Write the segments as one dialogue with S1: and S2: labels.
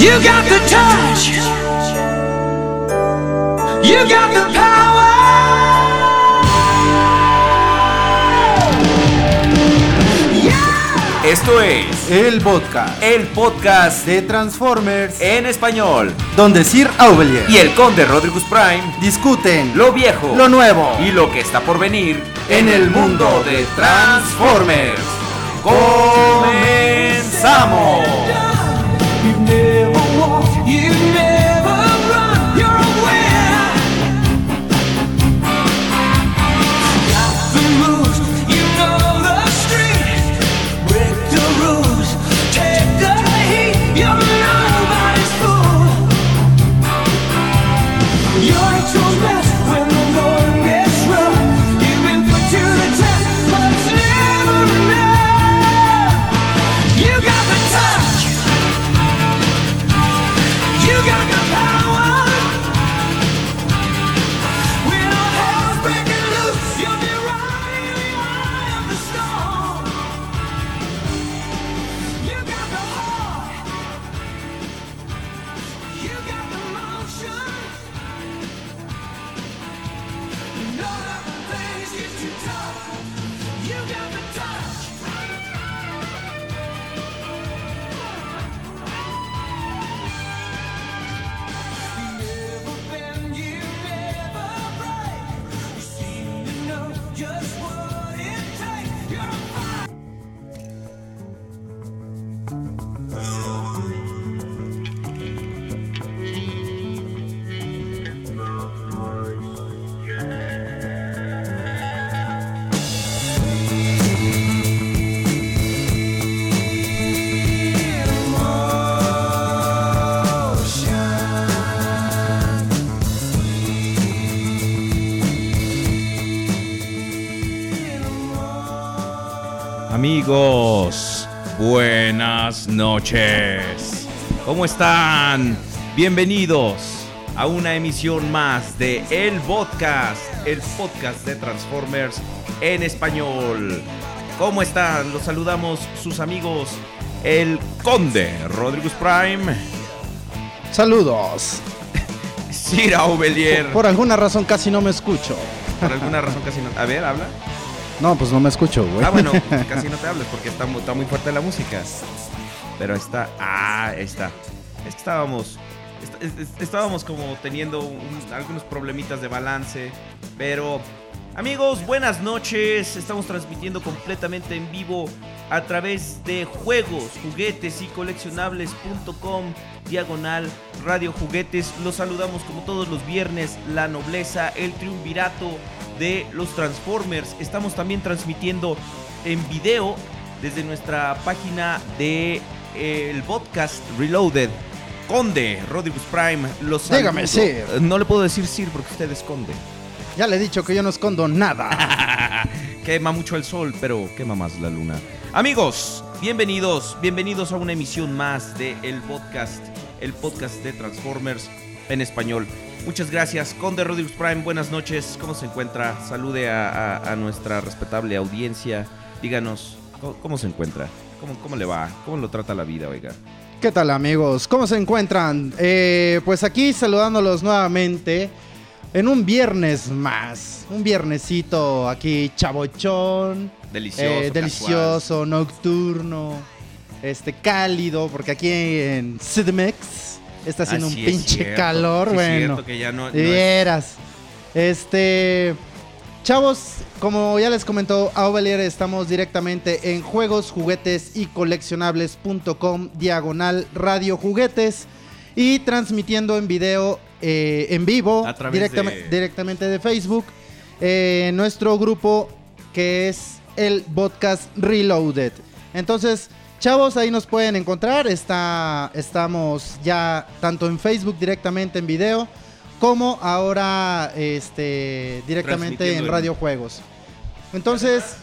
S1: You got the touch. You got the power. Yeah.
S2: Esto es
S3: El podcast
S2: el podcast
S3: de Transformers,
S2: en español.
S3: donde Sir Aubelier
S2: Y el conde Rodrigus Prime,
S3: discuten
S2: lo viejo,
S3: lo nuevo
S2: y lo que está por venir
S3: en el mundo de Transformers.
S2: ¡Comenzamos! Noches. ¿Cómo están? Bienvenidos a una emisión más de El Podcast, el podcast de Transformers en español. ¿Cómo están? Los saludamos sus amigos, el Conde Rodríguez Prime,
S3: Saludos.
S2: Sir Aubelier.
S3: Por alguna razón casi no me escucho.
S2: Por alguna razón casi no. A ver, habla.
S3: No, pues no me escucho, güey.
S2: Ah, bueno, casi no te hables porque está, está muy fuerte la música. Pero está. Ah, está. Estábamos. est- est- est- estábamos como teniendo un- algunos problemitas de balance. Pero. Amigos, buenas noches. Estamos transmitiendo completamente en vivo a través de juegos, juguetes y coleccionables.com diagonal radio juguetes. Los saludamos como todos los viernes, la nobleza, el triunvirato de los Transformers. Estamos también transmitiendo en video desde nuestra página de el podcast Reloaded. Conde, Rodriguez Prime, los
S3: Dígame. Sir.
S2: Eh, No le puedo decir Sir porque usted es Conde.
S3: Ya le he dicho que yo no escondo nada.
S2: quema mucho el sol, pero quema más la luna. Amigos, bienvenidos, bienvenidos a una emisión más de el podcast, el podcast de Transformers en español. Muchas gracias, Conde Rodriguez Prime, buenas noches, ¿cómo se encuentra? Salude a, a- a nuestra respetable audiencia, díganos, ¿cómo, cómo se encuentra? ¿Cómo, ¿Cómo le va? ¿Cómo lo trata la vida, oiga?
S3: ¿Qué tal, amigos? ¿Cómo se encuentran? Eh, pues aquí saludándolos nuevamente en un viernes más. Un viernesito aquí chabochón.
S2: Delicioso.
S3: Eh,
S2: casual.
S3: delicioso, nocturno, este cálido, porque aquí en CDMX está haciendo un pinche
S2: cierto,
S3: calor,
S2: sí es
S3: bueno.
S2: cierto que ya no- no
S3: de
S2: es-
S3: veras. Este, chavos, como ya les comentó Aubelier, estamos directamente en juegos, juguetes y coleccionables.com diagonal radio juguetes y transmitiendo en video eh, en vivo
S2: de-
S3: directamente de Facebook eh, nuestro grupo que es el podcast Reloaded. Entonces, chavos, ahí nos pueden encontrar. Está, estamos ya tanto en Facebook directamente en video, como ahora este, directamente en
S2: Transmitiendo en-
S3: Radio Juegos. Entonces,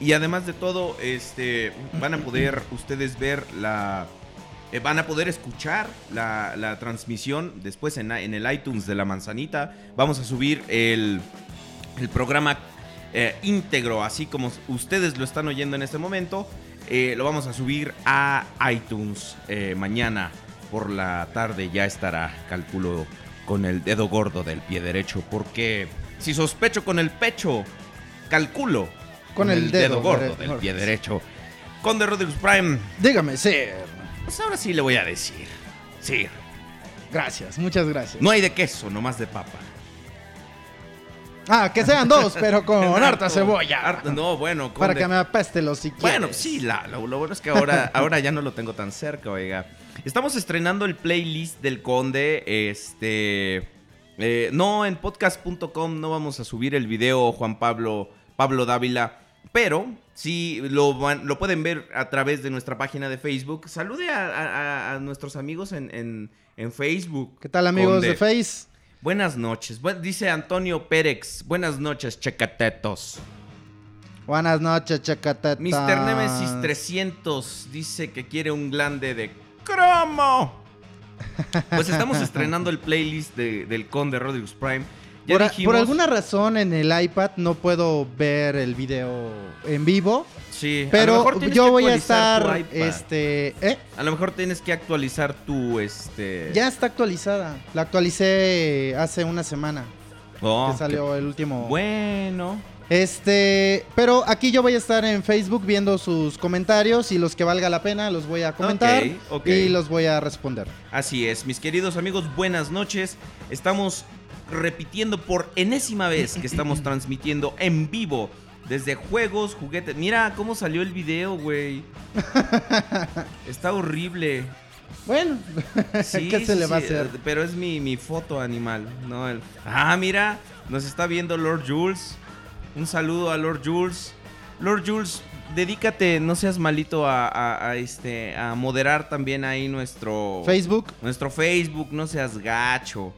S2: Y además de todo, este, van a poder ustedes ver la... eh, van a poder escuchar la, la transmisión después en, en el iTunes de la manzanita. Vamos a subir el, el programa eh, íntegro, así como ustedes lo están oyendo en este momento. eh, lo vamos a subir a iTunes mañana por la tarde ya estará, calculo, con el dedo gordo del pie derecho. Porque si sospecho con el pecho, calculo
S3: Con el dedo
S2: gordo del pie derecho. Conde Rodriguez Prime,
S3: Dígame, sí.
S2: pues ahora sí le voy a decir. Sí,
S3: Gracias, muchas gracias.
S2: no hay de queso, nomás de papa.
S3: Ah, que sean dos, pero con harta cebolla.
S2: Harta- no, bueno,
S3: Para
S2: Conde.
S3: que me apeste los si
S2: Bueno, sí, la- lo, lo bueno es que ahora, ahora ya no lo tengo tan cerca, oiga. Estamos estrenando el playlist del Conde. Este. eh, no, en podcast.com no vamos a subir el video, Juan Pablo, Pablo Dávila. Pero sí lo, van- lo pueden ver a través de nuestra página de Facebook. Salude a, a- a nuestros amigos en, en- en Facebook.
S3: ¿Qué tal, amigos
S2: Conde.
S3: de Face?
S2: Buenas noches. Bu- dice Antonio Pérex. Buenas noches, checatetos.
S3: Buenas noches, chacateta.
S2: Mr. Nemesis 300 dice que quiere un glande de cromo. Pues estamos estrenando el playlist de- del Conde Rodriguez Prime. Ya
S3: Por, a-
S2: dijimos,
S3: por alguna razón en el iPad no puedo ver el video en vivo,
S2: sí, a lo
S3: pero yo
S2: que
S3: voy a estar,
S2: iPad.
S3: este, ¿eh?
S2: A lo mejor tienes que actualizar tu este.
S3: Ya está actualizada. La actualicé hace una semana
S2: Oh,
S3: que salió el último.
S2: Bueno.
S3: Este, pero aquí yo voy a estar en Facebook viendo sus comentarios y los que valga la pena los voy a comentar y los voy a responder.
S2: Así es, mis queridos amigos, buenas noches. Estamos repitiendo por enésima vez que estamos transmitiendo en vivo desde juegos, juguetes. Mira cómo salió el video, güey. Está horrible.
S3: Bueno,
S2: Sí,
S3: ¿qué se le va a hacer?
S2: Pero es mi, mi foto animal, ¿no? El- Ah, mira, nos está viendo Lord Jules. Un saludo a Lord Jules. Lord Jules, dedícate, no seas malito a, a- a, este, a moderar también ahí nuestro
S3: Facebook.
S2: nuestro Facebook, no seas gacho.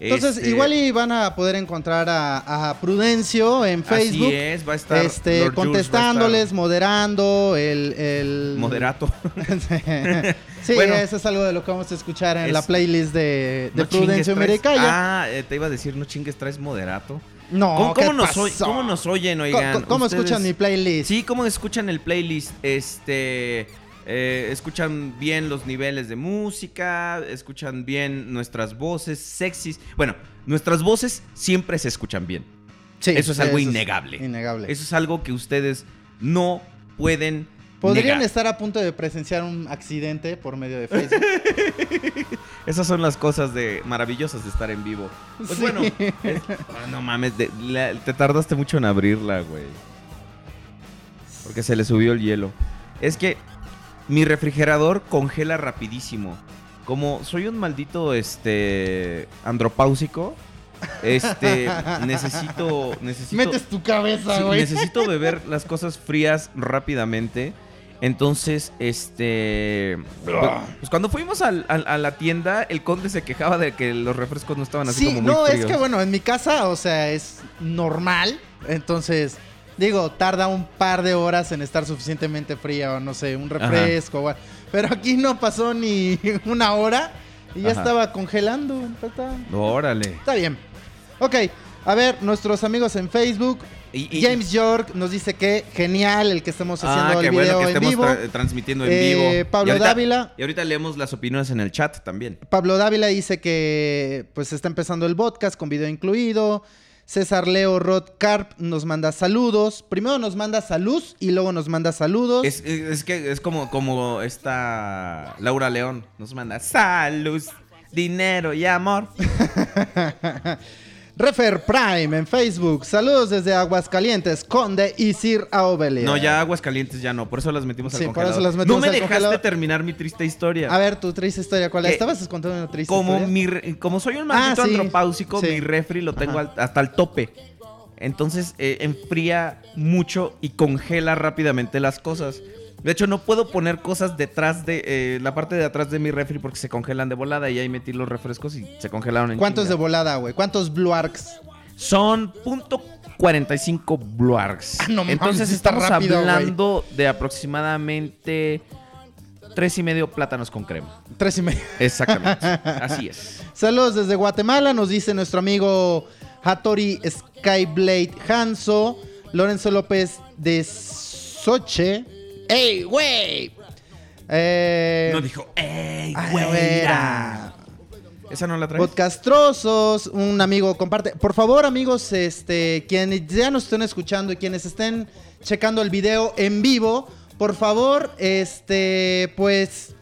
S3: Entonces,
S2: Este,
S3: igual y van a poder encontrar a, a Prudencio en Facebook.
S2: Así es, va a estar
S3: Este,
S2: Lord
S3: contestándoles,
S2: estar
S3: moderando, el, el...
S2: moderato.
S3: sí,
S2: Bueno.
S3: eso es algo de lo que vamos a escuchar en
S2: Es-
S3: la playlist de, de
S2: No chingues,
S3: Prudencio Miricaya.
S2: Ah, eh, te iba a decir, no chingues, traes moderato.
S3: No,
S2: ¿Cómo,
S3: ¿qué
S2: cómo nos cómo oyen, oigan?
S3: ¿Cómo
S2: Ustedes-
S3: escuchan mi playlist?
S2: Sí, ¿cómo escuchan el playlist? Este. eh, escuchan bien los niveles de música, escuchan bien nuestras voces sexys. Bueno, nuestras voces siempre se escuchan bien.
S3: Sí,
S2: eso es algo innegable.
S3: Innegable.
S2: Eso es algo que ustedes no pueden
S3: Podrían estar a punto de presenciar un accidente por medio de Facebook.
S2: Esas son las cosas de maravillosas de estar en vivo. Pues
S3: Sí.
S2: bueno, es- ah, no mames, de- la- te tardaste mucho en abrirla, güey. Porque se le subió el hielo. Es que mi refrigerador congela rapidísimo. Como soy un maldito este andropáusico, este necesito necesito
S3: Metes tu cabeza,
S2: Sí,
S3: güey.
S2: necesito beber las cosas frías rápidamente. Entonces, este. Pues, pues cuando fuimos al- al- a la tienda, el conde se quejaba de que los refrescos no estaban así
S3: Sí,
S2: como muy
S3: no, es que bueno, en mi casa, o sea, es normal. Entonces, digo, tarda un par de horas en estar suficientemente fría o no sé, un refresco. o- Pero aquí no pasó ni una hora y ya
S2: Ajá.
S3: estaba congelando. Está,
S2: Órale.
S3: está bien. Ok, a ver, nuestros amigos en Facebook.
S2: Y- y-
S3: James York nos dice que genial el que estamos
S2: Ah,
S3: haciendo
S2: qué
S3: el
S2: bueno
S3: video
S2: que
S3: en
S2: estemos
S3: vivo.
S2: tra- transmitiendo en
S3: Eh,
S2: vivo.
S3: Pablo
S2: Y ahorita-
S3: Dávila.
S2: Y ahorita leemos las opiniones en el chat también.
S3: Pablo Dávila dice que pues está empezando el podcast con video incluido. César Leo Rod Carp nos manda saludos. Primero nos manda salud y luego nos manda saludos.
S2: Es, es que es como, como esta Laura León nos manda salud, dinero y amor.
S3: Refer Prime en Facebook. Saludos desde Aguascalientes, Conde y Sir Aobelia.
S2: No, ya aguas calientes ya no, por eso las metimos al
S3: Sí, por
S2: congelador.
S3: eso las metimos
S2: no me
S3: al
S2: dejaste
S3: congelador.
S2: terminar mi triste historia.
S3: A ver, tu triste historia, ¿cuál es?
S2: Que-
S3: ¿Estabas contando una triste
S2: como
S3: historia?
S2: mi re- como soy un maldito
S3: Ah, sí, sí.
S2: mi refri lo tengo al- hasta el tope. Entonces eh, enfría mucho y congela rápidamente las cosas. De hecho, no puedo poner cosas detrás de eh, la parte de atrás de mi refri porque se congelan de volada y ahí metí los refrescos y se congelaron en
S3: ¿Cuántos de volada, güey? ¿Cuántos Blue Arcs?
S2: Son punto 45 bluarks.
S3: Ah, no mames,
S2: Entonces
S3: está
S2: estamos
S3: rápido, güey.
S2: hablando de aproximadamente tres y medio plátanos con crema.
S3: Tres y medio.
S2: Exactamente. Así es.
S3: Saludos desde Guatemala, nos dice nuestro amigo Hattori Skyblade Hanso, Lorenzo López de Soche. ¡Ey, güey! Eh,
S2: No dijo, ¡ey, güera!
S3: güera.
S2: ¿Esa no la traes?
S3: Podcastrosos, un amigo comparte. Por favor, amigos, este, quienes ya nos estén escuchando y quienes estén checando el video en vivo, por favor, este, pues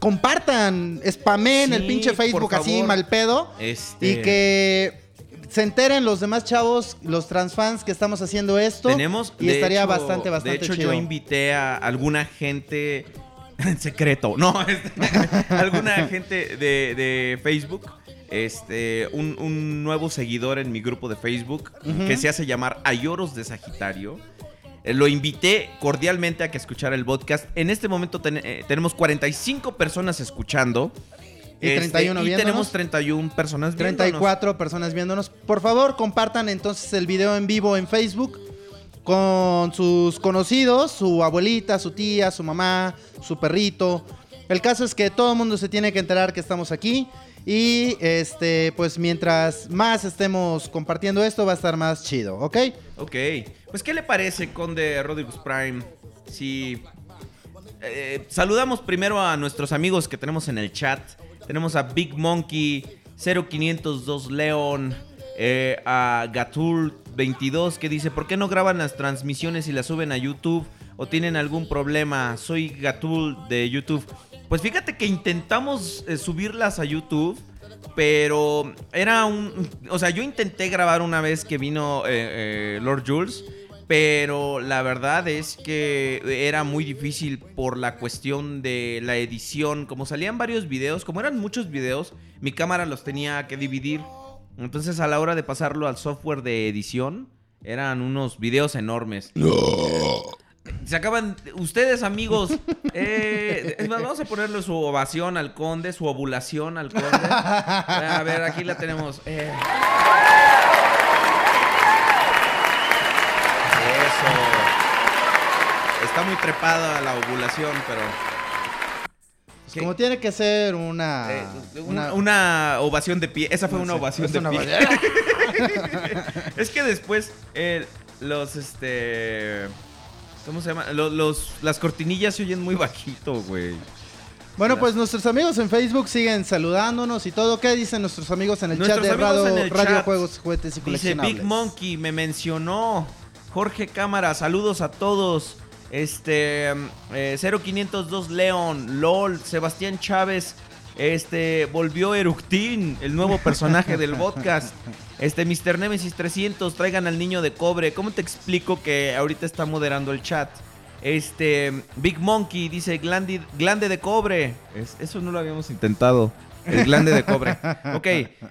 S3: compartan, spamen
S2: Sí,
S3: el pinche Facebook así mal pedo
S2: Este-
S3: y que se enteren los demás chavos, los transfans que estamos haciendo esto
S2: Tenemos.
S3: y estaría
S2: hecho-
S3: bastante bastante
S2: De hecho,
S3: chido.
S2: yo invité a alguna gente en secreto. No, este, alguna gente de, de Facebook. Este, un, un nuevo seguidor en mi grupo de Facebook que se hace llamar Ayoros de Sagitario. Eh, Lo invité cordialmente a que escuchara el podcast. En este momento ten- eh, tenemos 45 personas escuchando.
S3: Y 31
S2: y
S3: viéndonos.
S2: tenemos 31 personas viéndonos.
S3: 34 personas viéndonos. Por favor, compartan entonces el video en vivo en Facebook con sus conocidos, su abuelita, su tía, su mamá, su perrito. El caso es que todo el mundo se tiene que enterar que estamos aquí. Y este, pues mientras más estemos compartiendo esto, va a estar más chido, ¿ok?
S2: Ok. Pues, ¿qué le parece, Conde Rodriguez Prime? Si. eh, saludamos primero a nuestros amigos que tenemos en el chat. Tenemos a Big Monkey, 0502 Leon, eh, a Gatul 22 que dice: ¿Por qué no graban las transmisiones y las suben a YouTube? ¿O tienen algún problema? Soy Gatul de YouTube. Pues fíjate que intentamos eh, subirlas a YouTube. Pero era un. O sea, yo intenté grabar una vez que vino eh, Lord Jules. Pero la verdad es que era muy difícil por la cuestión de la edición. Como salían varios videos, como eran muchos videos, mi cámara los tenía que dividir. Entonces a la hora de pasarlo al software de edición, eran unos videos enormes. Se acaban. Ustedes, amigos. eh, es más, vamos a ponerle su ovación al conde, su ovulación al conde. A ver, aquí la tenemos. eh. Muy trepada la ovulación, pero. ¿Qué?
S3: Como tiene que ser una...
S2: Eh, una, una ovación de pie. Esa fue una ovación
S3: es
S2: de
S3: una
S2: pie.
S3: ovación.
S2: es que después eh, los este ¿cómo se llama? Los, los- las cortinillas se oyen muy bajito, güey.
S3: Bueno, pues nuestros amigos en Facebook siguen saludándonos y todo. ¿Qué dicen nuestros amigos en el
S2: Nuestros
S3: chat de Radio,
S2: chat.
S3: Juegos, Juguetes y
S2: Dice? Big Monkey me mencionó. Jorge Cámara, saludos a todos. Este eh, 0502 León, LOL, Sebastián Chávez, este volvió Eructín, el nuevo personaje del podcast. Este Mr. Nemesis 300, traigan al niño de cobre. ¿Cómo te explico que ahorita está moderando el chat? Este Big Monkey dice glande, glande de cobre. Es- eso no lo habíamos intentado. El glande de cobre. Ok,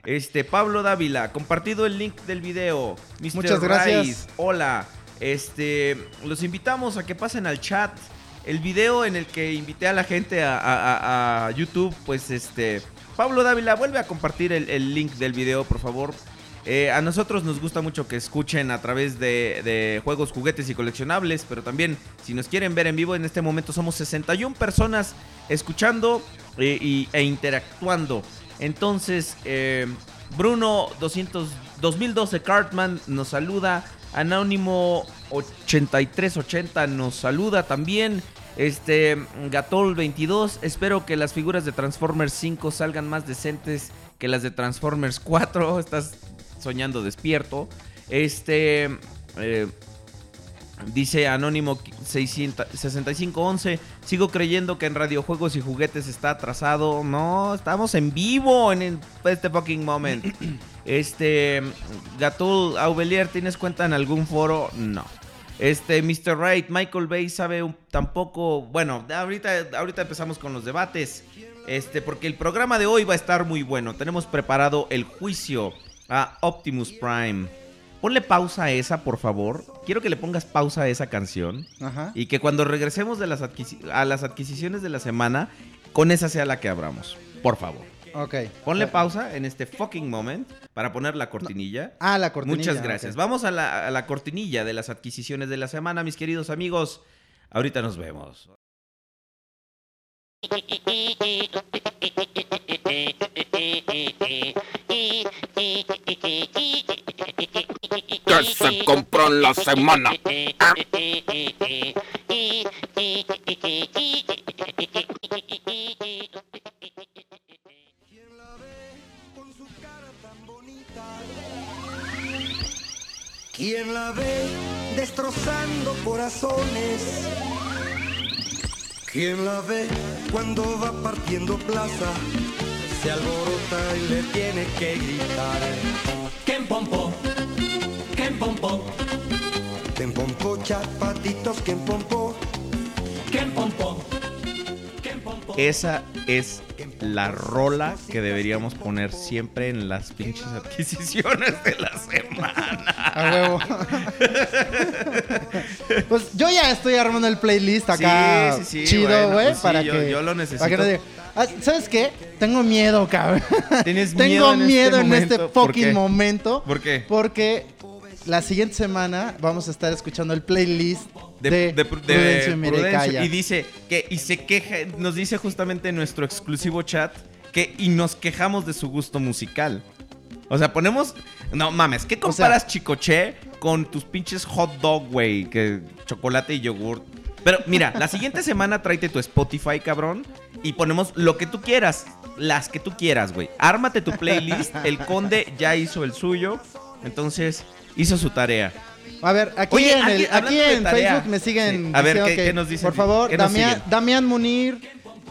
S2: este Pablo Dávila, compartido el link del video. Mr.
S3: Muchas gracias.
S2: Raiz, hola. Este, los invitamos a que pasen al chat. El video en el que invité a la gente a, YouTube, pues este, Pablo Dávila, vuelve a compartir el, link del video, por favor. Eh, a nosotros nos gusta mucho que escuchen a través de, de juegos, juguetes y coleccionables, pero también si nos quieren ver en vivo, en este momento somos 61 personas escuchando eh, y- e interactuando. Entonces, eh, Bruno 200, 2012 Cartman nos saluda. Anónimo 8380 nos saluda también. Este Gatol 22, espero que las figuras de Transformers 5 salgan más decentes que las de Transformers 4. Estás soñando despierto. Este eh, Dice Anónimo 600 6511. Sigo creyendo que en radiojuegos y juguetes está atrasado. No, estamos en vivo en este fucking moment. Este. Gatul Aubelier, ¿tienes cuenta en algún foro? No. Este, Mr. Wright, Michael Bay sabe un- tampoco. Bueno, ahorita, ahorita empezamos con los debates. Este, porque el programa de hoy va a estar muy bueno. Tenemos preparado el juicio a Optimus Prime. Ponle pausa a esa, por favor. Quiero que le pongas pausa a esa canción.
S3: Ajá.
S2: Y que cuando regresemos de las a las adquisiciones de la semana, con esa sea la que abramos. Por favor.
S3: Ok.
S2: Ponle pausa en este fucking moment para poner la cortinilla.
S3: Ah, la cortinilla.
S2: Muchas gracias. Vamos a la, a la cortinilla de las adquisiciones de la semana, mis queridos amigos. Ahorita nos vemos.
S4: que se compró en la semana.
S5: ¿Quién la ve destrozando corazones? ¿Quién la ve cuando va partiendo plaza? Se alborota y le tiene que gritar.
S1: ¿Quién pompó? ¿Quién pompó?
S5: ¿Quién pompó chapatitos? ¿Quién pompó?
S1: ¿Quién pompó?
S2: Esa es la rola que deberíamos poner siempre en las pinches adquisiciones de la semana.
S3: A huevo. pues yo ya estoy armando el playlist acá.
S2: Sí, sí, sí,
S3: chido,
S2: bueno,
S3: güey.
S2: pues sí,
S3: para
S2: yo-
S3: que.
S2: yo lo
S3: para que
S2: necesito.
S3: no diga, "Ah, ¿Sabes qué? Tengo miedo, cabrón.
S2: ¿Tienes
S3: Tengo
S2: miedo en este
S3: miedo en
S2: momento?
S3: este
S2: ¿Por
S3: fucking momento.
S2: ¿Por qué?
S3: Porque la siguiente semana vamos a estar escuchando el playlist de,
S2: de, de, Pru- de
S3: Prudencio y
S2: dice que, y se queja, nos dice justamente en nuestro exclusivo chat que, y nos quejamos de su gusto musical. O sea, ponemos. No mames, ¿qué comparas Chicoche con tus pinches hot dog, güey? Que chocolate y yogur. Pero mira, la siguiente semana tráete tu Spotify, cabrón. Y ponemos lo que tú quieras. Las que tú quieras, güey. Ármate tu playlist. El conde ya hizo el suyo. Entonces, hizo su tarea.
S3: A ver, aquí
S2: Oye,
S3: en, el-
S2: aquí-
S3: en. Facebook me siguen.
S2: Sí. A ver, ¿qué- nos dicen?
S3: Por favor. Damián Munir,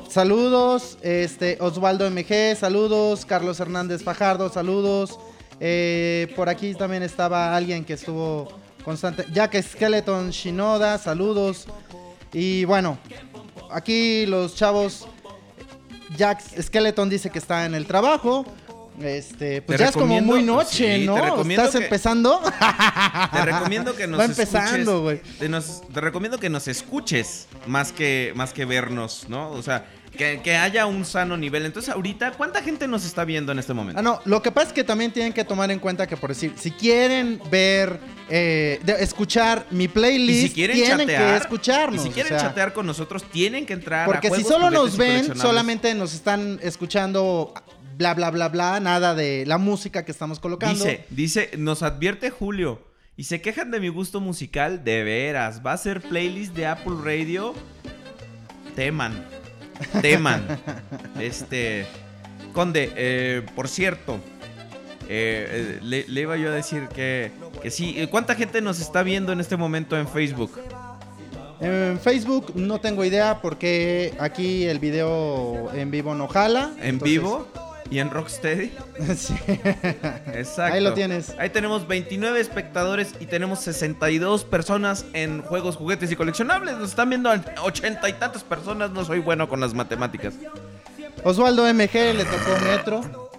S3: saludos. Este, Osvaldo MG, saludos. Carlos Hernández Fajardo, saludos. Eh, por aquí también estaba alguien que estuvo constante. Jack Skeleton Shinoda, saludos. Y bueno, aquí los chavos. Jack Skeleton dice que está en el trabajo. Este, pues
S2: Te
S3: ya es como muy noche,
S2: sí,
S3: ¿no? ¿Estás
S2: que-
S3: empezando?
S2: Te recomiendo que nos
S3: Va empezando, güey.
S2: escuches. Te, recomiendo que nos escuches más que, más que vernos, ¿no? O sea, que, que haya un sano nivel. Entonces, ahorita, ¿cuánta gente nos está viendo en este momento?
S3: Ah, no, lo que pasa es que también tienen que tomar en cuenta que, por decir, si quieren ver, eh, de- escuchar mi
S2: y
S3: playlist,
S2: si quieren
S3: tienen
S2: chatear,
S3: que escucharnos.
S2: y si quieren
S3: o sea,
S2: chatear con nosotros, tienen que entrar a
S3: Porque si
S2: Juegos,
S3: solo
S2: Juguetes
S3: nos ven, solamente nos están escuchando bla, bla, bla, bla, nada de la música que estamos colocando.
S2: Dice, dice, nos advierte Julio. Y se quejan de mi gusto musical, de veras. Va a ser playlist de Apple Radio. Teman. Teman. este. Conde, eh, por cierto. eh, eh, le, le iba yo a decir que, que sí. ¿Cuánta gente nos está viendo en este momento en Facebook?
S3: En Facebook no tengo idea porque aquí el video en vivo no jala.
S2: ¿En
S3: entonces-
S2: vivo? ¿Y en Rocksteady?
S3: sí.
S2: Exacto.
S3: Ahí lo tienes.
S2: Ahí tenemos 29 espectadores y tenemos 62 personas en juegos, juguetes y coleccionables. Nos están viendo a 80 y tantas personas. No soy bueno con las matemáticas.
S3: Osvaldo MG le tocó metro.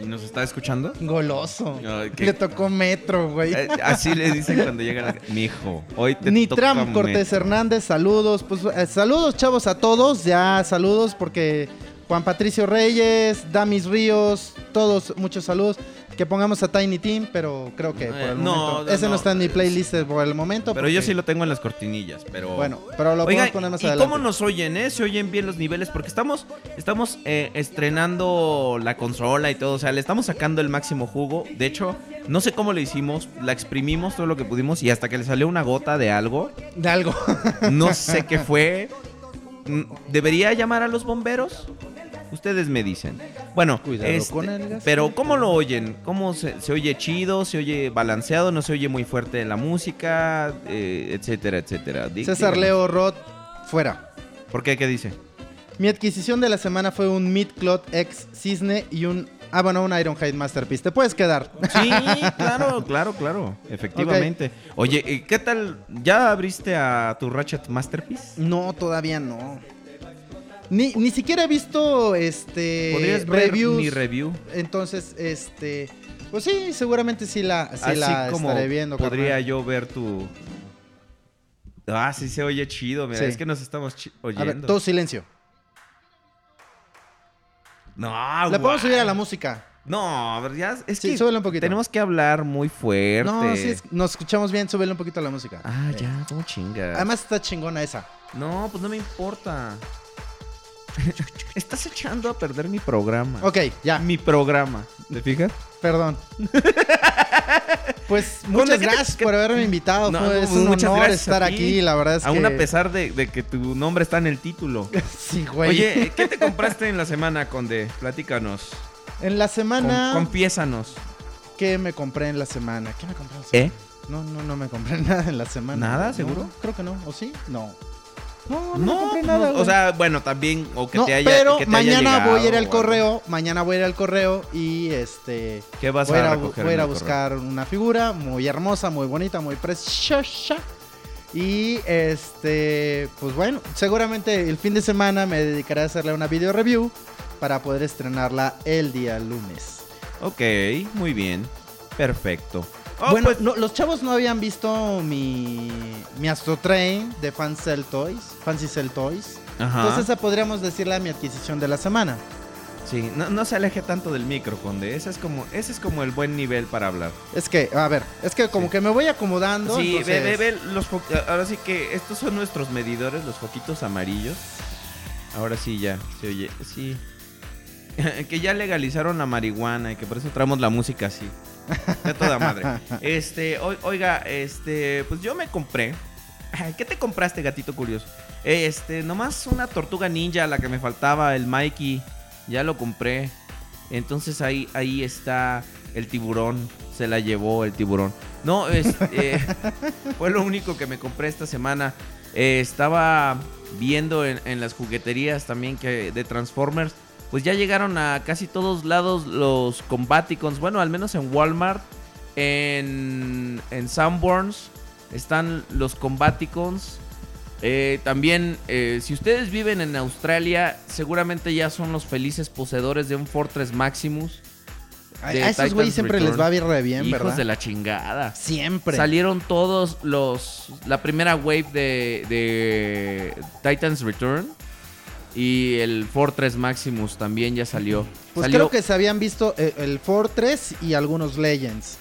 S2: ¿Y nos está escuchando?
S3: Goloso. Le tocó metro, güey.
S2: Eh, así le dicen cuando llegan a... Mi hijo, hoy te
S3: Nitram
S2: toca
S3: Cortés
S2: metro".
S3: Hernández, saludos. Pues eh, saludos, chavos, a todos. Ya saludos porque Juan Patricio Reyes, Damis Ríos, todos, muchos saludos. Que pongamos a Tiny Team, pero creo que por
S2: Eh,
S3: el
S2: no,
S3: momento.
S2: no,
S3: ese no,
S2: no.
S3: está en mi playlist por el momento.
S2: Pero yo sí lo tengo en las cortinillas, pero...
S3: Bueno, pero lo
S2: Oigan,
S3: podemos poner más
S2: ¿y
S3: adelante.
S2: cómo nos oyen, eh? ¿Se oyen bien los niveles? Porque estamos, estamos eh, estrenando la consola y todo. O sea, le estamos sacando el máximo jugo. De hecho, no sé cómo lo hicimos. La exprimimos todo lo que pudimos y hasta que le salió una gota de algo.
S3: De algo.
S2: No sé qué fue. Mm, ¿Debería llamar a los bomberos? Ustedes me dicen. Bueno,
S3: Cuidado
S2: este,
S3: con el
S2: pero ¿cómo lo oyen? ¿Cómo se, se oye chido? ¿Se oye balanceado? ¿No se oye muy fuerte la música? Eh, etcétera, etcétera. Dí-
S3: César
S2: díganos.
S3: Leo Roth, fuera.
S2: ¿Por qué? ¿Qué dice?
S3: Mi adquisición de la semana fue un Midcloth X Cisne y un. Ah, bueno, un Ironhide Masterpiece. Te puedes quedar.
S2: Sí, claro, claro, claro. Efectivamente. Oye, ¿y ¿qué tal? ¿Ya abriste a tu Ratchet Masterpiece?
S3: No, todavía no. Ni, ni siquiera he visto este
S2: ¿Podrías ver
S3: reviews.
S2: mi review?
S3: Entonces, este. Pues sí, seguramente sí la, sí
S2: Así
S3: la
S2: como
S3: estaré viendo.
S2: podría
S3: carnal.
S2: yo ver tu... Ah, sí se oye chido. Mira,
S3: Sí.
S2: es que nos estamos chi-
S3: A ver,
S2: oyendo.
S3: todo silencio.
S2: No,
S3: Le podemos subir a la música.
S2: No, a ver, ya es
S3: Sí,
S2: que
S3: súbele un poquito.
S2: tenemos que hablar muy fuerte.
S3: No, sí, es- nos escuchamos bien, súbele un poquito a la música.
S2: Ah,
S3: Eh,
S2: ya, cómo chingas.
S3: Además está chingona esa.
S2: No, pues no me importa. Estás echando a perder mi programa.
S3: Ok, ya.
S2: Mi programa. ¿Te fijas?
S3: Perdón. Pues muchas
S2: ¿qué te-
S3: gracias por haberme invitado.
S2: No,
S3: Fue- es un
S2: muchas
S3: honor estar aquí, la verdad es
S2: Aún
S3: que...
S2: a pesar de, de que tu nombre está en el título.
S3: Sí, güey.
S2: Oye, ¿qué te compraste en la semana, Conde? Platícanos.
S3: en la semana...
S2: Con, confiésanos.
S3: ¿Qué me compré en la semana? ¿Qué me compré en la semana?
S2: ¿Eh?
S3: No, no, no me compré nada en la semana.
S2: ¿Nada,
S3: No,
S2: seguro?
S3: creo que no. ¿O sí? No. No, no,
S2: No,
S3: compré
S2: no,
S3: nada,
S2: o sea, bueno, también, o que
S3: No,
S2: te haya
S3: pero
S2: que te haya
S3: mañana
S2: llegado
S3: voy a ir al correo, mañana voy a ir al correo y este
S2: ¿Qué vas
S3: voy a
S2: a recoger
S3: voy a, ir a buscar una figura muy hermosa, muy bonita, muy preciosa. Y este, pues bueno, seguramente el fin de semana me dedicaré a hacerle una video review para poder estrenarla el día lunes.
S2: Ok, muy bien. Perfecto. Oh,
S3: bueno,
S2: pues,
S3: no, los chavos no habían visto mi, mi Astro Train de Fancel Toys, Fancy Cell Toys.
S2: ajá.
S3: Entonces esa podríamos decirle mi adquisición de la semana.
S2: Sí, no, no se aleje tanto del micro, Conde. Ese es como, ese es como el buen nivel para hablar.
S3: Es que, a ver, es que como
S2: Sí.
S3: que me voy acomodando.
S2: Sí, ve,
S3: entonces-
S2: ve, ve los fo- Ahora sí que estos son nuestros medidores, los foquitos amarillos. Ahora sí ya, se oye, sí. que ya legalizaron la marihuana y que por eso traemos la música así. De toda madre. Este, oi- oiga, este, pues yo me compré. ¿Qué te compraste, gatito curioso? Este, nomás una tortuga ninja, la que me faltaba, el Mikey. Ya lo compré. Entonces ahí, ahí está el tiburón. Se la llevó el tiburón. No, este, fue lo único que me compré esta semana. Eh, estaba viendo en, en las jugueterías también que de Transformers. Pues ya llegaron a casi todos lados los Combaticons. Bueno, al menos en Walmart. En, en Sanborns están los Combaticons. Eh, también, eh, si ustedes viven en Australia, seguramente ya son los felices poseedores de un Fortress Maximus.
S3: A, a esos güeyes siempre
S2: Return.
S3: les va bien re bien,
S2: Hijos
S3: ¿verdad?
S2: de la chingada.
S3: Siempre.
S2: Salieron todos los. La primera wave de, de Titans Return. Y el Fortress Maximus también ya salió.
S3: Pues
S2: Salió-
S3: creo que se habían visto eh, el Fortress y algunos Legends.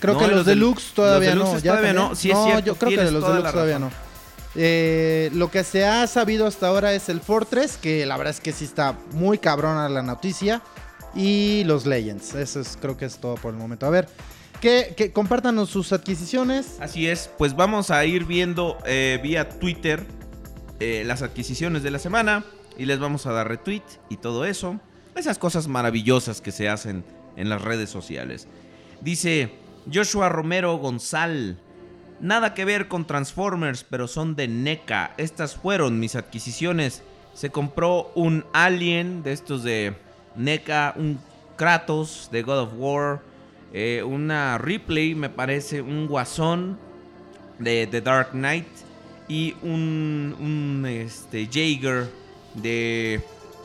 S3: Creo
S2: No,
S3: que
S2: los
S3: los
S2: del-
S3: deluxe todavía
S2: los
S3: no. ¿ya
S2: todavía
S3: también?
S2: no, sí es cierto,
S3: yo creo que de los deluxe todavía
S2: razón.
S3: no. Eh, lo que se ha sabido hasta ahora es el Fortress, que la verdad es que sí está muy cabrona la noticia. Y los Legends. Eso es, creo que es todo por el momento. A ver, que, que compártanos sus adquisiciones.
S2: Así es, pues vamos a ir viendo eh, vía Twitter eh, las adquisiciones de la semana y les vamos a dar retweet y todo eso. Esas cosas maravillosas que se hacen en las redes sociales. Dice Joshua Romero Gonzal. Nada que ver con Transformers, pero son de NECA. Estas fueron mis adquisiciones. Se compró un Alien de estos de NECA, un Kratos de God of War, eh, una Ripley, me parece, un Guasón de The Dark Knight y un, este, Jaeger de,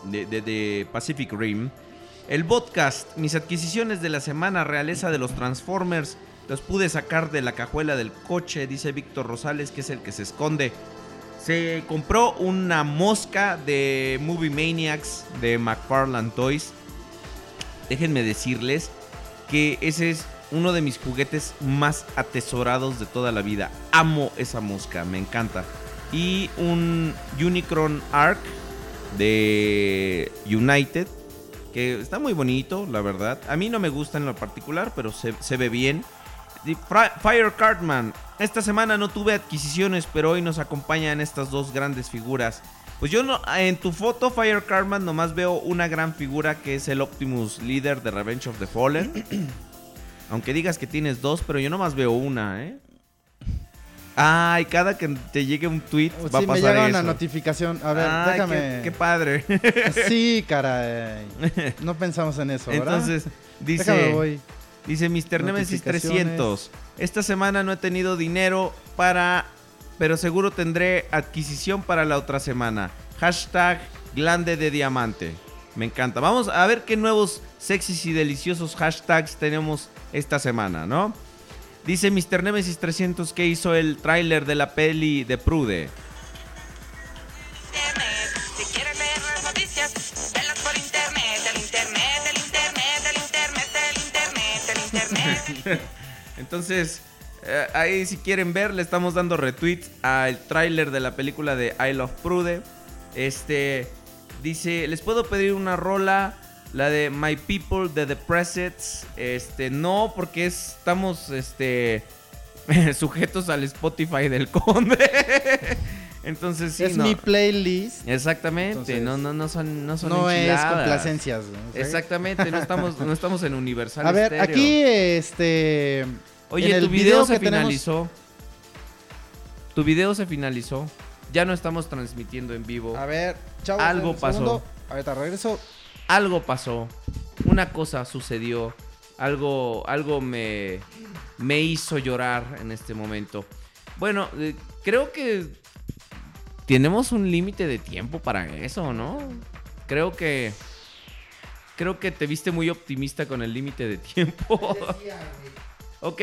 S2: de, de- Pacific Rim. El podcast, mis adquisiciones de la semana realeza de los Transformers, los pude sacar de la cajuela del coche, dice Víctor Rosales, que es el que se esconde. Se compró una mosca de Movie Maniacs de McFarlane Toys. Déjenme decirles que ese es uno de mis juguetes más atesorados de toda la vida. Amo esa mosca, me encanta. Y un Unicron Arc de United, que está muy bonito, la verdad. A mí no me gusta en lo particular, pero se, se ve bien. Fire Cartman, esta semana no tuve adquisiciones, pero hoy nos acompañan estas dos grandes figuras. Pues yo no, en tu foto, Fire Cartman, nomás veo una gran figura que es el Optimus Leader de Revenge of the Fallen. Aunque digas que tienes dos, pero yo nomás veo una, ¿eh? Ay, cada que te llegue un tweet va
S3: Sí,
S2: a
S3: me
S2: pasar
S3: llega
S2: eso.
S3: una notificación. A ver,
S2: Ay,
S3: déjame.
S2: Qué, qué padre.
S3: Sí, caray. No pensamos en eso, ¿verdad?
S2: Entonces, dice...
S3: Déjame voy.
S2: Dice Mr. Nemesis
S3: Notificaciones.
S2: 300. Esta semana no he tenido dinero para... Pero seguro tendré adquisición para la otra semana. Hashtag glande de diamante. Me encanta. Vamos a ver qué nuevos sexys y deliciosos hashtags tenemos esta semana, ¿no? Dice Mr. Nemesis 300 que hizo el tráiler de la peli de Prude. Entonces, eh, ahí si quieren ver, le estamos dando retweet al tráiler de la película de I Love Prude. Este dice, les puedo pedir una rola La de My People de The Presets. Este, no, porque es- estamos este, sujetos al Spotify del Conde. Entonces sí,
S3: es
S2: no.
S3: mi playlist.
S2: Exactamente,
S3: Entonces,
S2: no, no, no son, no son
S3: No es complacencias.
S2: Exactamente, no estamos, no estamos en Universal
S3: A ver,
S2: Stereo.
S3: aquí este. en
S2: Oye,
S3: el
S2: tu video, se
S3: tenemos-
S2: finalizó. Tu video se finalizó. Ya no estamos transmitiendo en vivo.
S3: A ver, chavos.
S2: Algo pasó.
S3: segundo. Ahorita regreso.
S2: Algo pasó. Una cosa sucedió. Algo, algo me, me hizo llorar en este momento. Bueno, eh, creo que tenemos un límite de tiempo para eso, ¿no? Creo que creo que te viste muy optimista con el límite de tiempo. ok,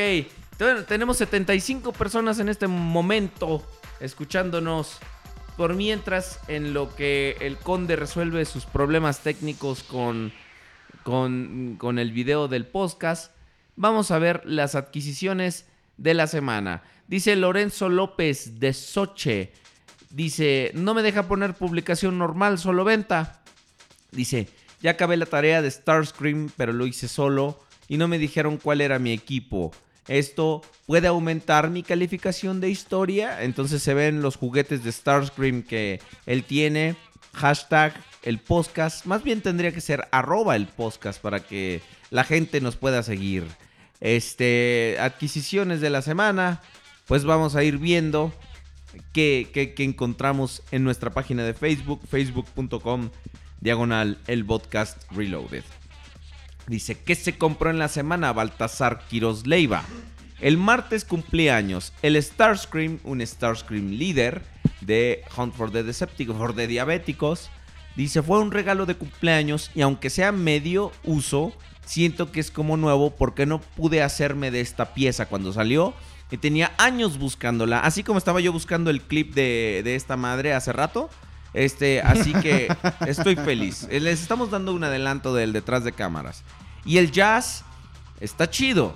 S2: te- tenemos 75 personas en este momento escuchándonos. Por mientras, en lo que el conde resuelve sus problemas técnicos con, con, el video del podcast, vamos a ver las adquisiciones de la semana. Dice Lorenzo López de Soche. Dice, no me deja poner publicación normal, solo venta. Dice, ya acabé la tarea de Starscream, pero lo hice solo y no me dijeron cuál era mi equipo. Esto puede aumentar mi calificación de historia. Entonces se ven los juguetes de Starscream que él tiene. Hashtag el podcast. Más bien tendría que ser arroba el podcast para que la gente nos pueda seguir. Este, adquisiciones de la semana. Pues vamos a ir viendo que- que encontramos en nuestra página de Facebook, facebook.com, diagonal, el podcast reloaded. Dice, ¿qué se compró en la semana Baltasar Quiroz Leiva? El martes cumpleaños, el Starscream, un Starscream líder de Hunt for the Decepticons, for the Diabéticos. Dice, fue un regalo de cumpleaños y aunque sea medio uso, siento que es como nuevo porque no pude hacerme de esta pieza cuando salió y tenía años buscándola. Así como estaba yo buscando el clip de, de esta madre hace rato. Este, así que estoy feliz. Eh, Les estamos dando un adelanto del detrás de cámaras. Y el jazz está chido.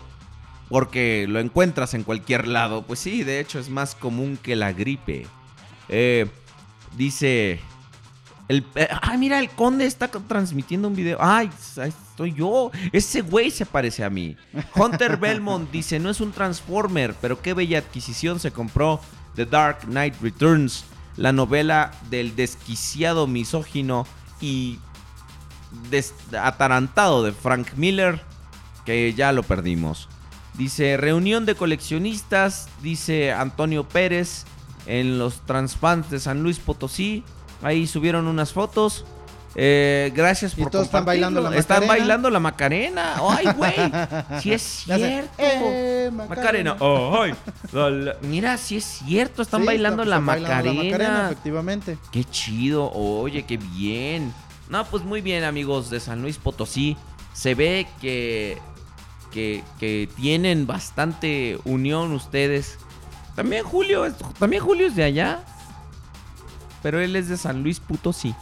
S2: Porque lo encuentras en cualquier lado. Pues sí, de hecho es más común que la gripe. Eh, dice... El, eh, ay, mira, el conde está transmitiendo un video. Ay, estoy yo. Ese güey se parece a mí. Hunter Belmont dice, no es un Transformer, pero qué bella adquisición se compró The Dark Knight Returns, la novela del desquiciado misógino y atarantado de Frank Miller, que ya lo perdimos. Dice, reunión de coleccionistas, dice Antonio Pérez, en los Transfans de San Luis Potosí. Ahí subieron unas fotos. Eh, gracias
S3: Y
S2: por
S3: todos están bailando la
S2: Están
S3: Macarena.
S2: bailando la Macarena. Ay, güey. Sí es cierto.
S3: "Eh,
S2: Macarena. Ay. la- Mira, sí es cierto. Están
S3: Sí,
S2: bailando,
S3: está-
S2: la,
S3: están bailando
S2: Macarena.
S3: la Macarena, efectivamente.
S2: Qué chido, oye, qué bien. No, pues muy bien, amigos de San Luis Potosí. Se ve que, que, que tienen bastante unión ustedes. También Julio, es- también Julio es de allá. Pero él es de San Luis Potosí.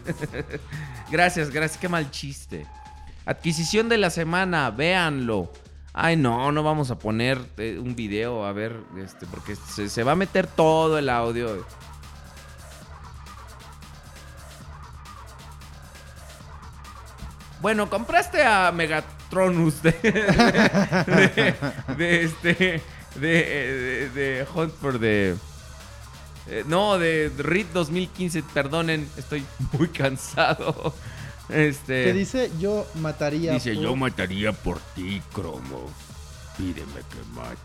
S2: gracias, gracias, qué mal chiste. Adquisición de la semana, véanlo. Ay, no, no vamos a poner eh, un video, a ver, este, porque se, va a meter todo el audio. Bueno, compraste a Megatronus de, de, de este de, de, de Hunt for the eh, no, de RIT 2015, perdonen, estoy muy cansado. Este
S3: Que dice, yo mataría.
S2: Dice,
S3: por-
S2: yo
S4: mataría por ti, Cromo. Pídeme que mate.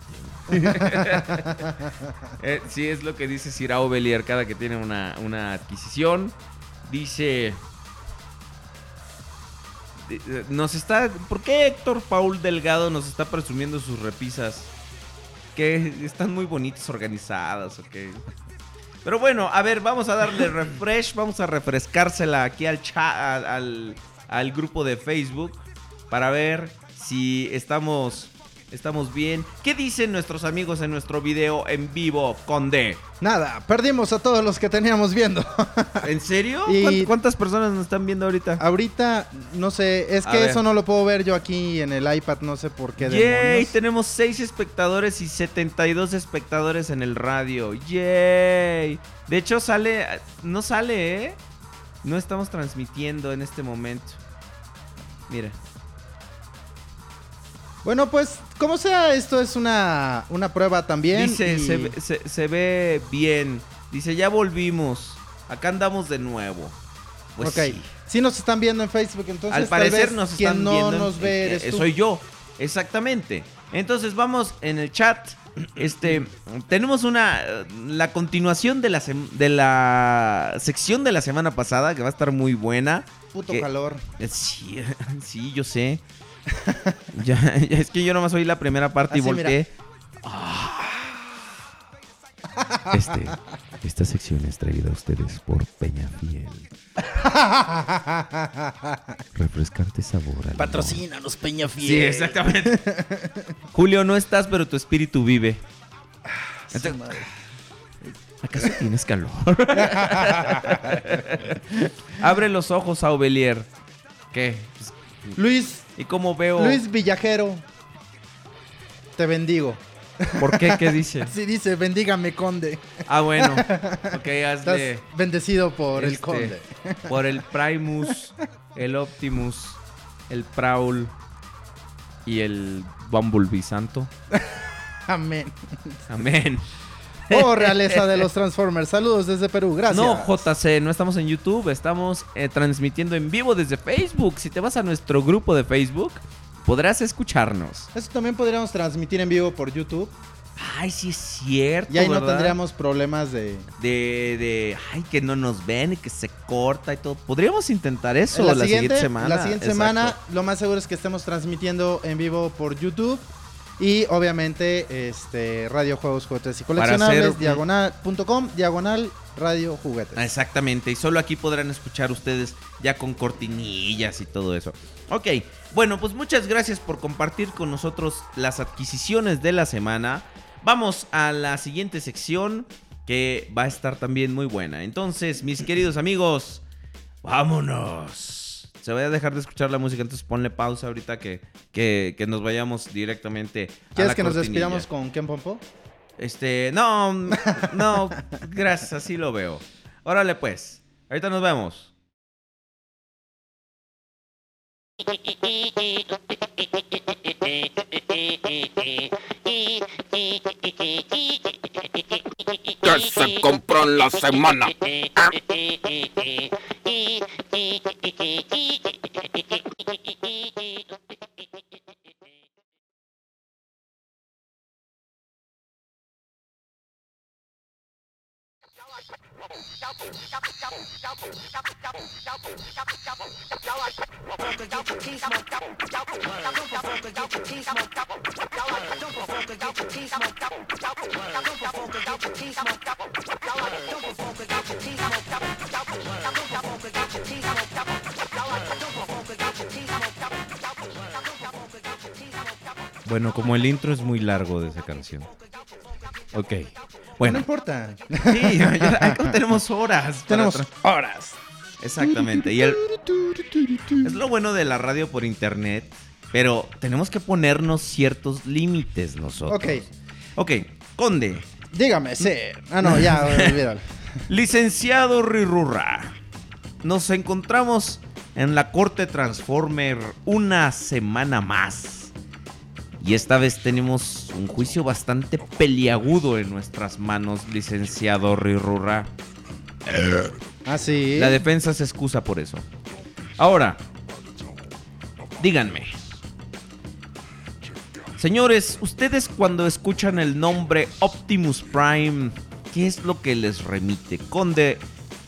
S2: Eh, sí, es lo que dice Sirao Belier cada que tiene una, una adquisición. Dice. di- eh, Nos está. ¿Por qué Héctor Paul Delgado nos está presumiendo sus repisas? Que están muy bonitas, organizadas, ok. Pero bueno, a ver, vamos a darle refresh. Vamos a refrescársela aquí al, cha- al, al, al grupo de Facebook. Para ver si estamos. Estamos bien. ¿Qué dicen nuestros amigos en nuestro video en vivo, Conde?
S3: Nada, perdimos a todos los que teníamos viendo.
S2: ¿En serio?
S3: Y-
S2: ¿Cuánt- ¿Cuántas personas nos están viendo ahorita?
S3: Ahorita, no sé, es
S2: A
S3: que
S2: ver.
S3: eso no lo puedo ver yo aquí en el iPad, no sé por qué.
S2: Yay,
S3: demonios.
S2: tenemos 6 espectadores y 72 espectadores en el radio. Yay. De hecho sale, no sale, ¿eh? No estamos transmitiendo en este momento. Mira.
S3: Bueno, pues, como sea, esto es una, una prueba también.
S2: Dice,
S3: y-
S2: se, ve- se- se ve bien. Dice, ya volvimos. Acá andamos de nuevo. Pues
S3: ok.
S2: sí.
S3: Sí nos están viendo en Facebook, entonces
S2: Al
S3: tal
S2: parecer
S3: vez
S2: nos
S3: quien
S2: están
S3: no
S2: viendo. en-
S3: nos ve eres tú.
S2: soy yo. Exactamente. Entonces vamos en el chat. Este, tenemos una la continuación de la de la sección de la semana pasada que va a estar muy buena.
S3: Puto
S2: que-
S3: calor.
S2: Eh, Sí, sí, yo sé. ya, ya, es que yo nomás oí la primera parte y
S3: Así,
S2: volteé. Este, esta sección es traída a ustedes por Peña Fiel. Refrescante sabor. a limón.
S3: Patrocínanos, Peña Fiel.
S2: Sí, exactamente. Julio, no estás, pero tu espíritu vive. Entonces- ¿Acaso tienes calor? Abre los ojos a Ovelier. ¿Qué?
S3: Luis,
S2: ¿Y cómo veo?
S3: Luis Villajero. Te bendigo.
S2: ¿Por qué? ¿Qué dice?
S3: Así dice, bendígame, conde.
S2: Ah, bueno. Ok,
S3: Estás
S2: hazle.
S3: bendecido por el
S2: este,
S3: conde.
S2: Por el Primus, el Optimus, el Prowl y el Bumblebee Santo.
S3: Amén.
S2: Amén.
S3: Oh, realeza de los Transformers. Saludos desde Perú. Gracias.
S2: No, JC, no estamos en YouTube, estamos eh, transmitiendo en vivo desde Facebook. Si te vas a nuestro grupo de Facebook, podrás escucharnos.
S3: Eso también podríamos transmitir en vivo por YouTube.
S2: Ay, sí es cierto.
S3: Y ahí no tendríamos problemas de.
S2: De, de, ay, que no nos ven y que se corta y todo. Podríamos intentar eso la, siguiente, semana.
S3: La siguiente
S2: Exacto.
S3: semana, lo más seguro es que estemos transmitiendo en vivo por YouTube. Y obviamente, este, Radio Juegos, Juguetes y Coleccionables, diagonal.com, diagonal Radio Juguetes.
S2: Exactamente, y solo aquí podrán escuchar ustedes ya con cortinillas y todo eso. Ok, bueno, pues muchas gracias por compartir con nosotros las adquisiciones de la semana. Vamos a la siguiente sección que va a estar también muy buena. Entonces, mis queridos amigos, vámonos. Se va a dejar de escuchar la música, entonces ponle pausa ahorita que, que, que nos vayamos directamente a
S3: ¿Quieres
S2: la
S3: que nos despidamos con Ken Pompo?
S2: Este, no, no, gracias, así lo veo. Órale pues, ahorita nos vemos.
S4: Que se compró en la semana.
S2: Bueno, como el intro es muy largo de esa canción. Ok.
S3: No
S2: Bueno,
S3: importa.
S2: sí, ya- ya- acá tenemos horas.
S3: Tenemos horas.
S2: Exactamente. Y el... es lo bueno de la radio por internet, pero tenemos que ponernos ciertos límites nosotros.
S3: Ok.
S2: Ok, Conde,
S3: Dígame, sí. Ah, no, ya, olvídalo.
S2: Licenciado Rirurra, nos encontramos en la Corte Transformer una semana más. Y esta vez tenemos un juicio bastante peliagudo en nuestras manos, licenciado Rirurra.
S3: Ah, sí.
S2: La defensa se excusa por eso. Ahora, díganme. Señores, ustedes cuando escuchan el nombre Optimus Prime, ¿qué es lo que les remite? Conde,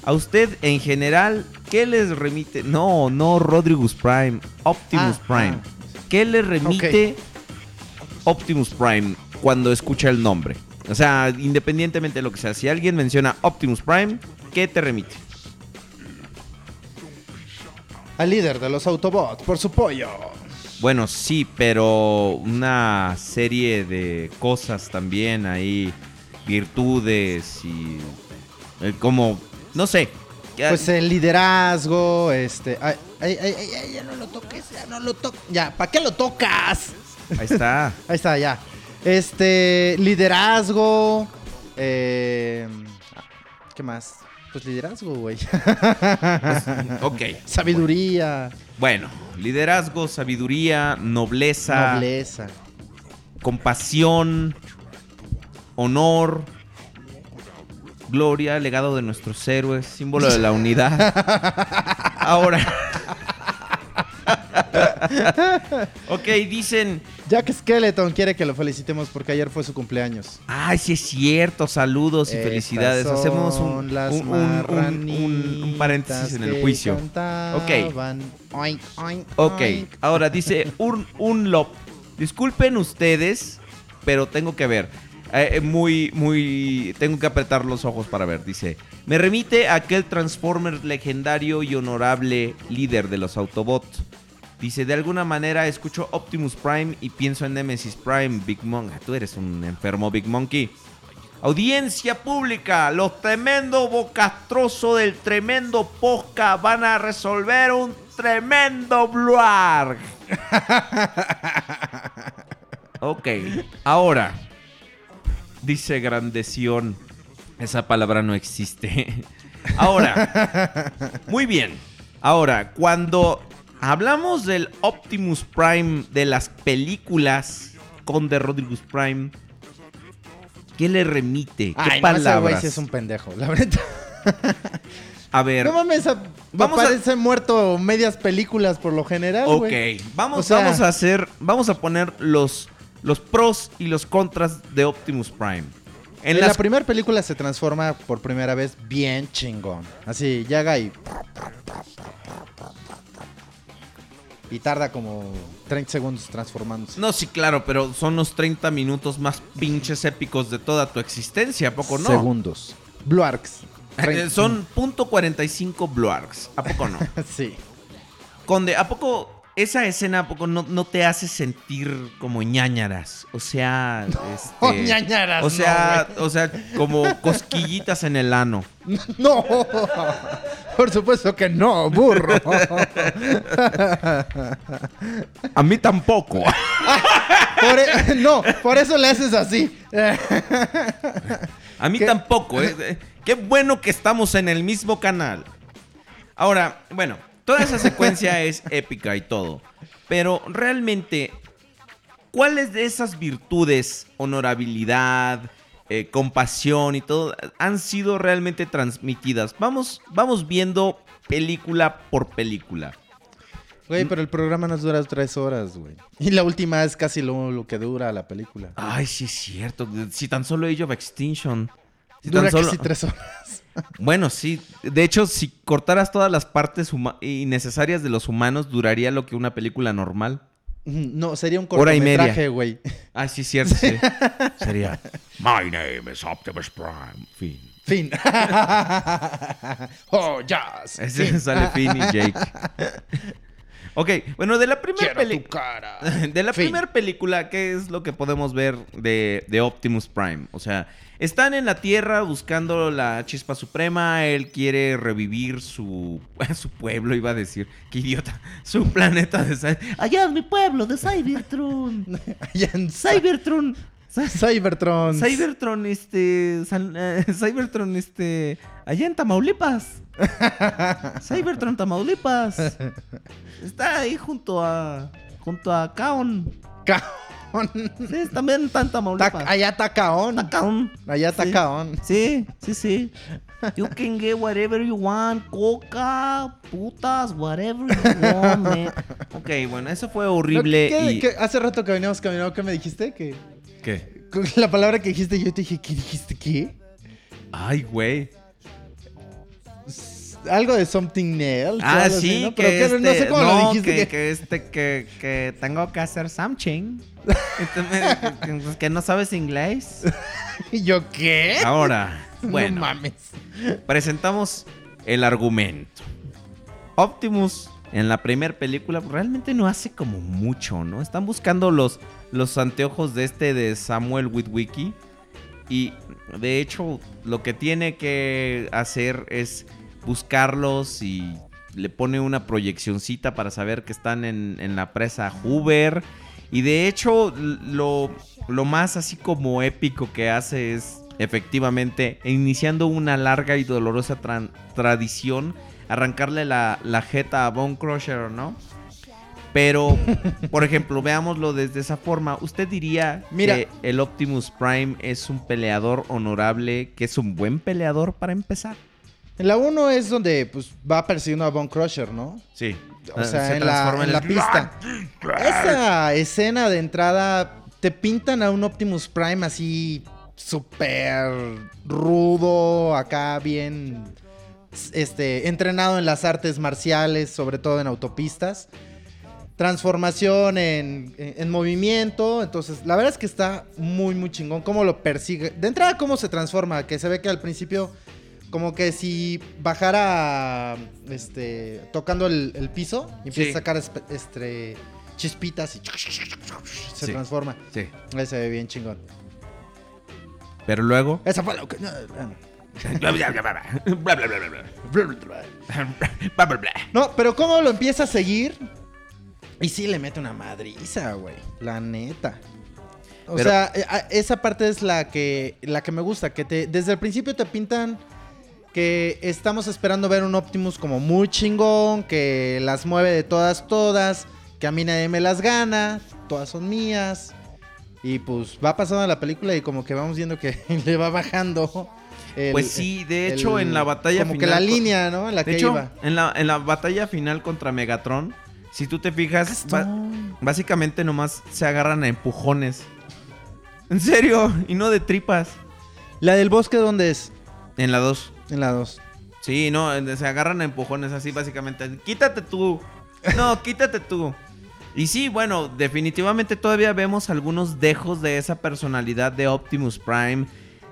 S2: a usted en general, ¿qué les remite? No, no Rodrigus Prime, Optimus
S3: Ah,
S2: Prime.
S3: ah.
S2: ¿Qué le remite Optimus Prime cuando escucha el nombre? O sea, independientemente de lo que sea, si alguien menciona Optimus Prime, ¿qué te remite?
S3: Al líder de los Autobots, por su pollo.
S2: Bueno, sí, pero una serie de cosas también ahí, virtudes y eh, como, no sé.
S3: Pues el liderazgo, este. Ay, ay, ay, ya no lo toques, ya no lo toques. Ya, ¿para qué lo tocas?
S2: Ahí está.
S3: Ahí está, ya. Este, liderazgo. eh, ¿Qué más? Pues liderazgo, güey.
S2: Ok.
S3: Sabiduría,
S2: Bueno, liderazgo, sabiduría, nobleza,
S3: nobleza.
S2: compasión, honor, gloria, legado de nuestros héroes, símbolo de la unidad. Ahora. Ok, dicen.
S3: Jack Skeleton quiere que lo felicitemos porque ayer fue su cumpleaños.
S2: Ay, sí es cierto, saludos y
S3: Estas
S2: felicidades. Hacemos un,
S3: las
S2: un- un- un- un- un paréntesis en el juicio.
S3: cantaban. Oink, oink,
S2: Ok,
S3: oink.
S2: ahora dice un, un lop. Disculpen ustedes, pero tengo que ver. Eh, eh, muy, muy. Tengo que apretar los ojos para ver. Dice: Me remite a aquel Transformer legendario y honorable líder de los Autobots. Dice: De alguna manera escucho Optimus Prime y pienso en Nemesis Prime, Big Monkey. Tú eres un enfermo, Big Monkey. Audiencia pública, los tremendos bocastrosos del tremendo posca van a resolver un tremendo bluarg. ok, ahora, dice Grandeción, esa palabra no existe. Ahora, muy bien. Ahora, cuando hablamos del Optimus Prime de las películas con The Rodriguez Prime, ¿qué le remite? ¿Qué
S3: Ay, no, ese güey
S2: palabras?
S3: sí es un pendejo, la verdad.
S2: A ver,
S3: No mames, a-
S2: Vamos a-
S3: aparece muerto medias películas por lo general,
S2: ok, vamos,
S3: O sea-
S2: vamos a hacer, vamos a poner los, los pros y los contras de Optimus Prime.
S3: En,
S2: En
S3: la primera película se transforma por primera vez bien chingón. Así, llega y... Y tarda como 30 segundos transformándose.
S2: No, sí, claro, pero son los 30 minutos más pinches épicos de toda tu existencia, ¿a poco no?
S3: Segundos. Bluarks.
S2: Eh, son punto .45 Bluargs, ¿a poco no?
S3: Sí.
S2: Conde, ¿a poco esa escena poco no, no te hace sentir como ñañaras? O sea, este,
S3: Oh, ñañaras,
S2: O sea,
S3: no,
S2: o sea, como cosquillitas en el ano.
S3: No. Por supuesto que no, burro.
S2: A mí tampoco.
S3: Por e- no, por eso le haces así.
S2: A mí
S3: ¿Qué?
S2: tampoco. Eh, Qué bueno que estamos en el mismo canal. Ahora, bueno, toda esa secuencia es épica y todo. Pero realmente, ¿cuáles de esas virtudes, honorabilidad, eh, compasión y todo, han sido realmente transmitidas? Vamos, vamos viendo película por película.
S3: Güey, pero el programa nos dura tres horas, güey. Y la última es casi lo, lo que dura la película.
S2: Ay, sí es cierto. Si tan solo Age of Extinction. Si
S3: dura
S2: tan solo-
S3: casi tres horas.
S2: Bueno, sí. De hecho, si cortaras todas las partes innecesarias de los humanos, duraría lo que una película normal.
S3: No, sería un
S2: Hora y media.
S3: cortometraje, güey.
S2: Ah, sí, cierto, sí. Sería. My name is Optimus Prime. Fin.
S3: Fin. oh, jazz.
S2: Ese sale Finn y Jake. ok, bueno, de la primera película.
S3: cara.
S2: De la
S3: Fin.
S2: primera película, ¿qué es lo que podemos ver de, de Optimus Prime? O sea, están en la Tierra buscando la chispa suprema. Él quiere revivir su, su pueblo, iba a decir. Qué idiota. Su planeta de Cy- Allá en mi pueblo de Cybertron.
S3: Allá en
S2: Cybertron.
S3: Cybertron.
S2: Cybertron, este. San- eh, Cybertron, este. Allá en Tamaulipas. Cybertron, Tamaulipas. Está ahí junto a. Junto a Kaon.
S3: Caón.
S2: Sí, también está en Tamaulipas.
S3: Ta- allá está Caón.
S2: Está Kaon.
S3: Allá está
S2: Sí.
S3: Caón.
S2: Sí, sí, sí. You can get whatever you want. Coca, putas, whatever you want, man. Ok, bueno, eso fue horrible.
S3: ¿Qué-
S2: y...
S3: qué- hace rato que veníamos caminando, ¿qué me dijiste? Que
S2: ¿Qué?
S3: con la palabra que dijiste, yo te dije, ¿qué dijiste? ¿Qué?
S2: Ay, güey.
S3: Algo de something else.
S2: Ah,
S3: así,
S2: sí,
S3: ¿no?
S2: que
S3: Pero que no
S2: este-
S3: sé cómo
S2: no,
S3: lo dijiste.
S2: Que,
S3: que-
S2: este, que, que tengo que hacer something. Entonces, que, no sabes inglés.
S3: ¿Y yo qué?
S2: Ahora,
S3: No
S2: bueno,
S3: mames.
S2: presentamos el argumento. Optimus en la primera película realmente no hace como mucho, ¿no? Están buscando los, los anteojos de este de Samuel Witwicky. Y de hecho, lo que tiene que hacer es buscarlos y le pone una proyeccioncita para saber que están en, en la presa Hoover. Y de hecho, lo, lo más así como épico que hace es efectivamente, iniciando una larga y dolorosa tradición, arrancarle la, la jeta a Bone Crusher, ¿no? Pero, por ejemplo, veámoslo desde esa forma. ¿Usted diría
S3: Mira.
S2: que el Optimus Prime es un peleador honorable, que es un buen peleador para empezar?
S3: En la 1 es donde pues va persiguiendo a Bone Crusher, ¿no?
S2: Sí.
S3: O sea, en la, en la pista. Esa escena de entrada te pintan a un Optimus Prime así súper rudo, acá bien este entrenado en las artes marciales, sobre todo en autopistas. Transformación en, en- en movimiento. Entonces, la verdad es que está muy, muy chingón. Cómo lo persigue. De entrada, cómo se transforma. Que se ve que al principio, como que si bajara este, tocando el, el piso y empieza
S2: Sí.
S3: a sacar este, chispitas y se
S2: Sí.
S3: transforma.
S2: Sí.
S3: Ahí se ve bien chingón.
S2: Pero luego...
S3: Esa fue lo que. no, pero cómo lo empieza a seguir. Y sí le mete una madriza, güey. La neta. O
S2: Pero-
S3: sea, eh, a- esa parte es la que, la que me gusta. Que te, desde el principio te pintan que estamos esperando ver un Optimus como muy chingón. Que las mueve de todas, todas. Que a mí nadie me las gana. Todas son mías. Y pues va pasando la película y como que vamos viendo que le va bajando. el-
S2: Pues sí, de hecho,
S3: el-
S2: en la batalla
S3: Como que
S2: final
S3: la
S2: con-
S3: línea, ¿no? En la
S2: De
S3: que
S2: hecho,
S3: iba.
S2: en la, en la batalla final contra Megatron, si tú te fijas, básicamente nomás se agarran a empujones. En serio, y no de tripas.
S3: ¿La del bosque dónde es?
S2: En la 2.
S3: En la 2.
S2: Sí, no, se agarran a empujones así básicamente. Quítate tú. No, quítate tú. Y sí, bueno, definitivamente todavía vemos algunos dejos de esa personalidad de Optimus Prime,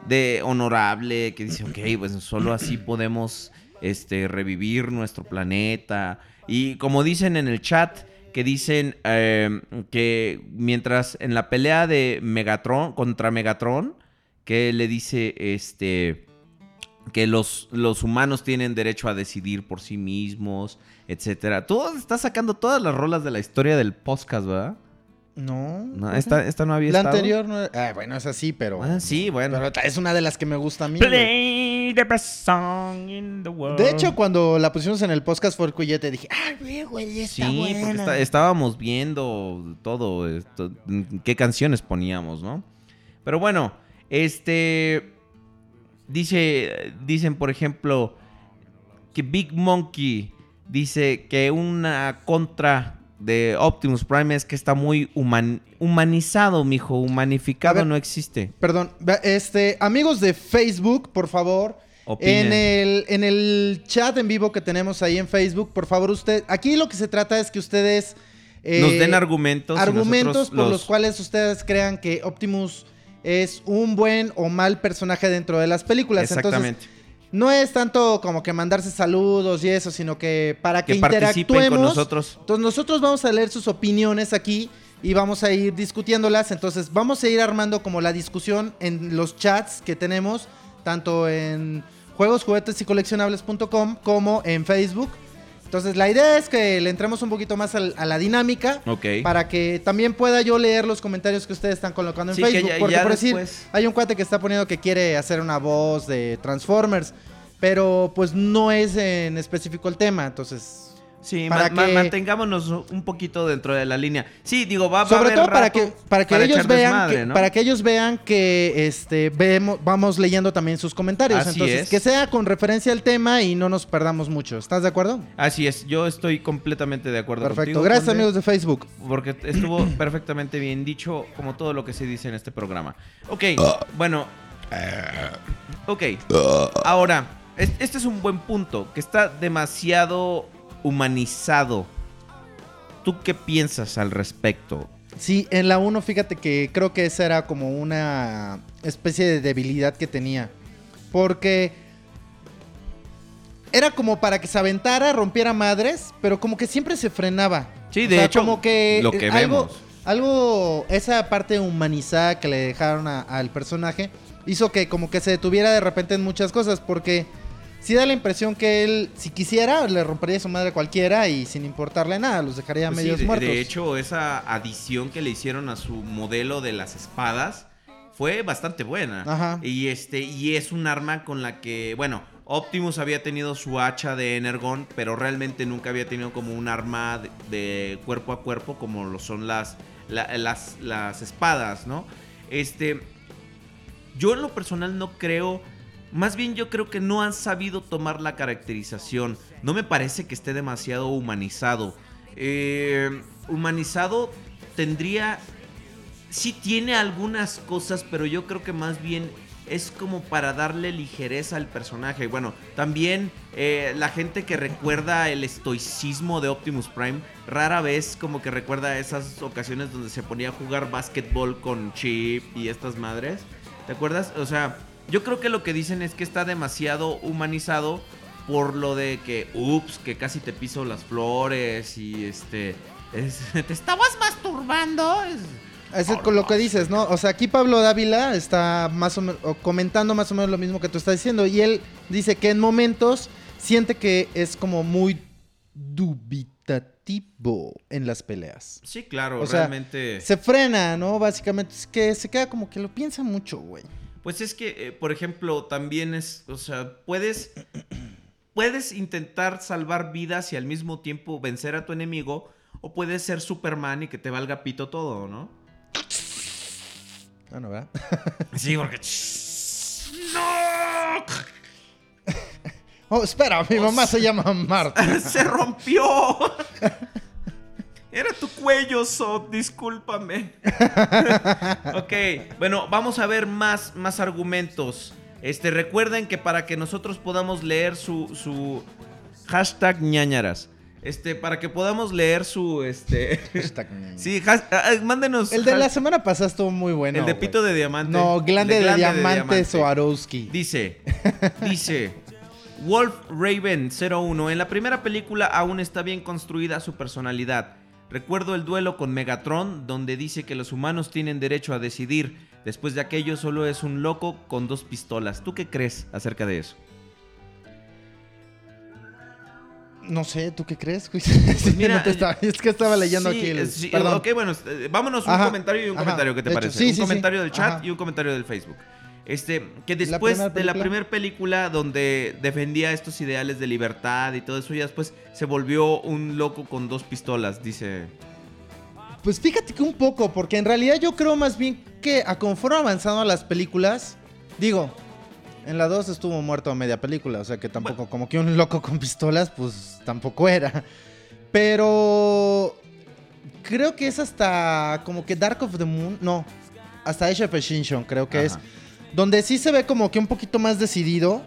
S2: de honorable, que dice, ok, pues solo así podemos este, revivir nuestro planeta. Y como dicen en el chat, que dicen eh, que mientras en la pelea de Megatron contra Megatron, que le dice, este que los, los humanos tienen derecho a decidir por sí mismos, etcétera. Tú estás sacando todas las rolas de la historia del podcast, ¿verdad?
S3: No.
S2: No, esta, esta no había
S3: La
S2: estado.
S3: anterior no era- Ah, bueno, es así, pero.
S2: Ah, sí, bueno.
S3: pero es una de las que me gusta a mí.
S2: Play the best song in the world.
S3: De hecho, cuando la pusimos en el podcast fue el cuyete, dije, ah, güey, güey, está
S2: Sí,
S3: buena.
S2: porque está- estábamos viendo todo, esto, qué canciones poníamos, ¿no? Pero bueno, este dice, dicen por ejemplo que Big Monkey dice que una contra de Optimus Prime es que está muy human- humanizado, mijo, humanificado
S3: ver.
S2: no existe.
S3: Perdón, este, amigos de Facebook, por favor.
S2: Opinen.
S3: En el, en el chat en vivo que tenemos ahí en Facebook, por favor, usted. Aquí lo que se trata es que ustedes. eh,
S2: Nos den argumentos.
S3: argumentos por los... cuales ustedes crean que Optimus es un buen o mal personaje dentro de las películas.
S2: Exactamente.
S3: Entonces, no es tanto como que mandarse saludos y eso, sino que para que,
S2: que
S3: interactuemos.
S2: con nosotros.
S3: Entonces nosotros vamos a leer sus opiniones aquí y vamos a ir discutiéndolas. Entonces vamos a ir armando como la discusión en los chats que tenemos, tanto en juegos, juguetes y coleccionables.com como en Facebook. Entonces la idea es que le entremos un poquito más al- a la dinámica
S2: Ok.
S3: para que también pueda yo leer los comentarios que ustedes están colocando en
S2: Sí,
S3: Facebook.
S2: ya-
S3: porque
S2: ya
S3: por decir,
S2: después-
S3: hay un cuate que está poniendo que quiere hacer una voz de Transformers, pero pues no es en específico el tema, entonces...
S2: Sí,
S3: para
S2: ma-
S3: que-
S2: mantengámonos un poquito dentro de la línea. Sí, digo, va, va a
S3: Sobre
S2: haber
S3: todo para
S2: rato
S3: que para que
S2: para
S3: ellos vean
S2: desmadre,
S3: que,
S2: ¿no?
S3: para que ellos vean que este vemos vamos leyendo también sus comentarios,
S2: Así
S3: entonces
S2: es.
S3: que sea con referencia al tema y no nos perdamos mucho. ¿Estás de acuerdo?
S2: Así es, yo estoy completamente de acuerdo
S3: Perfecto.
S2: contigo.
S3: Gracias
S2: Conde,
S3: amigos de Facebook.
S2: Porque estuvo perfectamente bien dicho, como todo lo que se dice en este programa. Ok, bueno. Ok, ahora, es- este es un buen punto, que está demasiado humanizado. ¿Tú qué piensas al respecto?
S3: Sí, en la 1 fíjate que creo que esa era como una especie de debilidad que tenía. Porque era como para que se aventara, rompiera madres, pero como que siempre se frenaba.
S2: Sí,
S3: O
S2: de
S3: sea,
S2: hecho,
S3: como que
S2: lo que
S3: algo,
S2: vemos.
S3: algo, esa parte humanizada que le dejaron al personaje hizo que como que se detuviera de repente en muchas cosas, porque sí da la impresión que él, si quisiera, le rompería su madre a cualquiera y sin importarle nada, los dejaría
S2: Pues sí,
S3: medios
S2: de,
S3: muertos.
S2: de hecho, esa adición que le hicieron a su modelo de las espadas fue bastante buena.
S3: Ajá.
S2: Y este, y es un arma con la que, bueno, Optimus había tenido su hacha de Energon, pero realmente nunca había tenido como un arma de, de cuerpo a cuerpo como lo son las, la- las, las espadas, ¿no? Este, yo en lo personal no creo, más bien yo creo que no han sabido tomar la caracterización. No me parece que esté demasiado humanizado. Eh, humanizado tendría, sí tiene algunas cosas, pero yo creo que más bien es como para darle ligereza al personaje. Bueno, también eh, la gente que recuerda el estoicismo de Optimus Prime, rara vez como que recuerda esas ocasiones donde se ponía a jugar básquetbol con Chip y estas madres. ¿Te acuerdas? O sea, yo creo que lo que dicen es que está demasiado humanizado por lo de que, ups, que casi te piso las flores y este... es- te estabas masturbando. Es-
S3: Es el- con lo que dices, ¿no? O sea, aquí Pablo Dávila está más o menos comentando más o menos lo mismo que tú estás diciendo. Y él dice que en momentos siente que es como muy dubitativo en las peleas.
S2: Sí, claro,
S3: O sea,
S2: realmente...
S3: Se frena, ¿no? Básicamente es que se queda como que lo piensa mucho, güey.
S2: Pues es que, eh, por ejemplo, también es, o sea, puedes, puedes intentar salvar vidas y al mismo tiempo vencer a tu enemigo, o puedes ser Superman y que te valga pito todo, ¿no?
S3: Ah, no, ¿verdad?
S2: Sí, porque... ¡No!
S3: Oh, espera, mi mamá se llama Marta.
S2: ¡Se rompió! Era tu cuello, Sot, discúlpame. ok, bueno, vamos a ver más, más argumentos. Este, recuerden que para que nosotros podamos leer su, su hashtag ñañaras. Este, para que podamos leer su, este... sí, has- ah, ah, mándenos...
S3: El de la semana pasada estuvo muy bueno.
S2: El de pito de diamante.
S3: No, glande de, diamante,
S2: diamante.
S3: Swarovski.
S2: Dice, dice, Wolf Raven 01, en la primera película aún está bien construida su personalidad. Recuerdo el duelo con Megatron, donde dice que los humanos tienen derecho a decidir. Después de aquello solo es un loco con dos pistolas. ¿Tú qué crees acerca de eso?
S3: No sé, ¿tú qué crees? Sí,
S2: Pues mira,
S3: no te estaba- es que estaba leyendo
S2: Sí,
S3: aquí el...
S2: eh, sí,
S3: perdón.
S2: Ok, bueno, eh, vámonos un
S3: Ajá,
S2: comentario y un
S3: ajá,
S2: comentario, ¿qué te
S3: hecho,
S2: parece? un comentario del chat
S3: Ajá.
S2: y un comentario del Facebook. Este, que después de la primera película donde defendía estos ideales de libertad y todo eso, ya después se volvió un loco con dos pistolas, dice.
S3: Pues fíjate que un poco, porque en realidad yo creo más bien que a conforme avanzando las películas, digo, en la 2 estuvo muerto a media película, o sea que tampoco, como que un loco con pistolas, pues tampoco era. Pero creo que es hasta como que Dark of the Moon, no, hasta Age of Extinction creo que es. Donde sí se ve como que un poquito más decidido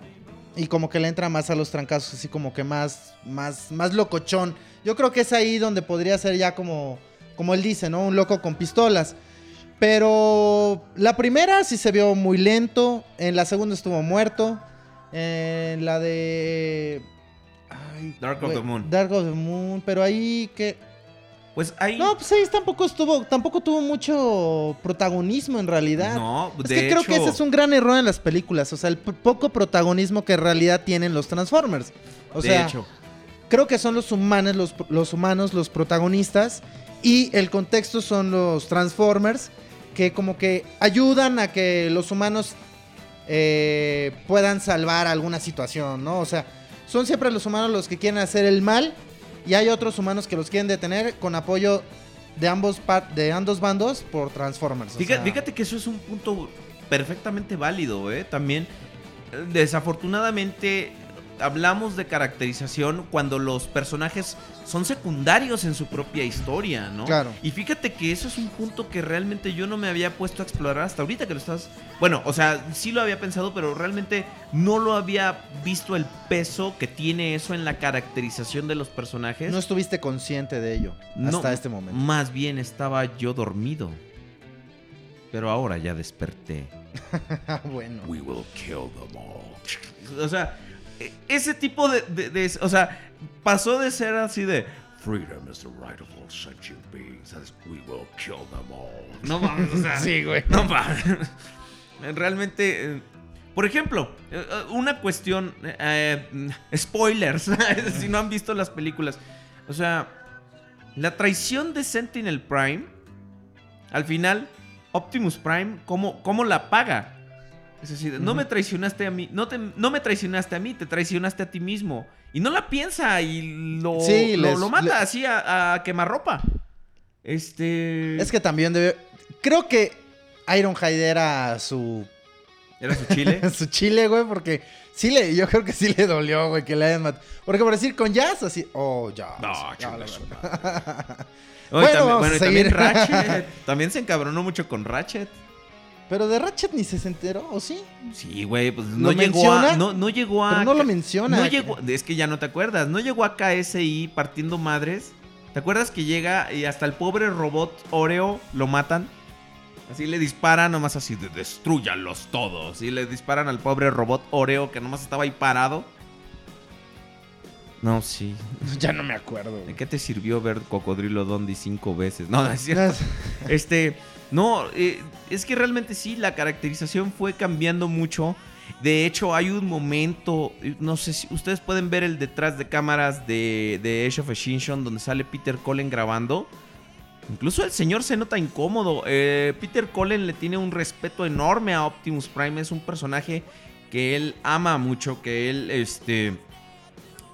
S3: y como que le entra más a los trancazos, así como que más, más, más locochón. Yo creo que es ahí donde podría ser ya como, como él dice, ¿no? Un loco con pistolas. Pero la primera sí se vio muy lento, en la segunda estuvo muerto, en la de... ay,
S2: Dark of the Moon.
S3: Dark of the Moon, pero ahí que...
S2: Pues ahí.
S3: No, pues ahí tampoco estuvo, tampoco tuvo mucho protagonismo en realidad.
S2: No,
S3: Es
S2: de
S3: que creo que ese es un gran error en las películas. O sea, el poco protagonismo que en realidad tienen los Transformers. O
S2: de
S3: sea,
S2: hecho.
S3: creo que son los humanos los, los humanos los protagonistas. Y el contexto son los Transformers. Que como que ayudan a que los humanos eh, puedan salvar alguna situación, ¿no? O sea, son siempre los humanos los que quieren hacer el mal. Y hay otros humanos que los quieren detener con apoyo de ambos, de ambos bandos por Transformers. o
S2: Fíjate,
S3: sea,
S2: fíjate que eso es un punto perfectamente válido, ¿eh? También, eh, desafortunadamente, hablamos de caracterización cuando los personajes son secundarios en su propia historia, ¿no?
S3: Claro.
S2: Y fíjate que eso es un punto que realmente yo no me había puesto a explorar hasta ahorita que lo estás... Bueno, o sea, sí lo había pensado, pero realmente no lo había visto el peso que tiene eso en la caracterización de los personajes.
S3: No estuviste consciente de ello
S2: No,
S3: hasta este momento.
S2: Más bien estaba yo dormido. Pero ahora ya desperté.
S3: Bueno.
S4: We will kill them all.
S2: O sea, ese tipo de, de- de- O sea, pasó de ser así de.
S4: Freedom is the right of all sentient beings. As we will kill them all.
S2: No mames, o sea.
S3: Sí, güey.
S2: No mames. Realmente. eh, Por ejemplo, eh, eh, una cuestión. eh, spoilers. si no han visto las películas. O sea, la traición de Sentinel Prime. Al final. Optimus Prime, ¿cómo, cómo la paga? Es no me traicionaste a mí, no, te, no me traicionaste a mí, te traicionaste a ti mismo. Y no la piensa y lo,
S3: Sí,
S2: lo,
S3: les-
S2: lo mata así a, a quemarropa. Este...
S3: Es que también debe. Creo que Ironhide era su.
S2: Era su chile.
S3: su chile, güey, porque sí le. Yo creo que sí le dolió, güey, que le hayan matado. Porque por decir con Jazz, así. Oh, Jazz.
S2: No. Oye,
S3: Bueno,
S2: también, bueno, y también. Ratchet. También se encabronó mucho con Ratchet.
S3: Pero de Ratchet ni se enteró, ¿o sí?
S2: Sí, güey, pues no
S3: ¿Lo
S2: llegó a. No, no llegó a.
S3: Pero no lo menciona.
S2: No llegó. Es que ya no te acuerdas. No llegó a KSI partiendo madres. ¿Te acuerdas que llega y hasta el pobre robot Oreo lo matan? Así le disparan, nomás así de destruyanlos todos. Y le disparan al pobre robot Oreo que nomás estaba ahí parado. No, sí.
S3: Ya no me acuerdo.
S2: ¿De qué te sirvió ver Cocodrilo Dondi cinco veces? No, no es cierto. Este, no, eh, es que realmente sí, la caracterización fue cambiando mucho. De hecho, hay un momento, no sé si ustedes pueden ver el detrás de cámaras de, de Age of Extinction donde sale Peter Cullen grabando. Incluso el señor se nota incómodo. Eh, Peter Cullen le tiene un respeto enorme a Optimus Prime. Es un personaje que él ama mucho, que él, este,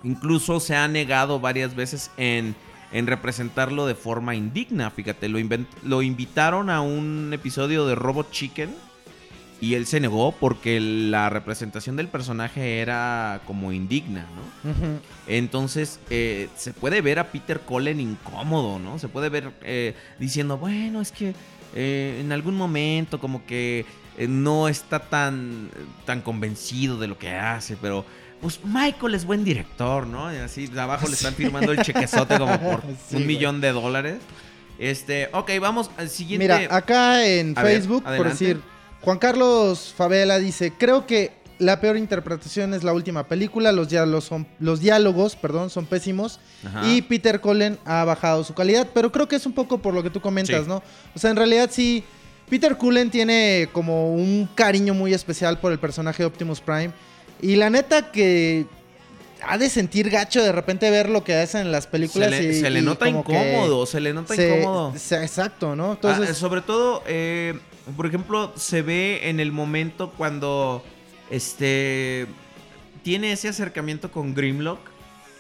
S2: incluso se ha negado varias veces en, en representarlo de forma indigna. Fíjate, lo, lo invitaron a un episodio de Robot Chicken y él se negó porque la representación del personaje era como indigna, ¿no? Entonces eh, se puede ver a Peter Cullen incómodo, ¿no? Se puede ver eh, diciendo, bueno, es que eh, en algún momento como que eh, no está tan, tan convencido de lo que hace, pero pues Michael es buen director, ¿no? Y así de abajo le están firmando el chequezote como por
S3: Sí,
S2: un millón de dólares. Este, ok, vamos al siguiente.
S3: Mira, acá en
S2: A ver,
S3: Facebook, por decir, Juan Carlos Favela dice, creo que la peor interpretación es la última película, los diálogos son, los diálogos, perdón, son pésimos
S2: Ajá.
S3: y Peter Cullen ha bajado su calidad, pero creo que es un poco por lo que tú comentas,
S2: Sí.
S3: ¿no? O sea, en realidad sí, Peter Cullen tiene como un cariño muy especial por el personaje de Optimus Prime y la neta que ha de sentir gacho de repente ver lo que hacen en las
S2: se
S3: películas
S2: le,
S3: y,
S2: se le
S3: y
S2: nota incómodo, se le nota
S3: se-
S2: incómodo.
S3: se- exacto, ¿no?
S2: Ah,
S3: Entonces,
S2: sobre todo, eh, por ejemplo, se ve en el momento cuando este tiene ese acercamiento con Grimlock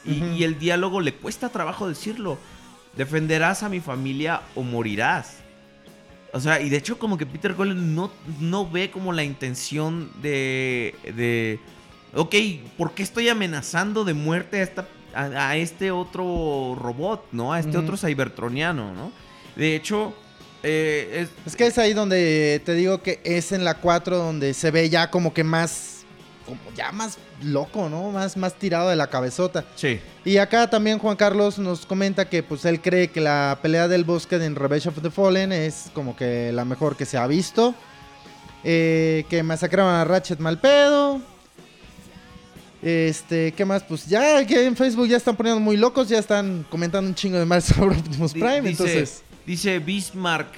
S2: y el diálogo le cuesta trabajo decirlo. Defenderás a mi familia o morirás. O sea, y de hecho como que Peter Cullen no, no ve como la intención de, de... Ok, ¿por qué estoy amenazando de muerte a, esta, a, a este otro robot, ¿no? A este otro cybertroniano, ¿no? De hecho, eh, es-
S3: Es que es ahí donde te digo que es en la 4 donde se ve ya como que más, como ya más loco, ¿no? Más, más tirado de la cabezota.
S2: Sí.
S3: Y acá también Juan Carlos nos comenta que pues él cree que la pelea del bosque en Revenge of the Fallen es como que la mejor que se ha visto. Eh, que masacraban a Ratchet mal pedo. Este, ¿qué más? Pues ya que en Facebook ya están poniendo muy locos, ya están comentando un chingo de mal sobre Optimus Prime,
S2: dice,
S3: entonces...
S2: dice Bismarck.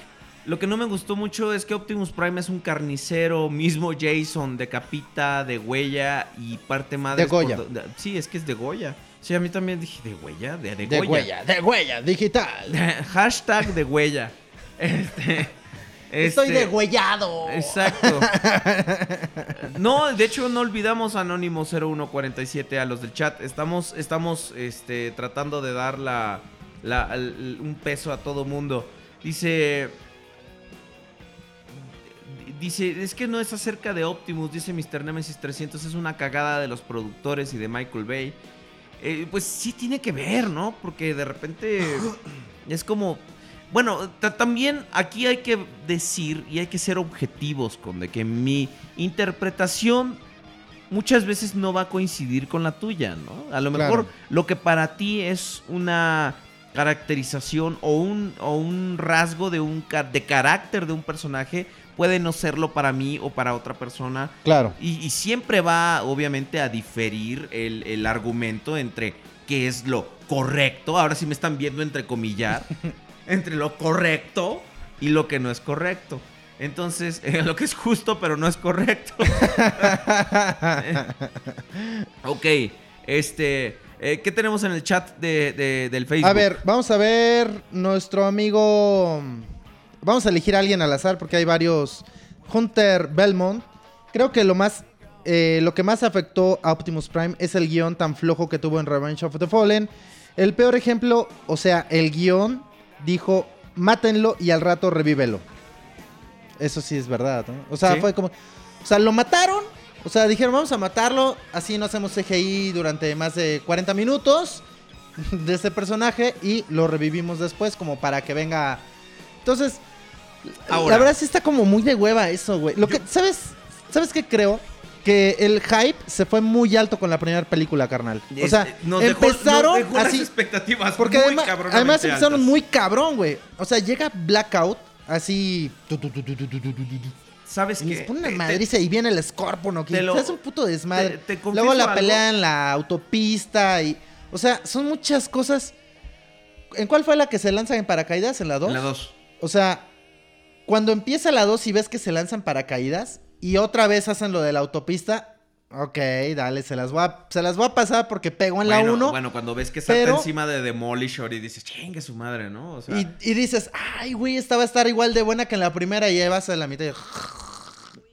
S2: Lo que no me gustó mucho es que Optimus Prime es un carnicero, mismo Jason, decapita, de huella y parte madre.
S3: Degolla.
S2: Sí, es que es de Goya. Sí, a mí también dije de huella, de, de
S3: De
S2: Goya.
S3: huella, de huella, digital.
S2: Hashtag de huella. Este,
S3: Estoy
S2: este,
S3: degüellado.
S2: Exacto. No, de hecho no olvidamos Anónimo 0147 a los del chat. Estamos, estamos este, tratando de dar la, la- el- un peso a todo mundo. Dice... Dice, es que no es acerca de Optimus, dice Mr. Nemesis 300, es una cagada de los productores y de Michael Bay. Eh, pues sí tiene que ver, ¿no? Porque de repente es como... Bueno, ta- también aquí hay que decir y hay que ser objetivos con de que mi interpretación muchas veces no va a coincidir con la tuya, ¿no? A lo
S3: Claro.
S2: mejor lo que para ti es una caracterización o un, o un rasgo de, un, de carácter de un personaje puede no serlo para mí o para otra persona.
S3: Claro.
S2: Y, y siempre va, obviamente, a diferir el, el argumento entre qué es lo correcto. Ahora sí me están viendo entrecomillar. entre lo correcto y lo que no es correcto. Entonces, eh, lo que es justo, pero no es correcto. ok, este. eh, ¿Qué tenemos en el chat de, de- del Facebook?
S3: A ver, vamos a ver nuestro amigo vamos a elegir a alguien al azar porque hay varios. Hunter Belmont. Creo que lo más. eh, lo que más afectó a Optimus Prime es el guion tan flojo que tuvo en Revenge of the Fallen. El peor ejemplo, o sea, el guion dijo: mátenlo y al rato revívelo. Eso sí es verdad, ¿no? O sea,
S2: Sí.
S3: fue como. O sea, lo mataron. O sea, dijeron, vamos a matarlo. Así no hacemos CGI durante más de 40 minutos de este personaje. Y lo revivimos después, como para que venga. Entonces,
S2: Ahora.
S3: la verdad sí está como muy de hueva eso, güey. Lo que, ¿sabes? ¿Sabes qué creo? que el hype se fue muy alto con la primera película, carnal. O sea, empezaron
S2: así, las expectativas
S3: porque además, además empezaron muy cabrón, güey. O sea, llega Blackout así
S2: ¿Sabes
S3: qué? Les pone una madriza y viene el escorpión que es un puto desmadre.
S2: Te,
S3: Luego la pelea en la autopista y o sea, son muchas cosas. ¿En cuál fue la que se lanzan en paracaídas? ¿En la 2?
S2: En la 2.
S3: O sea, cuando empieza la 2 y ves que se lanzan paracaídas, y otra vez hacen lo de la autopista, ok, dale, se las voy a, se las voy a pasar porque pegó en la
S2: bueno,
S3: 1
S2: bueno, cuando ves que salta
S3: pero-
S2: encima de Demolisher y dices, chingue su madre, ¿no? O sea,
S3: y, y dices, ay, güey, esta va a estar igual de buena que en la primera y ahí vas a la mitad. y-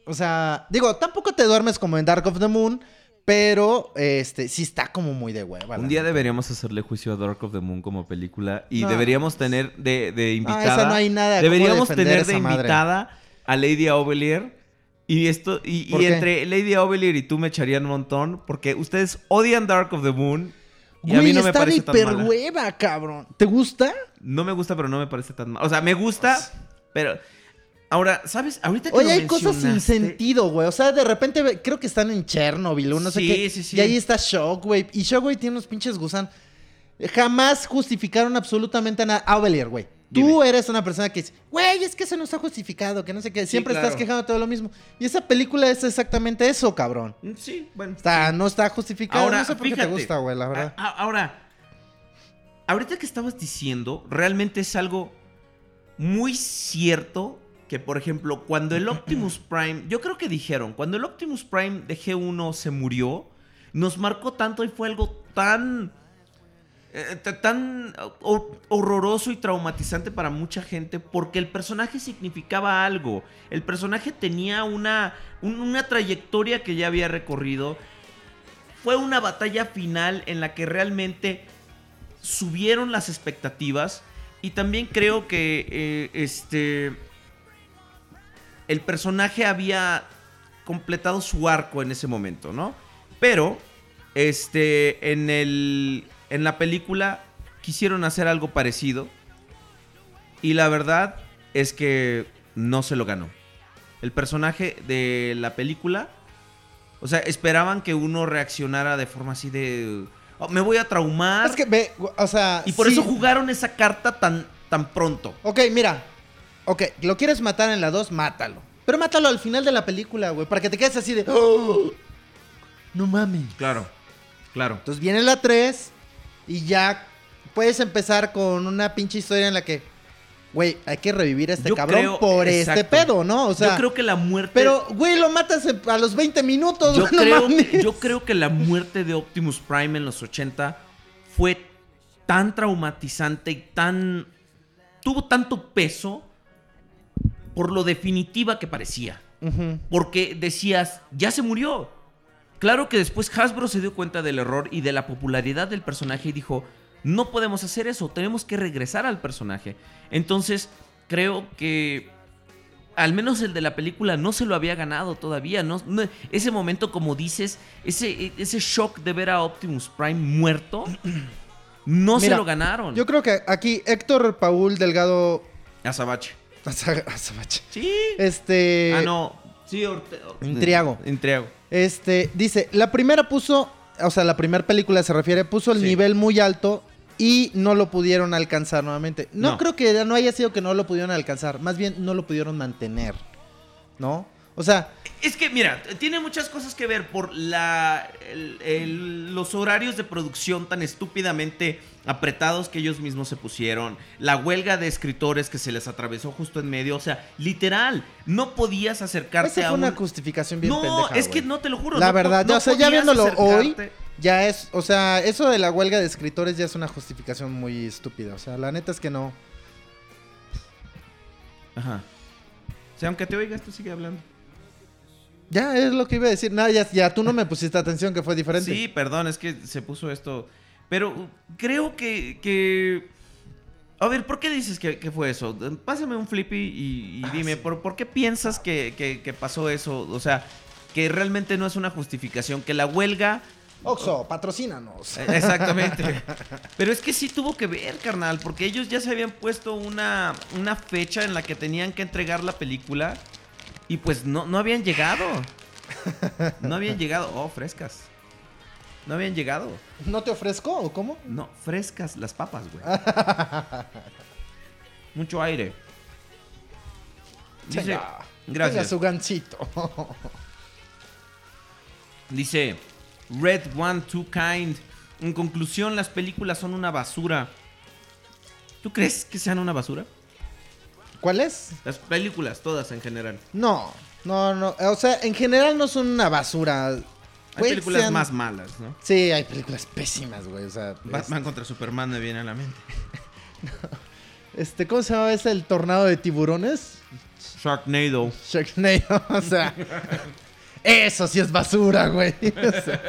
S3: O sea, digo, tampoco te duermes como en Dark of the Moon, pero este sí está como muy de hueva.
S2: un día deberíamos hacerle juicio a Dark of the Moon como película y
S3: No.
S2: deberíamos tener de, de invitada.
S3: esa no hay nada
S2: Deberíamos tener de
S3: madre.
S2: invitada a Lady Ovelier. Y esto, y, entre Lady Ovelier y tú me echarían un montón porque ustedes odian Dark of the Moon. Y a
S3: Güey,
S2: mí no me
S3: está de
S2: parece tan mala.
S3: hiperhueva, cabrón. ¿Te gusta?
S2: No me gusta, pero no me parece tan mal. O sea, me gusta, pero. Ahora, ¿sabes? Ahorita que
S3: Oye,
S2: lo
S3: hay cosas sin
S2: mencionaste-
S3: sentido, güey. O sea, de repente ve- creo que están en Chernobyl o no sé
S2: Sí,
S3: qué.
S2: sí, sí.
S3: Y ahí está Shockwave. Y Shockwave tiene unos pinches gusanos. Jamás justificaron absolutamente nada. Avelier, güey. Tú
S2: Dime.
S3: eres una persona que dice, güey, es que eso no está justificado, que no sé qué. Siempre
S2: claro.
S3: estás quejando de todo lo mismo. Y esa película es exactamente eso, cabrón.
S2: Mm, Sí, bueno.
S3: Está, no está justificado.
S2: Ahora,
S3: no sé por qué
S2: fíjate.
S3: te gusta, güey, la verdad.
S2: a- a- ahora, ahorita que estabas diciendo, realmente es algo muy cierto que, por ejemplo, cuando el Optimus Prime, yo creo que dijeron, cuando el Optimus Prime de G1 se murió, nos marcó tanto y fue algo tan... eh, t- tan hor- horroroso y traumatizante para mucha gente porque el personaje significaba algo. El personaje tenía una, un- una trayectoria que ya había recorrido. Fue una batalla final en la que realmente subieron las expectativas. Y también creo que eh, este. El personaje había completado su arco en ese momento, ¿no? Pero. Este. En el. En la película. Quisieron hacer algo parecido. Y la verdad es que no se lo ganó. El personaje de la película. O sea, esperaban que uno reaccionara de forma así de. "Oh, me voy a traumar.
S3: Es que ve, o sea.
S2: Y por
S3: sí.
S2: eso jugaron esa carta tan, tan pronto.
S3: Ok, mira. Ok, lo quieres matar en la 2, mátalo. Pero mátalo al final de la película, güey. Para que te quedes así de. "Oh, no mames.
S2: Claro, claro.
S3: Entonces viene la 3 y ya puedes empezar con una pinche historia en la que, güey, hay que revivir a este
S2: Yo
S3: cabrón
S2: creo-
S3: por este pedo, ¿no? O sea,
S2: yo creo que la muerte.
S3: pero, güey, lo matas a los 20 minutos,
S2: yo,
S3: no
S2: creo,
S3: mames.
S2: yo creo que la muerte de Optimus Prime en los 80 fue tan traumatizante y tan. tuvo tanto peso por lo definitiva que parecía. Porque decías, ya se murió. Claro que después Hasbro se dio cuenta del error y de la popularidad del personaje y dijo, no podemos hacer eso, tenemos que regresar al personaje. Entonces, creo que al menos el de la película no se lo había ganado todavía. No, no- ese momento, como dices, ese, ese shock de ver a Optimus Prime muerto, no se lo ganaron.
S3: Yo creo que aquí Héctor Paul Delgado.
S2: Azabache.
S3: Azabache.
S2: Sí.
S3: Este.
S2: ah, no. Sí, Orte- Orte-
S3: Intriago.
S2: Intriago.
S3: Este, dice, la primera puso, o sea, la primera película se refiere, puso el
S2: Sí.
S3: nivel muy alto y no lo pudieron alcanzar nuevamente. No,
S2: No.
S3: creo que no haya sido que no lo pudieron alcanzar, más bien no lo pudieron mantener, ¿no? O sea,
S2: Es que, mira, tiene muchas cosas que ver por la, el- el- los horarios de producción tan estúpidamente apretados que ellos mismos se pusieron, la huelga de escritores que se les atravesó justo en medio, o sea, literal, no podías acercarte
S3: esa
S2: a
S3: fue
S2: un...
S3: una justificación bien
S2: no,
S3: pendeja,
S2: es que no te lo juro.
S3: La
S2: no
S3: verdad,
S2: no
S3: o sea, ya viéndolo hoy, ya es, o sea, eso de la huelga de escritores ya es una justificación muy estúpida. O sea, la neta es que no.
S2: Ajá. O sea, aunque te oigas, tú sigue hablando.
S3: Ya, es lo que iba a decir. Nada, ya, ya tú no me pusiste atención que fue diferente.
S2: Sí, perdón, es que se puso esto. Pero uh, creo que. que... A ver, ¿por qué dices que, que fue eso? Pásame un flippy y, y
S3: Ah,
S2: dime, ¿por, por qué piensas que, que- que pasó eso? O sea, que realmente no es una justificación, que la huelga.
S3: Oxo, patrocínanos.
S2: Eh, Exactamente. Pero es que sí tuvo que ver, carnal, porque ellos ya se habían puesto una, una fecha en la que tenían que entregar la película y pues no, no habían llegado. No habían llegado. Oh, frescas. No habían llegado.
S3: ¿No te ofrezco o cómo?
S2: No, frescas las papas, güey. Mucho aire. Dice,
S3: Venga, venga
S2: gracias.
S3: su gancito.
S2: Dice Red One Two Kind. En conclusión, las películas son una basura. ¿Tú crees que sean una basura?
S3: ¿Cuál es?
S2: Las películas, todas en general.
S3: No, no, no. O sea, en general no son una basura.
S2: Hay películas
S3: sean-
S2: más malas, ¿no?
S3: Sí, hay películas pésimas, güey. O sea,
S2: Batman contra Superman me viene a la mente.
S3: es- este, ¿cómo se llama ese? El tornado de tiburones.
S2: Sharknado.
S3: Sharknado, o sea. eso sí es basura, güey. O sea,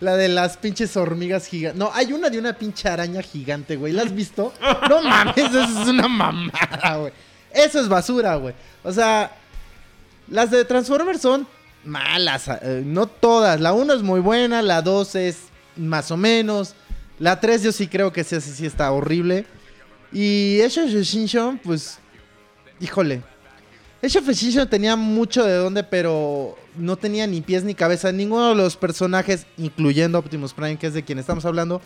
S3: la de las pinches hormigas gigantes. No, hay una de una pinche araña gigante, güey. ¿La has visto? No mames, eso es una mamada, güey. Eso es basura, güey. O sea, las de Transformers son malas. eh, no todas. La 1 es muy buena, la 2 es más o menos. La 3 yo sí creo que sí, sí, sí está horrible. Y Age of Extinction, pues, híjole. Age of Extinction tenía mucho de dónde, pero no tenía ni pies ni cabeza. Ninguno de los personajes, incluyendo Optimus Prime, que es de quien estamos hablando,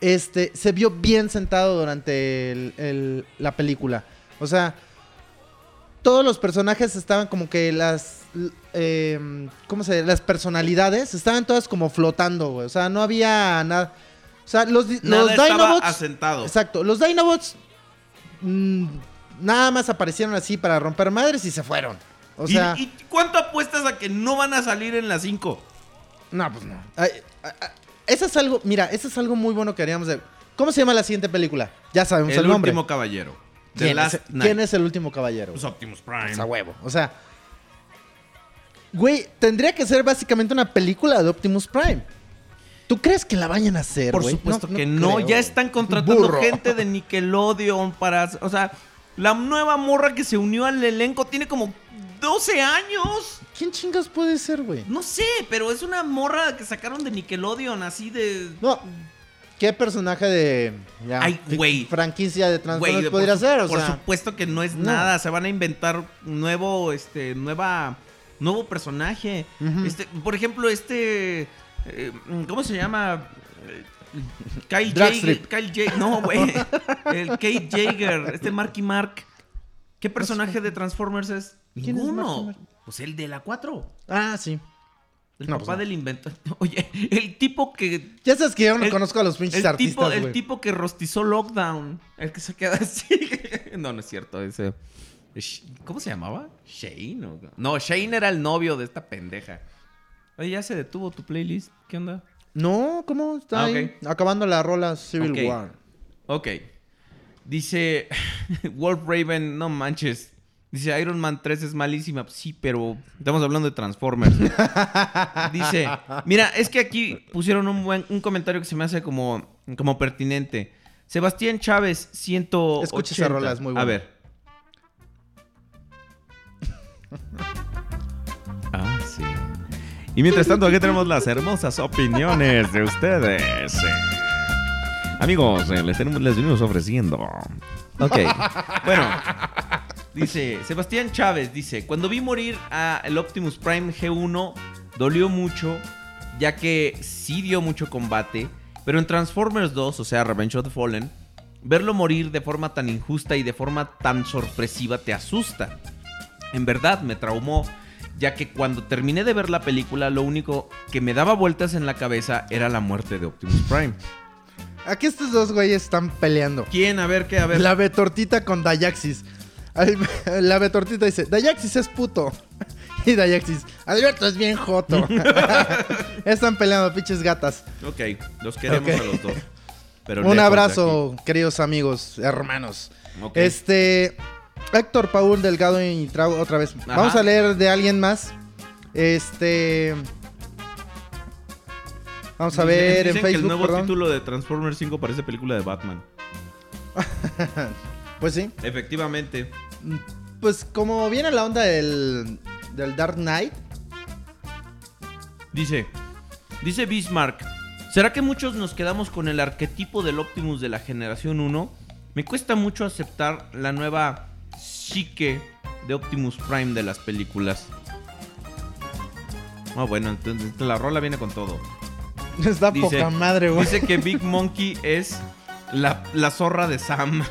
S3: este, se vio bien sentado durante la película. O sea, todos los personajes estaban como que las. eh, ¿Cómo se dice? Las personalidades estaban todas como flotando, güey. O sea, no había nada. O sea, los,
S2: Nada
S3: los Dinobots.
S2: asentado.
S3: Exacto. Los Dinobots. mm, nada más aparecieron así para romper madres y se fueron. O
S2: ¿Y-
S3: sea.
S2: ¿Y, cuánto apuestas a que no van a salir en las 5?
S3: No, pues no. Ay, ay, ay, eso es algo. Mira, eso es algo muy bueno que haríamos de. ¿Cómo se llama la siguiente película? Ya sabemos el,
S2: El
S3: nombre.
S2: último caballero. The
S3: ¿Quién,
S2: Last
S3: es,
S2: Knight.
S3: quién es el último caballero?
S2: Pues Optimus Prime.
S3: Pues a huevo. O sea. Güey, tendría que ser básicamente una película de Optimus Prime. ¿Tú crees que la vayan a hacer,
S2: Por supuesto que no.
S3: creo.
S2: Ya están contratando
S3: Burro.
S2: gente de Nickelodeon para. O sea, la nueva morra que se unió al elenco tiene como 12 años.
S3: ¿Quién chingas puede ser, güey?
S2: No sé, pero es una morra que sacaron de Nickelodeon, así de.
S3: No. ¿Qué personaje de ya,
S2: Ay, güey.
S3: franquicia de Transformers podría
S2: por,
S3: ser? O
S2: por
S3: sea,
S2: supuesto que no es
S3: no.
S2: nada. Se van a inventar nuevo, este, nueva, nuevo personaje. Este, por ejemplo, este, eh, ¿cómo se llama? Eh, Kyle Jaeger,
S3: Dragstrip.
S2: Kyle Jaeger, no, güey. El Kate Jaeger, este Marky Mark. ¿Qué personaje de Transformers es?
S3: ¿Quién es
S2: Ninguno.
S3: Mark?
S2: Pues el de la 4.
S3: Ah, sí.
S2: El
S3: No,
S2: papá
S3: pues no.
S2: del inventor. Oye, el tipo que
S3: Ya sabes que yo no
S2: el-
S3: conozco a los pinches
S2: el
S3: artistas,
S2: tipo, el tipo que rostizó Lockdown. El que se queda así. no, no es cierto. Ese. ¿Cómo se llamaba? Shane. o- No, Shane era el novio de esta pendeja. Oye, ya se detuvo tu playlist. ¿Qué onda?
S3: No, ¿cómo? Está
S2: Ah,
S3: ahí, acabando la rola Civil. War.
S2: Ok. Dice Wolf Raven, no manches. Dice Iron Man 3 es malísima. Sí, pero estamos hablando de Transformers. Dice, mira, es que aquí pusieron un buen un comentario que se me hace como, como pertinente. Sebastián Chávez, 180.
S3: Escucha esa rola, es muy buena.
S2: A ver. Ah, sí. Y mientras tanto, aquí tenemos las hermosas opiniones de ustedes. Amigos, eh, les, tenemos, les venimos ofreciendo. Ok. Bueno. Dice, Sebastián Chávez dice, cuando vi morir a el Optimus Prime G1, dolió mucho, ya que sí dio mucho combate, pero en Transformers 2, o sea, Revenge of the Fallen, verlo morir de forma tan injusta y de forma tan sorpresiva te asusta. En verdad me traumó, ya que cuando terminé de ver la película, lo único que me daba vueltas en la cabeza era la muerte de Optimus Prime.
S3: Aquí estos dos güeyes están peleando.
S2: ¿Quién? A ver, ¿qué? A ver.
S3: La Betortita con Dayaxis. La Betortita dice, Dayaxis es puto. Y Dayaxis, Alberto es bien joto. están peleando, pinches gatas.
S2: Ok, los queremos a los dos. Pero
S3: Un abrazo, queridos amigos, hermanos. Este, Héctor Paul Delgado y Trau otra vez.
S2: Ajá.
S3: Vamos a leer de alguien más. Este. Vamos a ver
S2: dicen
S3: en
S2: que el
S3: Facebook,
S2: nuevo
S3: perdón.
S2: título de Transformers 5 parece película de Batman.
S3: Pues sí.
S2: Efectivamente.
S3: Pues como viene la onda del, del Dark Knight.
S2: Dice, dice Bismarck, ¿será que muchos nos quedamos con el arquetipo del Optimus de la generación 1? Me cuesta mucho aceptar la nueva psique de Optimus Prime de las películas. Ah, bueno, entonces la rola viene con todo.
S3: Está
S2: Dice-
S3: poca madre, güey.
S2: Dice que Big Monkey es la, la zorra de Sam.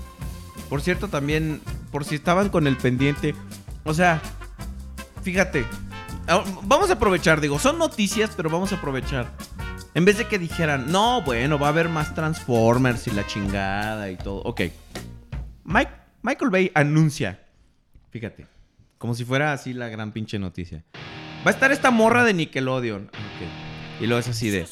S2: Por cierto, también, por si estaban con el pendiente, o sea, fíjate, ah, vamos a aprovechar, digo, son noticias, pero vamos a aprovechar. En vez de que dijeran, no, bueno, va a haber más Transformers y la chingada y todo. Ok. Mike, Michael Bay anuncia, fíjate, como si fuera así la gran pinche noticia. Va a estar esta morra de Nickelodeon. Y luego es así de,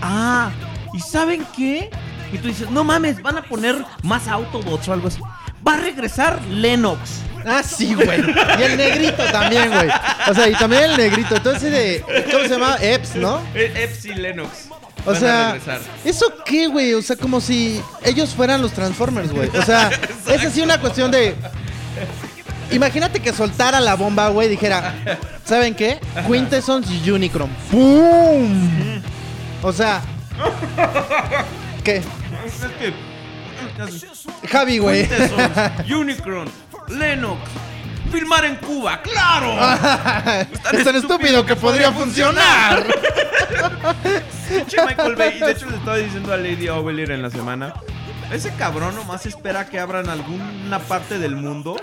S2: Ah, ¿y saben qué? Y tú dices, no mames, van a poner más Autobots o algo así. Va a regresar Lennox.
S3: Ah, sí, güey. Y el negrito también, güey. O sea, y también el negrito. Entonces, de. ¿Cómo se llama? Eps, ¿no?
S2: E- Epsi Lennox.
S3: O
S2: Van
S3: sea,
S2: regresar.
S3: ¿eso qué, güey? O sea, como si ellos fueran los Transformers, güey. O sea, es así una cuestión de. Imagínate que soltara la bomba, güey, y dijera, ¿saben qué? Quintessence y Unicron. ¡Pum! O sea. ¿Qué?
S2: Es que.
S3: Javi, güey.
S2: Unicron, Lennox. Filmar en Cuba, claro.
S3: es tan estúpido que podría funcionar.
S2: Pinche Michael Bay. Y de hecho le estaba diciendo a Lady Ovelier en la semana. Ese cabrón nomás espera que abran alguna parte del mundo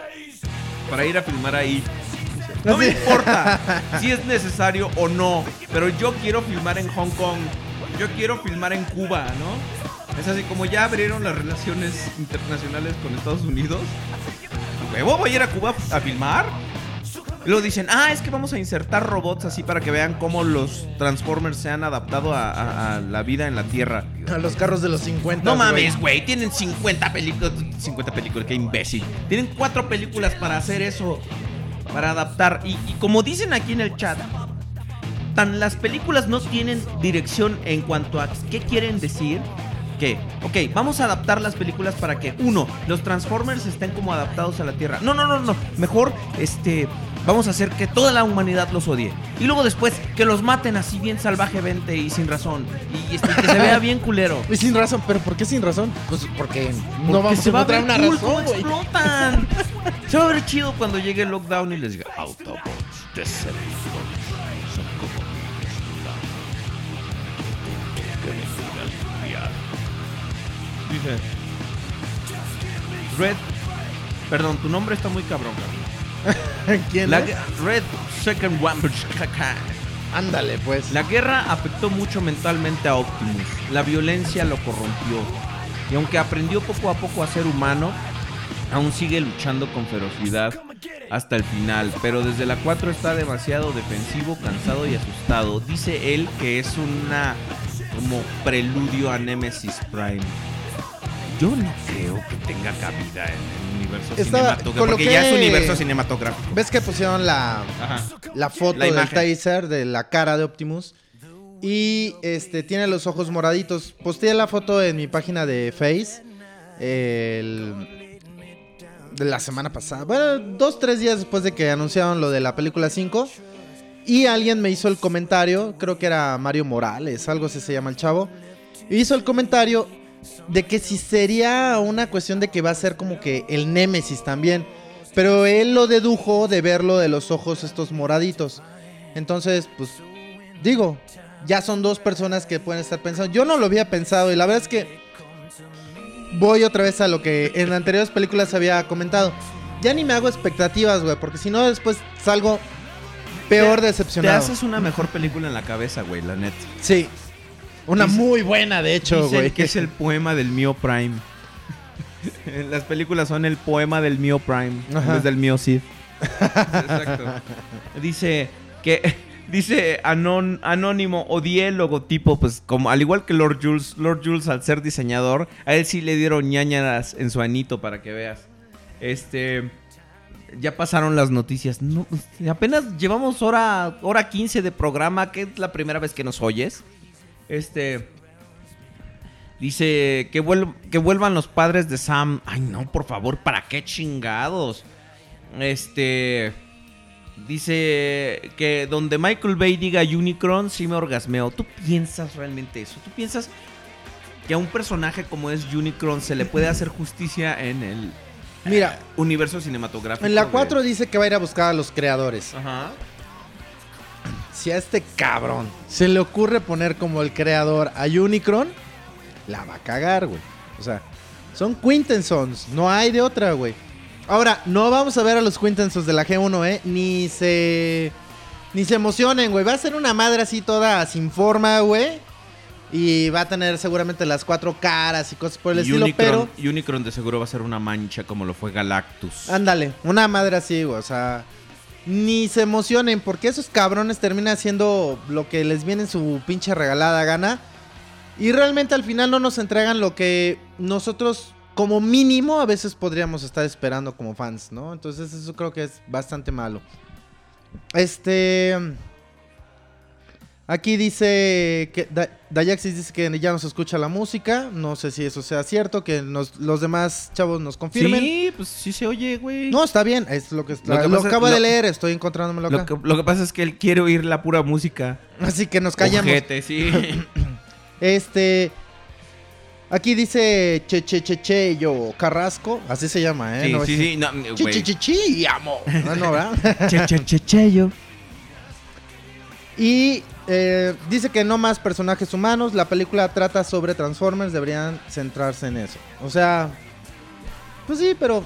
S2: para ir a filmar ahí. No me importa si es necesario o no, pero yo quiero filmar en Hong Kong. Yo quiero filmar en Cuba, ¿no? Es así como ya abrieron las relaciones internacionales con Estados Unidos. ¿Huevo? ¿Voy a ir a Cuba a filmar? Y luego dicen, ah, es que vamos a insertar robots así para que vean cómo los Transformers se han adaptado a, a- a la vida en la Tierra.
S3: A los carros de los 50.
S2: No mames, güey, tienen 50 películas. 50 películas, qué imbécil. Tienen cuatro películas para hacer eso. Para adaptar. Y, y como dicen aquí en el chat, tan las películas no tienen dirección en cuanto a qué quieren decir. Que, ok, vamos a adaptar las películas para que, uno, los Transformers estén como adaptados a la Tierra. No, no, no, no. Mejor, este, vamos a hacer que toda la humanidad los odie. Y luego después, que los maten así bien salvajemente y sin razón. Y este, que se vea bien culero.
S3: Y sin razón, pero ¿por qué sin razón? Pues porque no vamos
S2: se va a
S3: encontrar una
S2: cool
S3: razón,
S2: explotan. se va a ver chido cuando llegue el lockdown y les diga
S4: Autobots, Decepticons,
S2: Dice Red. Perdón, tu nombre está muy cabrón, cabrón.
S3: ¿Quién
S2: La
S3: es?
S2: Red Second One.
S3: Ándale, pues.
S2: La guerra afectó mucho mentalmente a Optimus. La violencia lo corrompió. Y aunque aprendió poco a poco a ser humano, aún sigue luchando con ferocidad hasta el final. Pero desde la 4 está demasiado defensivo, cansado y asustado. Dice él que es una como preludio a Nemesis Prime. Yo no creo que tenga cabida en el universo
S3: Estaba-
S2: cinematográfico. Porque ya es
S3: coloqué-
S2: universo cinematográfico.
S3: ¿Ves que pusieron la,
S2: Ajá.
S3: la foto
S2: La
S3: del
S2: imagen.
S3: taser de la cara de Optimus? Y este tiene los ojos moraditos. Posteé la foto en mi página de Face. el- de la semana pasada. Bueno, dos, tres días después de que anunciaron lo de la película 5. Y alguien me hizo el comentario, creo que era Mario Morales, algo así se llama el chavo. Hizo el comentario de que si sería una cuestión de que va a ser como que el Némesis también. Pero él lo dedujo de verlo de los ojos estos moraditos. Entonces, pues, digo, ya son dos personas que pueden estar pensando. Yo no lo había pensado y la verdad es que voy otra vez a lo que en anteriores películas había comentado. Ya ni me hago expectativas, güey, porque si no después salgo peor
S2: Te
S3: decepcionado.
S2: haces una mejor película en la cabeza, güey, la neta.
S3: Sí. Una
S2: Dice-
S3: muy buena, de hecho,
S2: Dicen
S3: güey.
S2: que es el poema del mío Prime. Las películas son el poema del mío Prime,
S3: Ajá.
S2: vez del mío Sid. Exacto. Dice que dice anon- anónimo odié el logotipo, pues como al igual que Lord Jules, Lord Jules al ser diseñador, a él sí le dieron ñañaras en su anito para que veas. Este. Ya pasaron las noticias. No, apenas llevamos hora, hora 15 de programa, que es la primera vez que nos oyes. Este. Dice que, vuel- que vuelvan los padres de Sam. Ay, no, por favor, ¿para qué chingados? Este. Dice que donde Michael Bay diga Unicron, sí me orgasmeo. ¿Tú piensas realmente eso? ¿Tú piensas que a un personaje como es Unicron se le puede hacer justicia en el
S3: Mira,
S2: universo cinematográfico?
S3: en la
S2: de-
S3: 4 dice que va a ir a buscar a los creadores.
S2: Ajá.
S3: Si a este cabrón se le ocurre poner como el creador a Unicron, la va a cagar, güey. O sea, son Quintensons, no hay de otra, güey. Ahora, no vamos a ver a los Quintensons de la G1, ¿eh? Ni se... Ni se emocionen, güey. Va a ser una madre así toda sin forma, güey. Y va a tener seguramente las cuatro caras y cosas por el
S2: Y
S3: estilo,
S2: Unicron,
S3: pero...
S2: Unicron de seguro va a ser una mancha como lo fue Galactus.
S3: Ándale, una madre así, güey. O sea, ni se emocionen porque esos cabrones terminan haciendo lo que les viene en su pinche regalada gana. Y realmente al final no nos entregan lo que nosotros como mínimo a veces podríamos estar esperando como fans, ¿no? Entonces eso creo que es bastante malo. Este... Aquí dice que Da- Dayaxis dice que ya nos escucha la música. No sé si eso sea cierto, que nos- los demás chavos nos confirmen.
S2: Sí, pues sí se oye, güey.
S3: No, está bien, es lo que,
S2: Lo
S3: lo
S2: que pasa-
S3: acabo de leer, estoy encontrándomelo acá.
S2: lo, que, lo que pasa es que él quiere oír la pura música.
S3: Así que nos callamos.
S2: Ojete, sí.
S3: Este aquí dice Che Che Che Che yo Carrasco, así se llama, ¿eh?
S2: sí,
S3: No
S2: sí, sí. No,
S3: Chi
S2: güey.
S3: Chi Chi Chi, amo. Ah, no, ¿verdad?
S2: Che, che, che, che, yo.
S3: Y eh, dice que no más personajes humanos. La película trata sobre Transformers. Deberían centrarse en eso. O sea, pues sí, pero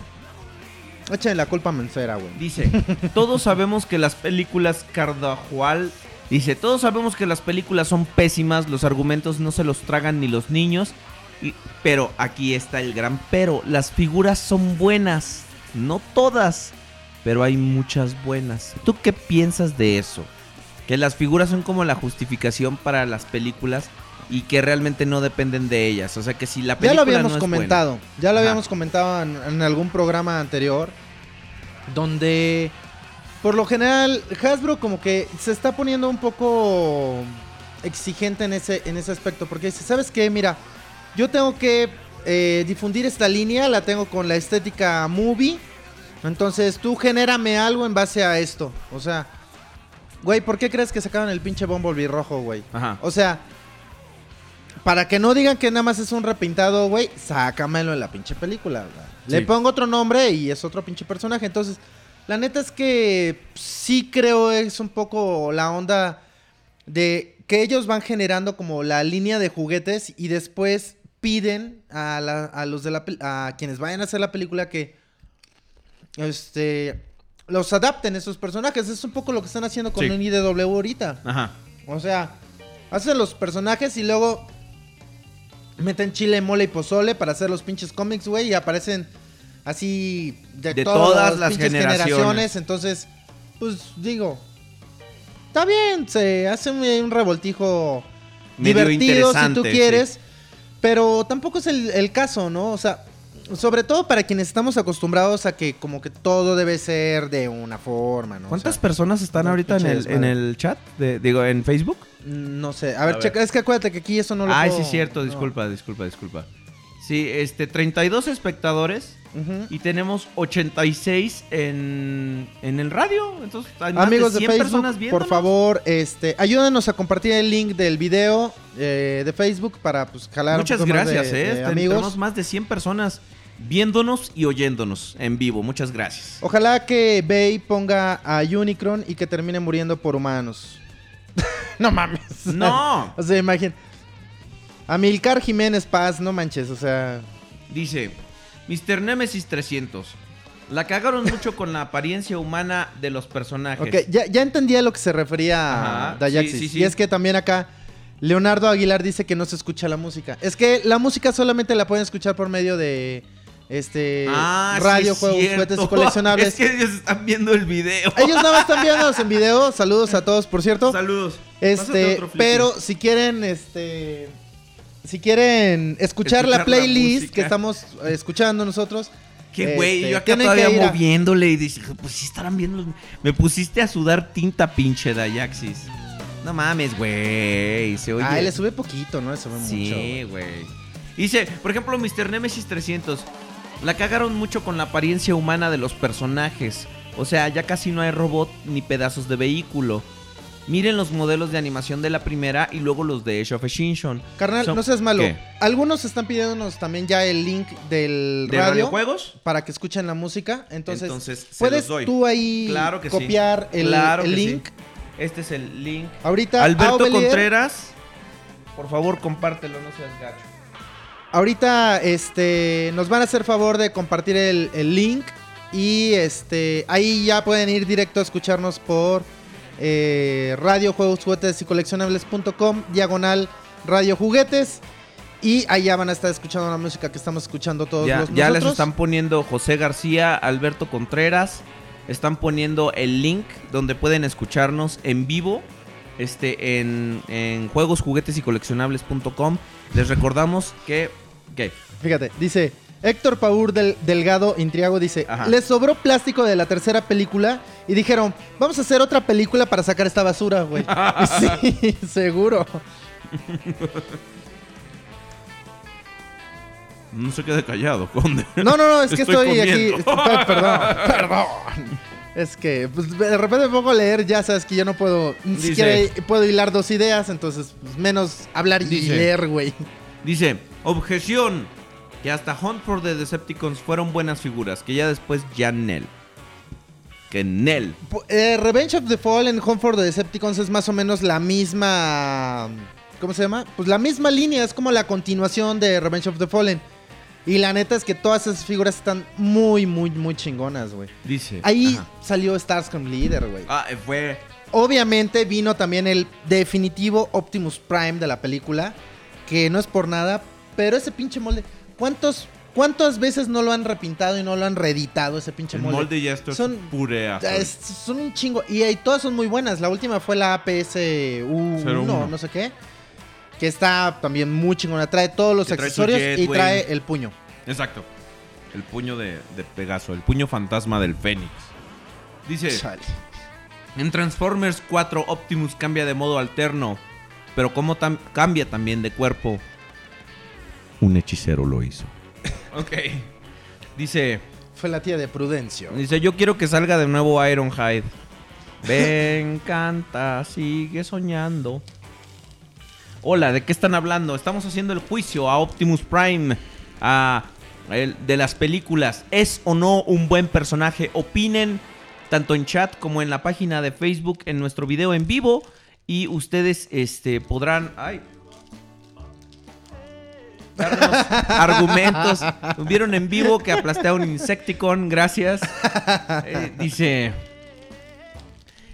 S3: échenle la culpa a Mencera, güey.
S2: Dice, todos sabemos que las películas Cardajual... Dice, todos sabemos que las películas son pésimas, los argumentos no se los tragan ni los niños, y- pero aquí está el gran pero, las figuras son buenas, no todas, pero hay muchas buenas. ¿Tú qué piensas de eso? Que las figuras son como la justificación para las películas y que realmente no dependen de ellas. O sea que si la
S3: Ya
S2: película
S3: lo habíamos
S2: no
S3: comentado, ya lo
S2: Ajá.
S3: habíamos comentado en, en algún programa anterior, donde por lo general Hasbro como que se está poniendo un poco exigente en ese, en ese aspecto, porque dice, ¿sabes qué? Mira, yo tengo que eh, difundir esta línea, la tengo con la estética movie, entonces tú genérame algo en base a esto, o sea, güey, ¿por qué crees que sacaron el pinche Bumblebee rojo, güey?
S2: Ajá.
S3: O sea, para que no digan que nada más es un repintado, güey, sácamelo en la pinche película. güey. Le pongo otro nombre y es otro pinche personaje. Entonces, la neta es que sí creo es un poco la onda de que ellos van generando como la línea de juguetes y después piden a, la- a los de la a quienes vayan a hacer la película que este los adapten esos personajes. Es un poco lo que están haciendo con
S2: Sí.
S3: un IDW ahorita.
S2: Ajá.
S3: O sea, hacen los personajes y luego meten chile, mole y pozole para hacer los pinches cómics, güey, y aparecen así de,
S2: De
S3: todas
S2: todas las
S3: pinches
S2: generaciones.
S3: Entonces, pues digo, está bien, se hace un, un revoltijo
S2: Medio
S3: divertido si tú quieres, pero tampoco es el, el caso, ¿no? O sea, sobre todo para quienes estamos acostumbrados a que como que todo debe ser de una forma, ¿no? O
S2: ¿Cuántas
S3: sea,
S2: personas están
S3: no,
S2: ahorita en el, en el chat? De- digo, en Facebook.
S3: No sé, a ver,
S2: ver.
S3: checa, es que acuérdate que aquí eso no lo
S2: Ay,
S3: puedo-
S2: sí, cierto,
S3: no.
S2: disculpa, disculpa, disculpa. Sí, este, 32 espectadores
S3: Ujú.
S2: y tenemos 86 en, en el radio. Entonces, hay más
S3: Amigos de,
S2: 100
S3: Facebook,
S2: personas
S3: por favor, este, ayúdenos a compartir el link del video eh, de Facebook para pues jalar un
S2: Muchas
S3: poco más
S2: gracias,
S3: de-
S2: eh.
S3: de
S2: Ten-
S3: amigos.
S2: Tenemos más de 100 personas viéndonos y oyéndonos en vivo. Muchas gracias.
S3: Ojalá que Bay ponga a Unicron y que termine muriendo por humanos. no mames.
S2: No.
S3: o sea, imagínate. A Milcar Jiménez Paz, no manches, o sea.
S2: Dice, Mr. Nemesis 300. La cagaron mucho con la apariencia humana de los personajes.
S3: Ok, ya, ya entendí a lo que se refería
S2: Ajá,
S3: Dayaxis.
S2: sí, sí, sí.
S3: Y es que también acá Leonardo Aguilar dice que no se escucha la música. Es que la música solamente la pueden escuchar por medio de este
S2: Ah, sí
S3: radio,
S2: es
S3: juegos,
S2: cierto.
S3: juguetes y coleccionables.
S2: Es que ellos están viendo el video.
S3: Ellos nada más están viéndonos en video. Saludos a todos, por cierto.
S2: Saludos.
S3: Este, pero si quieren, este, si quieren escuchar, la
S2: Escuchar la
S3: playlist que estamos escuchando nosotros,
S2: Qué güey,
S3: Este,
S2: yo acá
S3: tienen que
S2: todavía
S3: a-
S2: moviéndole y dije, pues sí estarán viendo. los- Me pusiste a sudar tinta pinche Dayaxis. No mames, güey. Se oye.
S3: Ah, le sube poquito, ¿no? Le sube mucho.
S2: Sí, güey. Dice, por ejemplo, Mr. Nemesis 300. La cagaron mucho con la apariencia humana de los personajes. O sea, ya casi no hay robot ni pedazos de vehículo. Miren los modelos de animación de la primera y luego los de Age of Extinction.
S3: Carnal,
S2: Son-
S3: no seas malo.
S2: ¿Qué?
S3: Algunos están pidiéndonos también ya el link del
S2: ¿De
S3: radio
S2: radiojuegos?
S3: para que escuchen la música. Entonces, puedes tú ahí
S2: Claro que sí.
S3: copiar el,
S2: Claro
S3: el
S2: que sí.
S3: link.
S2: Este es el link.
S3: Ahorita,
S2: Alberto Contreras, por favor, compártelo, no seas gacho.
S3: Ahorita este, nos van a hacer favor de compartir el, el link. Y este, ahí ya pueden ir directo a escucharnos por eh, radio, juegos, juguetes y coleccionables.com, diagonal radio juguetes. Y ahí ya van a estar escuchando la música que estamos escuchando todos
S2: Ya,
S3: los
S2: ya les están poniendo José García, Alberto Contreras. Están poniendo el link donde pueden escucharnos en vivo. Este, en, en juegos, juguetes y coleccionables.com. Les recordamos que. ¿Qué?
S3: Fíjate, dice Héctor Paur del Delgado Intriago dice,
S2: Ajá.
S3: les sobró plástico de la tercera película y dijeron, vamos a hacer otra película para sacar esta basura, güey. sí, seguro.
S2: No se quede callado, Conde.
S3: No, no, no, es que
S2: Estoy
S3: estoy, aquí. estoy- perdón, perdón. Es que pues, de repente me pongo a leer, ya sabes que yo no puedo, ni
S2: Dice-
S3: siquiera puedo hilar dos ideas, entonces pues, menos hablar y
S2: Dice-
S3: leer, güey.
S2: Dice, objeción. Que hasta Hunt for the Decepticons fueron buenas figuras. Que ya después ya Nell. Que Nell.
S3: Eh, Revenge of the Fallen, Home for the Decepticons es más o menos la misma. ¿Cómo se llama? Pues la misma línea, es como la continuación de Revenge of the Fallen. Y la neta es que todas esas figuras están muy, muy, muy chingonas, güey.
S2: Dice.
S3: Ahí
S2: Ajá.
S3: salió Starscream Leader, güey.
S2: Ah, fue.
S3: Obviamente vino también el definitivo Optimus Prime de la película, que no es por nada, pero ese pinche molde, ¿cuántos, ¿cuántas veces no lo han repintado y no lo han reeditado ese pinche
S2: El
S3: molde?
S2: molde ya está
S3: Son-
S2: purea.
S3: Es- son un chingo. Y, ahí todas son muy buenas. La última fue la APS-U1,
S2: 01.
S3: no sé qué. Que está también muy chingona. Trae todos los
S2: Que trae su
S3: accesorios
S2: jet,
S3: y trae el puño.
S2: Exacto. El puño de, de Pegaso, el puño fantasma del Fénix. Dice,
S3: Chale.
S2: en Transformers 4 Optimus cambia de modo alterno, pero como cambia también de cuerpo. Un hechicero lo hizo. ok. Dice,
S3: Fue la tía de Prudencio.
S2: dice, yo quiero que salga de nuevo Ironhide. Ven, canta, sigue soñando. Hola, ¿de qué están hablando? Estamos haciendo el juicio a Optimus Prime. A el- de las películas. ¿Es o no un buen personaje? Opinen tanto en chat como en la página de Facebook en nuestro video en vivo. Y ustedes este, podrán. Ay. darnos argumentos. Vieron en vivo que aplasté a un Insecticon. Gracias. Eh, dice.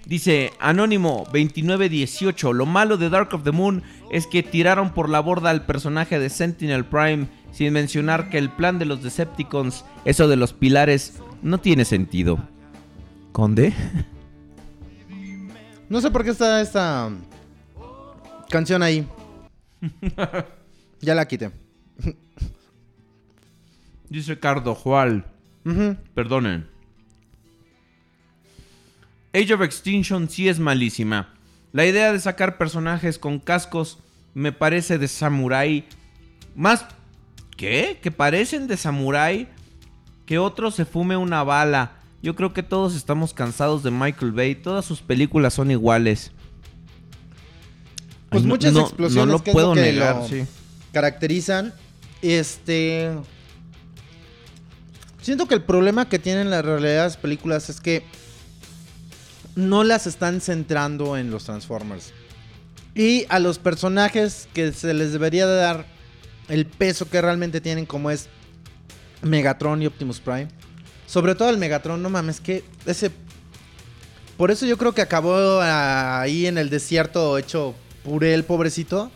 S2: Dice Anónimo 2918, lo malo de Dark of the Moon es que tiraron por la borda al personaje de Sentinel Prime sin mencionar que el plan de los Decepticons, eso de los pilares, no tiene sentido. ¿Conde?
S3: No sé por qué está esta canción ahí. ya la quité.
S2: Dice Cardo Jual. Perdonen. Age of Extinction sí es malísima. La idea de sacar personajes con cascos me parece de samurái. Más... ¿Qué? ¿Que parecen de samurái? Que otro se fume una bala. Yo creo que todos estamos cansados de Michael Bay. Todas sus películas son iguales.
S3: Pues
S2: Ay,
S3: muchas
S2: no-
S3: explosiones
S2: No lo
S3: que es lo
S2: puedo
S3: que
S2: negar,
S3: lo
S2: sí.
S3: caracterizan. Este. Siento que el problema que tienen las realidades películas es que no las están centrando en los Transformers. Y a los personajes que se les debería de dar el peso que realmente tienen, como es Megatron y Optimus Prime. Sobre todo el Megatron, no mames, que ese. Por eso yo creo que acabó ah, ahí en el desierto hecho puré el pobrecito.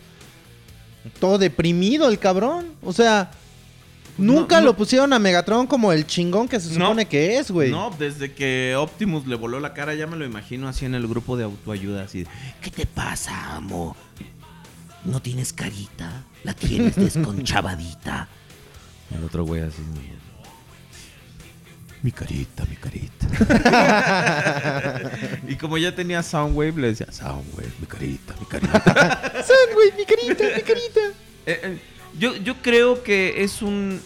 S3: Todo deprimido el cabrón. O sea, nunca
S2: no.
S3: lo pusieron a Megatron como el chingón que se
S2: No.
S3: supone que es, güey.
S2: No, desde que Optimus le voló la cara, ya me lo imagino así en el grupo de autoayuda, así. de,
S6: ¿Qué te pasa, amo? ¿No tienes carita? ¿La tienes desconchavadita?
S2: El otro güey así.
S4: Mi carita, mi carita.
S2: Y como ya tenía Soundwave, le decía,
S4: Soundwave, mi carita, mi carita.
S3: Sandwich, mi carita, mi carita.
S2: Eh, eh, yo, yo creo que es un.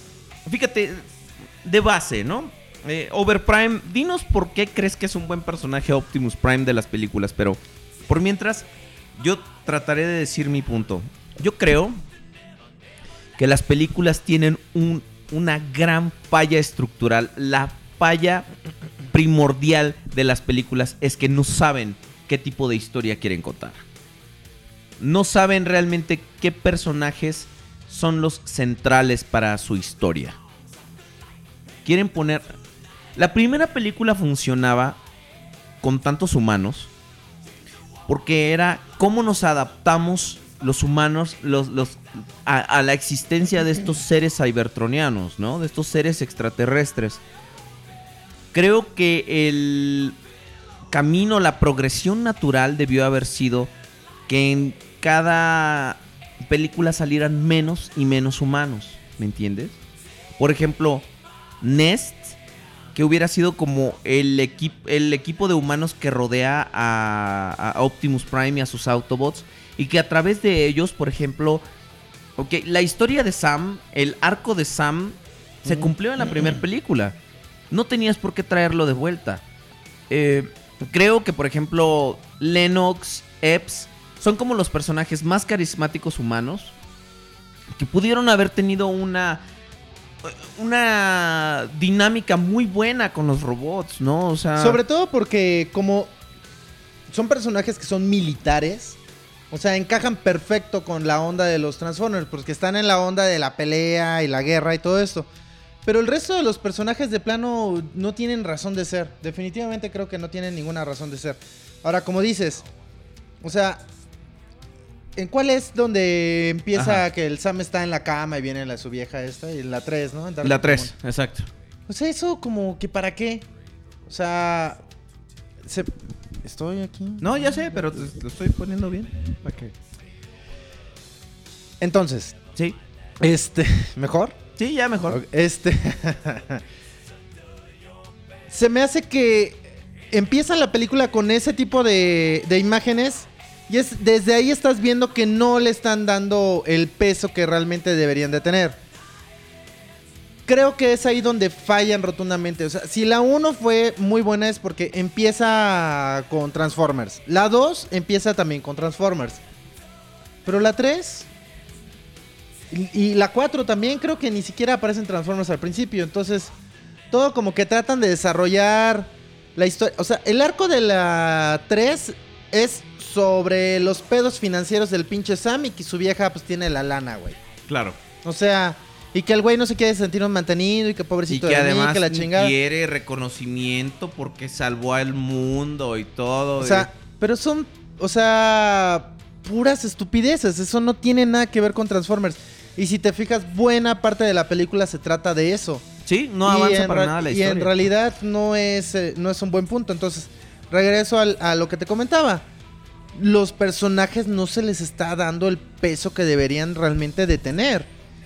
S2: Fíjate, de base, ¿no? Eh, Overprime, dinos por qué crees que es un buen personaje Optimus Prime de las películas, pero por mientras, yo trataré de decir mi punto. Yo creo que las películas tienen un- una gran falla estructural. La falla primordial de las películas es que no saben qué tipo de historia quieren contar no saben realmente qué personajes son los centrales para su historia. Quieren poner... La primera película funcionaba con tantos humanos porque era cómo nos adaptamos los humanos los, los- a, a la existencia de estos seres cybertronianos, ¿no? De estos seres extraterrestres. Creo que el camino, la progresión natural debió haber sido que en cada película salieran menos y menos humanos, ¿me entiendes? Por ejemplo, Nest, que hubiera sido como el, el equipo de humanos que rodea a, a Optimus Prime y a sus Autobots, y que a través de ellos, por ejemplo, ok, la historia de Sam, el arco de Sam, se cumplió en la primera película. No tenías por qué traerlo de vuelta. Eh, creo que, por ejemplo, Lennox, Epps, son como los personajes más carismáticos humanos que pudieron haber tenido una una dinámica muy buena con los robots, ¿no? O sea,
S3: Sobre todo porque como son personajes que son militares, o sea, encajan perfecto con la onda de los Transformers, porque están en la onda de la pelea y la guerra y todo esto. Pero el resto de los personajes de plano no tienen razón de ser. Definitivamente creo que no tienen ninguna razón de ser. Ahora, como dices, o sea, ¿en cuál es donde empieza
S2: Ajá.
S3: que el Sam está en la cama y viene la su vieja esta? Y en la 3, ¿no? En
S2: la
S3: Común.
S2: 3, exacto.
S3: O sea, eso como que para qué. O sea, se- estoy aquí.
S2: No, ya sé, pero lo estoy poniendo bien.
S3: Entonces,
S2: Sí,
S3: este, mejor.
S2: sí, ya mejor.
S3: Este se me hace que empieza la película con ese tipo de, de imágenes y es desde ahí estás viendo que no le están dando el peso que realmente deberían de tener. Creo que es ahí donde fallan rotundamente. O sea, si la 1 fue muy buena es porque empieza con Transformers. La 2 empieza también con Transformers. Pero la 3 y, la 4 también creo que ni siquiera aparecen Transformers al principio. Entonces, todo como que tratan de desarrollar la historia. O sea, el arco de la 3 es sobre los pedos financieros del pinche Sam y que su vieja pues tiene la lana, güey.
S2: Claro.
S3: O sea, y que el güey no se quiere sentir mantenido y que
S2: Y
S3: pobrecito
S2: que
S3: de mí,
S2: además
S3: que la chingada.
S2: quiere reconocimiento porque salvó al mundo y todo.
S3: O sea, pero son, o sea, puras estupideces. Eso no tiene nada que ver con Transformers. Y si te fijas, buena parte de la película se trata de eso.
S2: sí, no
S3: Y
S2: avanza para
S3: ra-
S2: nada la
S3: Y
S2: historia.
S3: en realidad no es, eh, no es un buen punto. Entonces, regreso al- a lo que te comentaba. Los personajes no se les está dando el peso que deberían realmente de tener.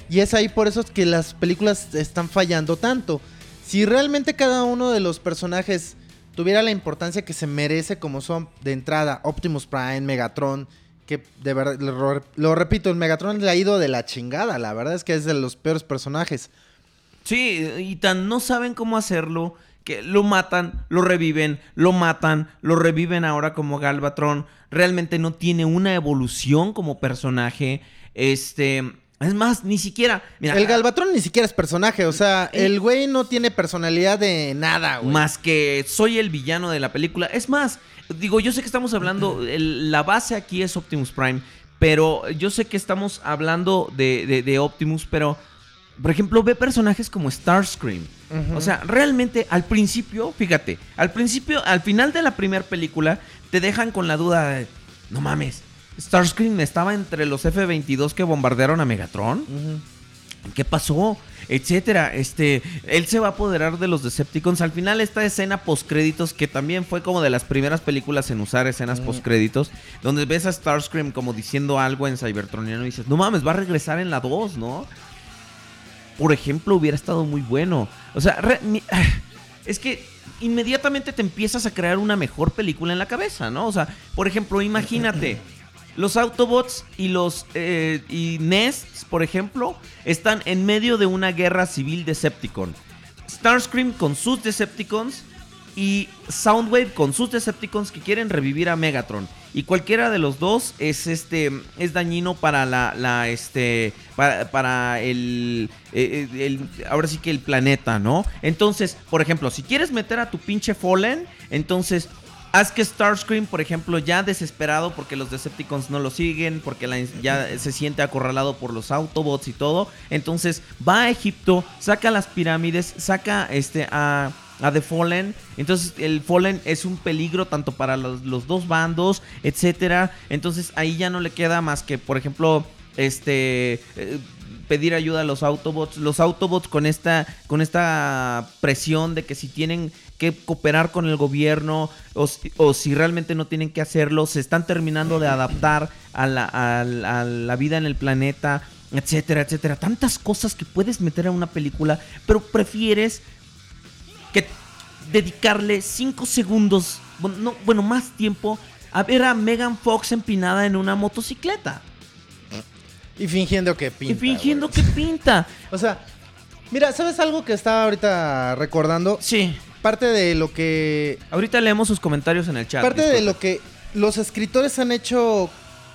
S3: Y es ahí por eso es que las películas están fallando tanto. Si realmente cada uno de los personajes tuviera la importancia que se merece como son de entrada Optimus Prime, Megatron, que de verdad, lo, lo repito, el Megatron le ha ido de la chingada, la verdad es que es de los peores personajes.
S2: Sí, y tan no saben cómo hacerlo que lo matan, lo reviven, lo matan, lo reviven ahora como Galvatron. Realmente no tiene una evolución como personaje. Este, es más, ni siquiera. Mira,
S3: el Galvatron ni siquiera es personaje, o sea, el güey no tiene personalidad de nada, güey.
S2: Más que soy el villano de la película. Es más, digo, yo sé que estamos hablando, el- la base aquí es Optimus Prime, pero yo sé que estamos hablando de, de- de Optimus, pero, por ejemplo, ve personajes como Starscream. O sea, realmente al principio, fíjate, al principio, al final de la primera película, te dejan con la duda de, no mames, Starscream estaba entre los F-22 que bombardearon a Megatron. ¿Qué pasó? Etcétera. Este, él se va a apoderar de los Decepticons. Al final, esta escena postcréditos, que también fue como de las primeras películas en usar escenas postcréditos, donde ves a Starscream como diciendo algo en Cybertroniano y dices, no mames, va a regresar en la 2, ¿no? Por ejemplo, hubiera estado muy bueno. O sea, re- mi- es que inmediatamente te empiezas a crear una mejor película en la cabeza, ¿no? O sea, por ejemplo, imagínate, los Autobots y los eh, y Nests, por ejemplo, están en medio de una guerra civil Decepticon. Starscream con sus Decepticons y Soundwave con sus Decepticons que quieren revivir a Megatron. Y cualquiera de los dos es este es dañino para la, este para, eh, eh, el- ahora sí que el planeta, ¿no? Entonces, por ejemplo, si quieres meter a tu pinche Fallen, entonces haz que Starscream, por ejemplo, ya desesperado porque los Decepticons no lo siguen, porque ya se siente acorralado por los Autobots y todo, entonces va a Egipto, saca las pirámides, saca este a a The Fallen. Entonces el Fallen es un peligro tanto para los, los dos bandos, etcétera. Entonces ahí ya no le queda más que, por ejemplo, este eh, pedir ayuda a los Autobots. Los Autobots con esta con esta presión de que si tienen que cooperar con el gobierno o o si realmente no tienen que hacerlo, se están terminando de adaptar a la, a a la vida en el planeta, etcétera, etcétera. Tantas cosas que puedes meter a una película, pero prefieres que dedicarle 5 segundos, bueno, no, bueno, más tiempo a ver a Megan Fox empinada en una motocicleta
S3: Y fingiendo que pinta.
S2: y fingiendo
S3: güey.
S2: que pinta.
S3: O sea, mira, ¿sabes algo que estaba ahorita recordando?
S2: Sí.
S3: Parte de lo que.
S2: Ahorita leemos sus comentarios en el chat.
S3: Parte de lo que los escritores han hecho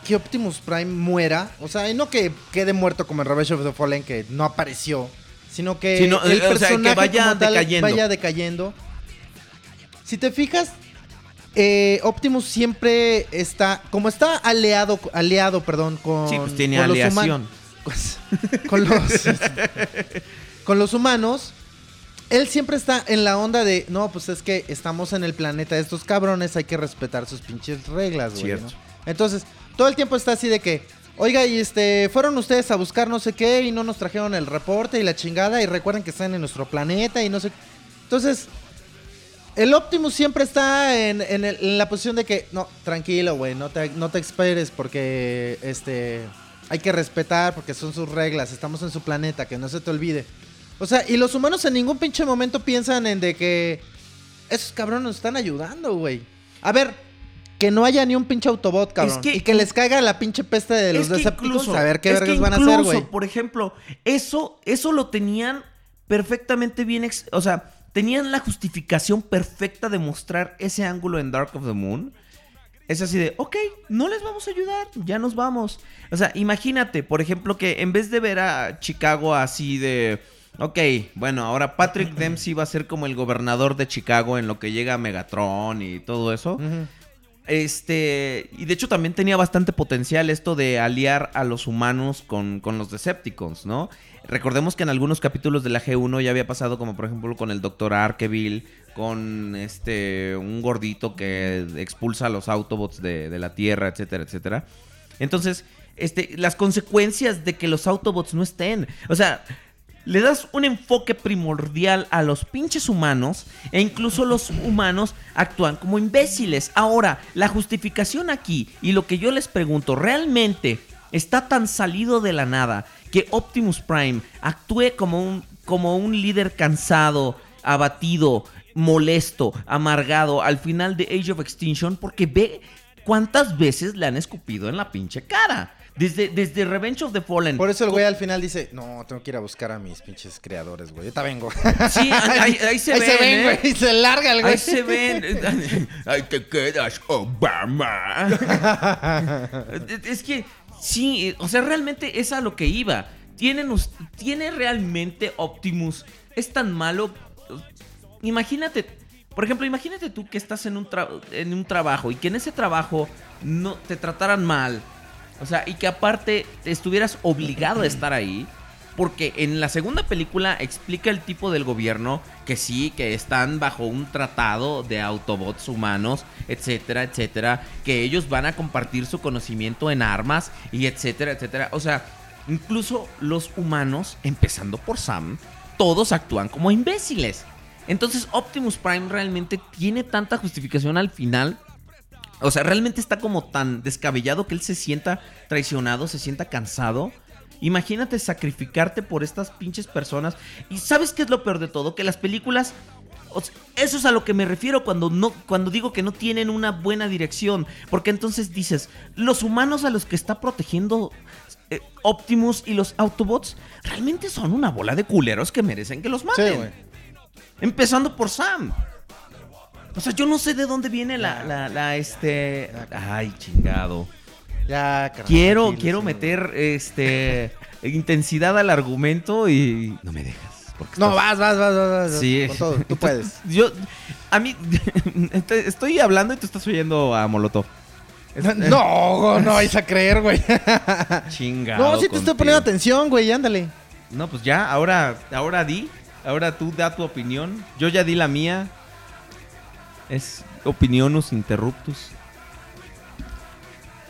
S3: que Optimus Prime muera. O sea, y no que quede muerto como en Revenge of the Fallen, que no apareció. Sino que el
S2: o sea, que
S3: personaje
S2: vaya
S3: tal
S2: decayendo.
S3: vaya decayendo. Si te fijas, eh, Optimus siempre está. Como está aliado, aliado perdón, con.
S2: Sí, pues tiene
S3: con los
S2: aleación.
S3: humanos. Pues, con los con los humanos él siempre está en la onda de no pues es que estamos en el planeta de estos cabrones hay que respetar sus pinches reglas güey entonces todo el tiempo está así de que oiga y este fueron ustedes a buscar no sé qué y no nos trajeron el reporte y la chingada y recuerden que están en nuestro planeta y no sé entonces el Optimus siempre está en, en la posición de que, no, tranquilo, güey, no te, no te esperes porque este, hay que respetar porque son sus reglas, estamos en su planeta, que no se te olvide. O sea, y los humanos en ningún pinche momento piensan en de que esos cabrones nos están ayudando, güey. A ver, que no haya ni un pinche Autobot, cabrón.
S2: que-
S3: y que les caiga la pinche peste de los Decepticons, a ver qué
S2: es que
S3: vergas van a hacer, güey.
S2: Por ejemplo, eso, eso lo tenían perfectamente bien. ex- o sea, tenían la justificación perfecta de mostrar ese ángulo en Dark of the Moon. Es así de, ok, no les vamos a ayudar, ya nos vamos. O sea, imagínate, por ejemplo, que en vez de ver a Chicago así de, ok, bueno, ahora Patrick Dempsey va a ser como el gobernador de Chicago en lo que llega a Megatron y todo eso.
S3: Ujú.
S2: Este, y de hecho también tenía bastante potencial esto de aliar a los humanos con, con los Decepticons, ¿no? Recordemos que en algunos capítulos de la G1 ya había pasado como por ejemplo con el Dr. Arkeville, con este, un gordito que expulsa a los Autobots de, de la Tierra, etcétera, etcétera. Entonces, este, las consecuencias de que los Autobots no estén, o sea, le das un enfoque primordial a los pinches humanos e incluso los humanos actúan como imbéciles. Ahora, la justificación aquí y lo que yo les pregunto, ¿realmente está tan salido de la nada que Optimus Prime actúe como un, como un líder cansado, abatido, molesto, amargado al final de Age of Extinction? Porque ve cuántas veces le han escupido en la pinche cara. Desde, desde Revenge of the Fallen.
S3: Por eso el güey al final dice, no, tengo que ir a buscar a mis pinches creadores, güey. Ahorita vengo.
S2: Sí, ahí, ahí se
S3: Ahí
S2: ven,
S3: se ven,
S2: ¿eh?
S3: güey. Se larga el güey.
S2: Ahí se ven. Ahí te quedas, Obama. es que, sí, o sea, realmente es a lo que iba. ¿Tienen, ¿Tiene realmente Optimus? ¿Es tan malo? Imagínate, por ejemplo, imagínate tú que estás en un, en un trabajo y que en ese trabajo no te trataran mal. O sea, y que aparte estuvieras obligado a estar ahí. Porque en la segunda película explica el tipo del gobierno que sí, que están bajo un tratado de Autobots humanos, etcétera, etcétera. Que ellos van a compartir su conocimiento en armas y etcétera, etcétera. O sea, incluso los humanos, empezando por Sam, todos actúan como imbéciles. Entonces Optimus Prime realmente tiene tanta justificación al final o sea, realmente está como tan descabellado que él se sienta traicionado, se sienta cansado. Imagínate sacrificarte por estas pinches personas. Y ¿sabes qué es lo peor de todo? Que las películas O sea, eso es a lo que me refiero cuando no cuando digo que no tienen una buena dirección, porque entonces dices, los humanos a los que está protegiendo eh, Optimus y los Autobots realmente son una bola de culeros que merecen que los maten.
S3: Sí.
S2: Empezando por Sam. O sea, yo no sé de dónde viene la, la, la, este. Ay, chingado.
S3: Ya, carnal,
S2: Quiero, quiero
S3: sí,
S2: meter este intensidad al argumento y. No me dejas.
S3: No,
S2: estás-
S3: vas, vas, vas, vas, vas.
S2: Sí.
S3: Con todo, tú puedes.
S2: Yo. A mí. este, Estoy hablando y tú estás oyendo a Molotov.
S3: No, no vais a creer, güey.
S2: Chingado.
S3: No, sí te estoy poniendo atención, güey, ándale.
S2: No, pues ya, ahora, ahora di. Ahora tú da tu opinión. Yo ya di la mía. Es opinionus interruptus.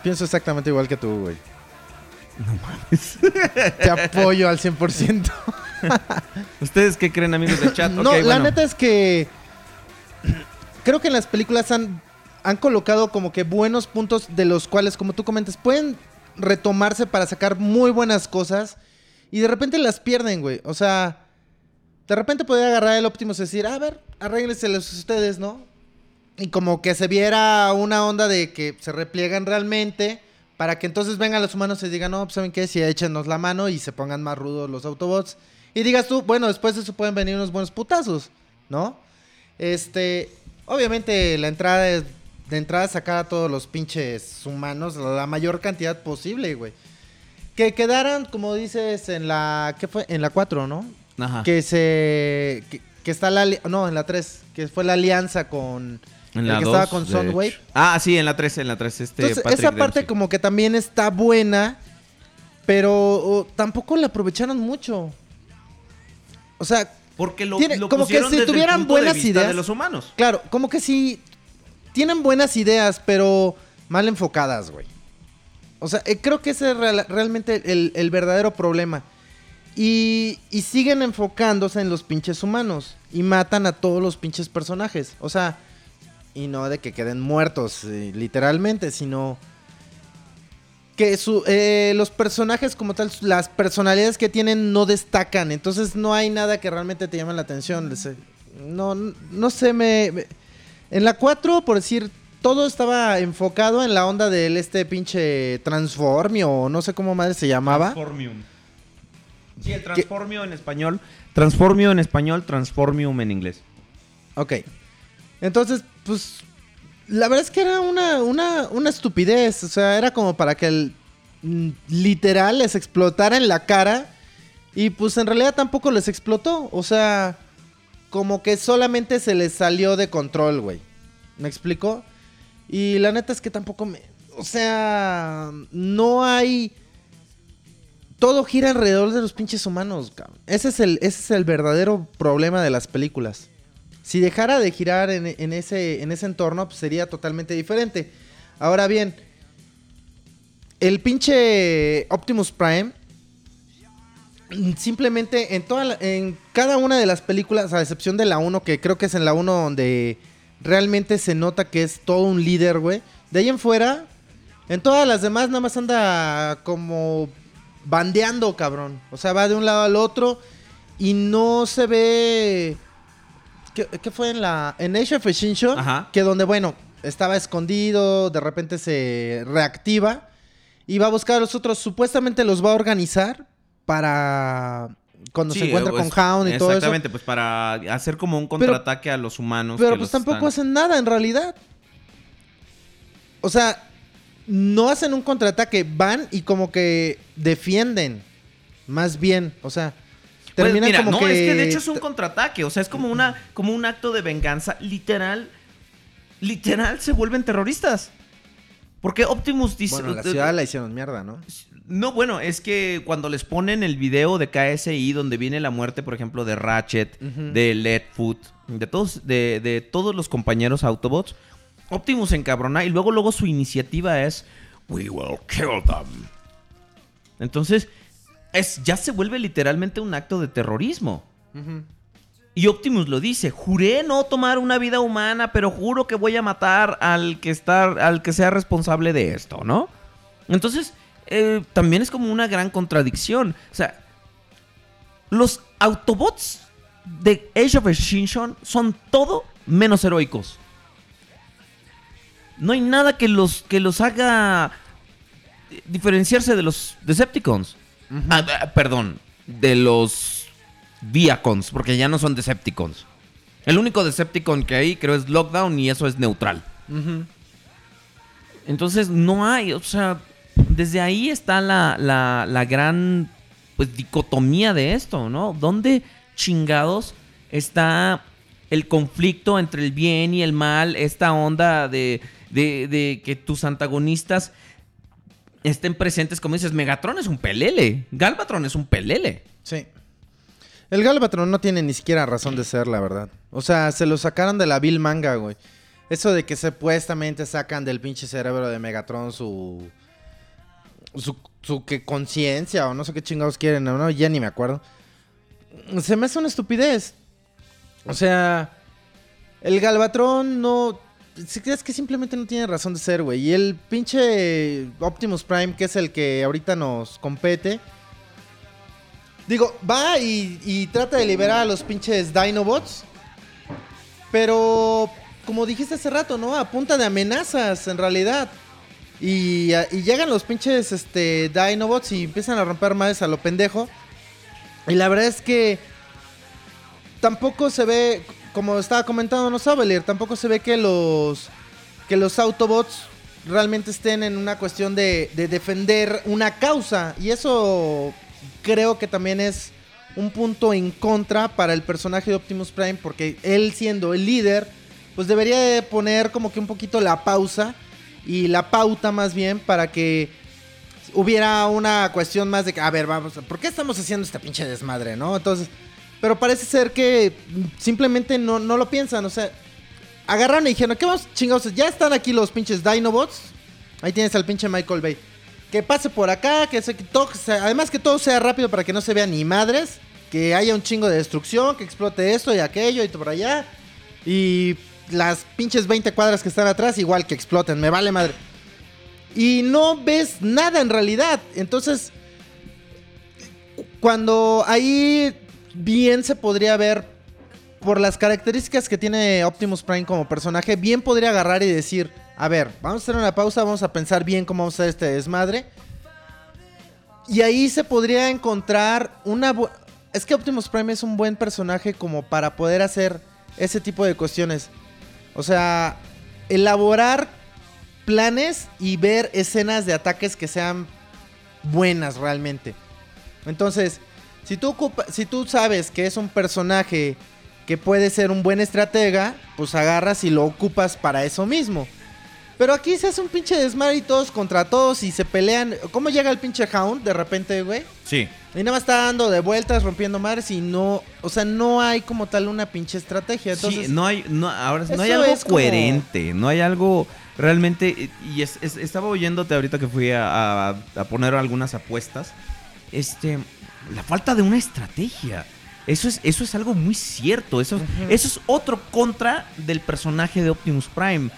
S3: Pienso exactamente igual que tú, güey.
S2: No mames.
S3: Te apoyo al 100%.
S2: ¿Ustedes qué creen, amigos del chat?
S3: no, la
S2: bueno.
S3: neta es que creo que en las películas han, han colocado como que buenos puntos de los cuales, como tú comentas, pueden retomarse para sacar muy buenas cosas y de repente las pierden, güey. O sea, de repente podría agarrar el Optimus y decir, a ver, arréglenselos ustedes, ¿no? Y como que se viera una onda de que se repliegan realmente para que entonces vengan los humanos y digan, no, pues saben qué, si échenos la mano y se pongan más rudos los Autobots. Y digas tú, bueno, después de eso pueden venir unos buenos putazos, ¿no? Este, obviamente la entrada es, de entrada sacar a todos los pinches humanos la mayor cantidad posible, güey. Que quedaran, como dices, en la, ¿qué fue? En la 4, ¿no?
S2: Ajá.
S3: Que se, que, que está la, no, en la 3, que fue la alianza con,
S2: En
S3: el
S2: la
S3: que
S2: dos,
S3: estaba con Soundwave.
S2: Ah, sí, en la 3, en la 3. Este,
S3: Entonces,
S2: Patrick
S3: esa parte
S2: Dempsey.
S3: como que también está buena, pero oh, tampoco la aprovecharon mucho. O sea,
S2: Porque lo,
S3: tiene-
S2: lo
S3: como que si
S2: el
S3: tuvieran
S2: de
S3: buenas ideas-
S2: de los humanos.
S3: claro, como que sí tienen buenas ideas, pero mal enfocadas, güey. O sea, eh, creo que ese es real- realmente el, el verdadero problema. Y, y siguen enfocándose en los pinches humanos. Y matan a todos los pinches personajes. O sea, y no de que queden muertos, eh, literalmente, sino que su, eh, los personajes como tal, las personalidades que tienen no destacan. Entonces no hay nada que realmente te llame la atención. No, no sé, me, me- En la 4, por decir, todo estaba enfocado en la onda del este pinche Transformio, no sé cómo madre se llamaba.
S2: Transformium. Sí, el transformio en español. Transformio en español, transformium en inglés.
S3: Ok. Entonces, pues. La verdad es que era una, una, una estupidez. O sea, era como para que el. mm, Literal les explotara en la cara. Y pues en realidad tampoco les explotó. O sea. Como que solamente se les salió de control, güey. ¿Me explico? Y la neta es que tampoco me. O sea. No hay. Todo gira alrededor de los pinches humanos. Ese es el, ese es el verdadero problema de las películas. Si dejara de girar en, ese, en ese entorno, pues sería totalmente diferente. Ahora bien, el pinche Optimus Prime, simplemente en, toda en cada una de las películas, a excepción de la 1, que creo que es en la 1 donde realmente se nota que es todo un líder, güey. De ahí en fuera, en todas las demás nada más anda como bandeando, cabrón. O sea, va de un lado al otro y no se ve... ¿Qué, qué fue en la... En Age of Extinction?
S2: Ajá.
S3: Que donde, bueno, estaba escondido, de repente se reactiva y va a buscar a los otros. Supuestamente los va a organizar para... Cuando se encuentra
S2: pues,
S3: con Hound y todo eso.
S2: Exactamente, pues para hacer como un contraataque a los humanos.
S3: Pero
S2: que
S3: pues
S2: los
S3: tampoco
S2: están-
S3: hacen nada en realidad. O sea, no hacen un contraataque, van y como que defienden. Más bien, o sea,
S2: Pues, mira,
S3: como
S2: no,
S3: que...
S2: es que de hecho es un contraataque. O sea, es como, una, como un acto de venganza. Literal. Literal se vuelven terroristas. Porque Optimus dice.
S3: Bueno, la
S2: eh,
S3: ciudad la hicieron mierda, ¿no?
S2: No, bueno, es que cuando les ponen el video de KSI donde viene la muerte, por ejemplo, de Ratchet, de Leadfoot, de todos, de, de todos los compañeros Autobots, Optimus se encabrona y luego, luego su iniciativa es We will kill them. Entonces, es, ya se vuelve literalmente un acto de terrorismo. Y Optimus lo dice, juré no tomar una vida humana, pero juro que voy a matar al que está, al que sea responsable de esto, ¿no? Entonces, eh, también es como una gran contradicción. O sea, los Autobots
S6: de Age of Extinction son todo menos heroicos. No hay nada que los, que los haga diferenciarse de los Decepticons. Ah, ah, perdón, de los Viacons, porque ya no son Decepticons. El único Decepticon que hay creo es Lockdown y eso es neutral. Entonces no hay, o sea, desde ahí está la, la, la gran pues dicotomía de esto, ¿no? ¿Dónde chingados está el conflicto entre el bien y el mal? Esta onda de, de, de que tus antagonistas estén presentes, como dices, Megatron es un pelele, Galvatron es un pelele.
S3: Sí. El Galvatron no tiene ni siquiera razón de ser, la verdad. O sea, se lo sacaron de la Bill Manga, güey. Eso de que supuestamente sacan del pinche cerebro de Megatron su. su, su conciencia o no sé qué chingados quieren, ¿no? Ya ni me acuerdo. Se me hace una estupidez. O sea, el Galvatron no. Es que simplemente no tiene razón de ser, güey. Y el pinche Optimus Prime, que es el que ahorita nos compete. Digo, va y, trata de liberar a los pinches Dinobots. Pero, como dijiste hace rato, ¿no? A punta de amenazas, en realidad. Y, y llegan los pinches este, Dinobots y empiezan a romper madres a lo pendejo. Y la verdad es que tampoco se ve, como estaba comentando no Sabelier, tampoco se ve que los que los Autobots realmente estén en una cuestión de, de defender una causa. Y eso creo que también es un punto en contra para el personaje de Optimus Prime, porque él siendo el líder, pues debería de poner como que un poquito la pausa y la pauta más bien para que hubiera una cuestión más de que, a ver, vamos, ¿por qué estamos haciendo este pinche desmadre, no? Entonces, pero parece ser que simplemente no, no lo piensan, o sea, agarraron y dijeron, ¿qué vamos chingados? Ya están aquí los pinches Dinobots. Ahí tienes al pinche Michael Bay. Que pase por acá, que se que todo, además que todo sea rápido para que no se vean ni madres, que haya un chingo de destrucción, que explote esto y aquello y por allá. Y las pinches 20 cuadras que están atrás igual que exploten, me vale madre. Y no ves nada en realidad. Entonces, cuando ahí bien se podría ver, por las características que tiene Optimus Prime como personaje, bien podría agarrar y decir, a ver, vamos a hacer una pausa, vamos a pensar bien cómo vamos a hacer este desmadre. Y ahí se podría encontrar una... Es que Optimus Prime es un buen personaje como para poder hacer ese tipo de cuestiones. O sea, elaborar planes y ver escenas de ataques que sean buenas realmente. Entonces, si tú, ocupa- si tú sabes que es un personaje que puede ser un buen estratega, pues agarras y lo ocupas para eso mismo. Pero aquí se hace un pinche desmadre y todos contra todos y se pelean. ¿Cómo llega el pinche Hound de repente, güey?
S2: Sí.
S3: Y nada más está dando de vueltas, rompiendo madres y no... O sea, no hay como tal una pinche estrategia. Entonces,
S2: sí, no hay, no, ahora no hay algo
S3: como-
S2: coherente, no hay algo realmente. Y es- es- estaba oyéndote ahorita que fui a, a- a poner algunas apuestas. Este, la falta de una estrategia. Eso es, eso es algo muy cierto. Eso, eso es otro contra del personaje de Optimus Prime.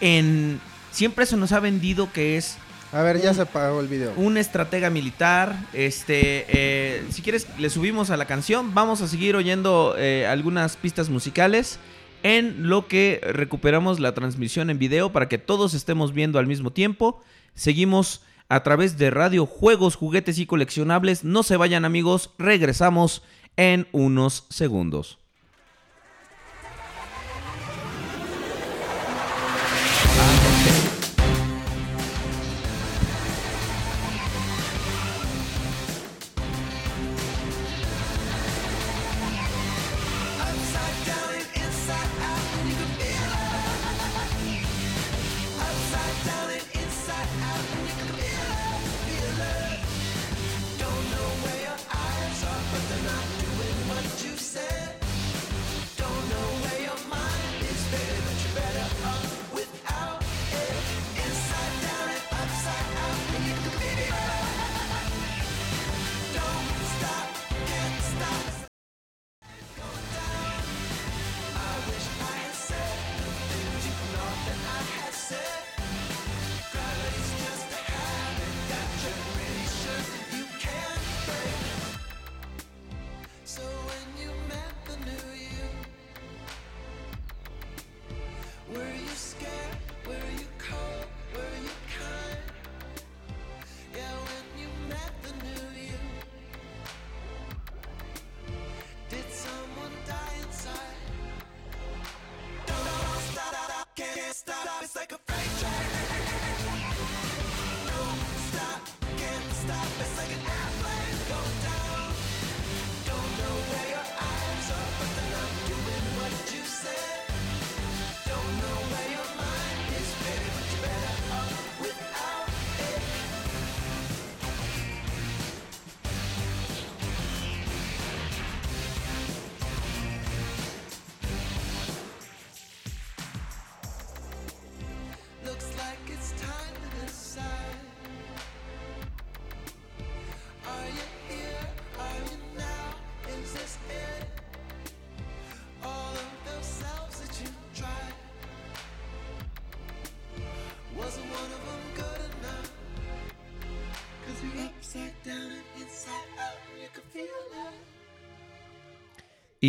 S2: En, siempre se nos ha vendido que es
S3: A ver, ya se apagó el video.
S2: un estratega militar. Este, eh, si quieres, le subimos a la canción. Vamos a seguir oyendo eh, algunas pistas musicales en lo que recuperamos la transmisión en video para que todos estemos viendo al mismo tiempo. Seguimos a través de radio, juegos, juguetes y coleccionables. No se vayan amigos, regresamos en unos segundos.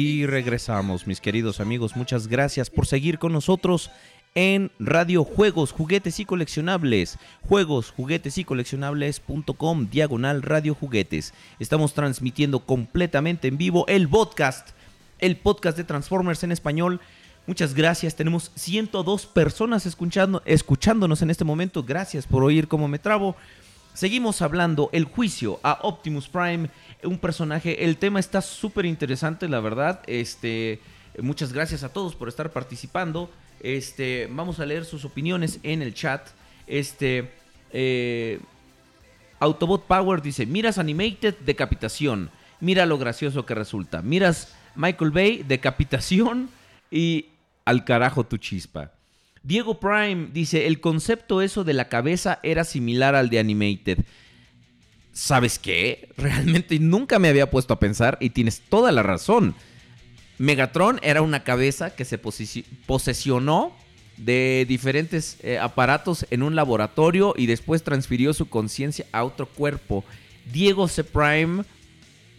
S2: Y regresamos, mis queridos amigos. Muchas gracias por seguir con nosotros en Radio Juegos, Juguetes y Coleccionables. Juegos, Juguetes y Coleccionables.com, diagonal Radio Juguetes. Estamos transmitiendo completamente en vivo el podcast, el podcast de Transformers en español. Muchas gracias. Tenemos 102 personas escuchando, escuchándonos en este momento. Gracias por oír cómo me trabo. Seguimos hablando el juicio a Optimus Prime, un personaje. El tema está súper interesante, la verdad. Este, muchas gracias a todos por estar participando. Este, vamos a leer sus opiniones en el chat. Este, eh, Autobot Power dice: Miras Animated, decapitación. Mira lo gracioso que resulta. Miras Michael Bay, decapitación. Y al carajo tu chispa. Diego Prime dice, el concepto eso de la cabeza era similar al de Animated. ¿Sabes qué? Realmente nunca me había puesto a pensar y tienes toda la razón. Megatron era una cabeza que se posesi- posesionó de diferentes eh, aparatos en un laboratorio y después transfirió su conciencia a otro cuerpo. Diego C. Prime,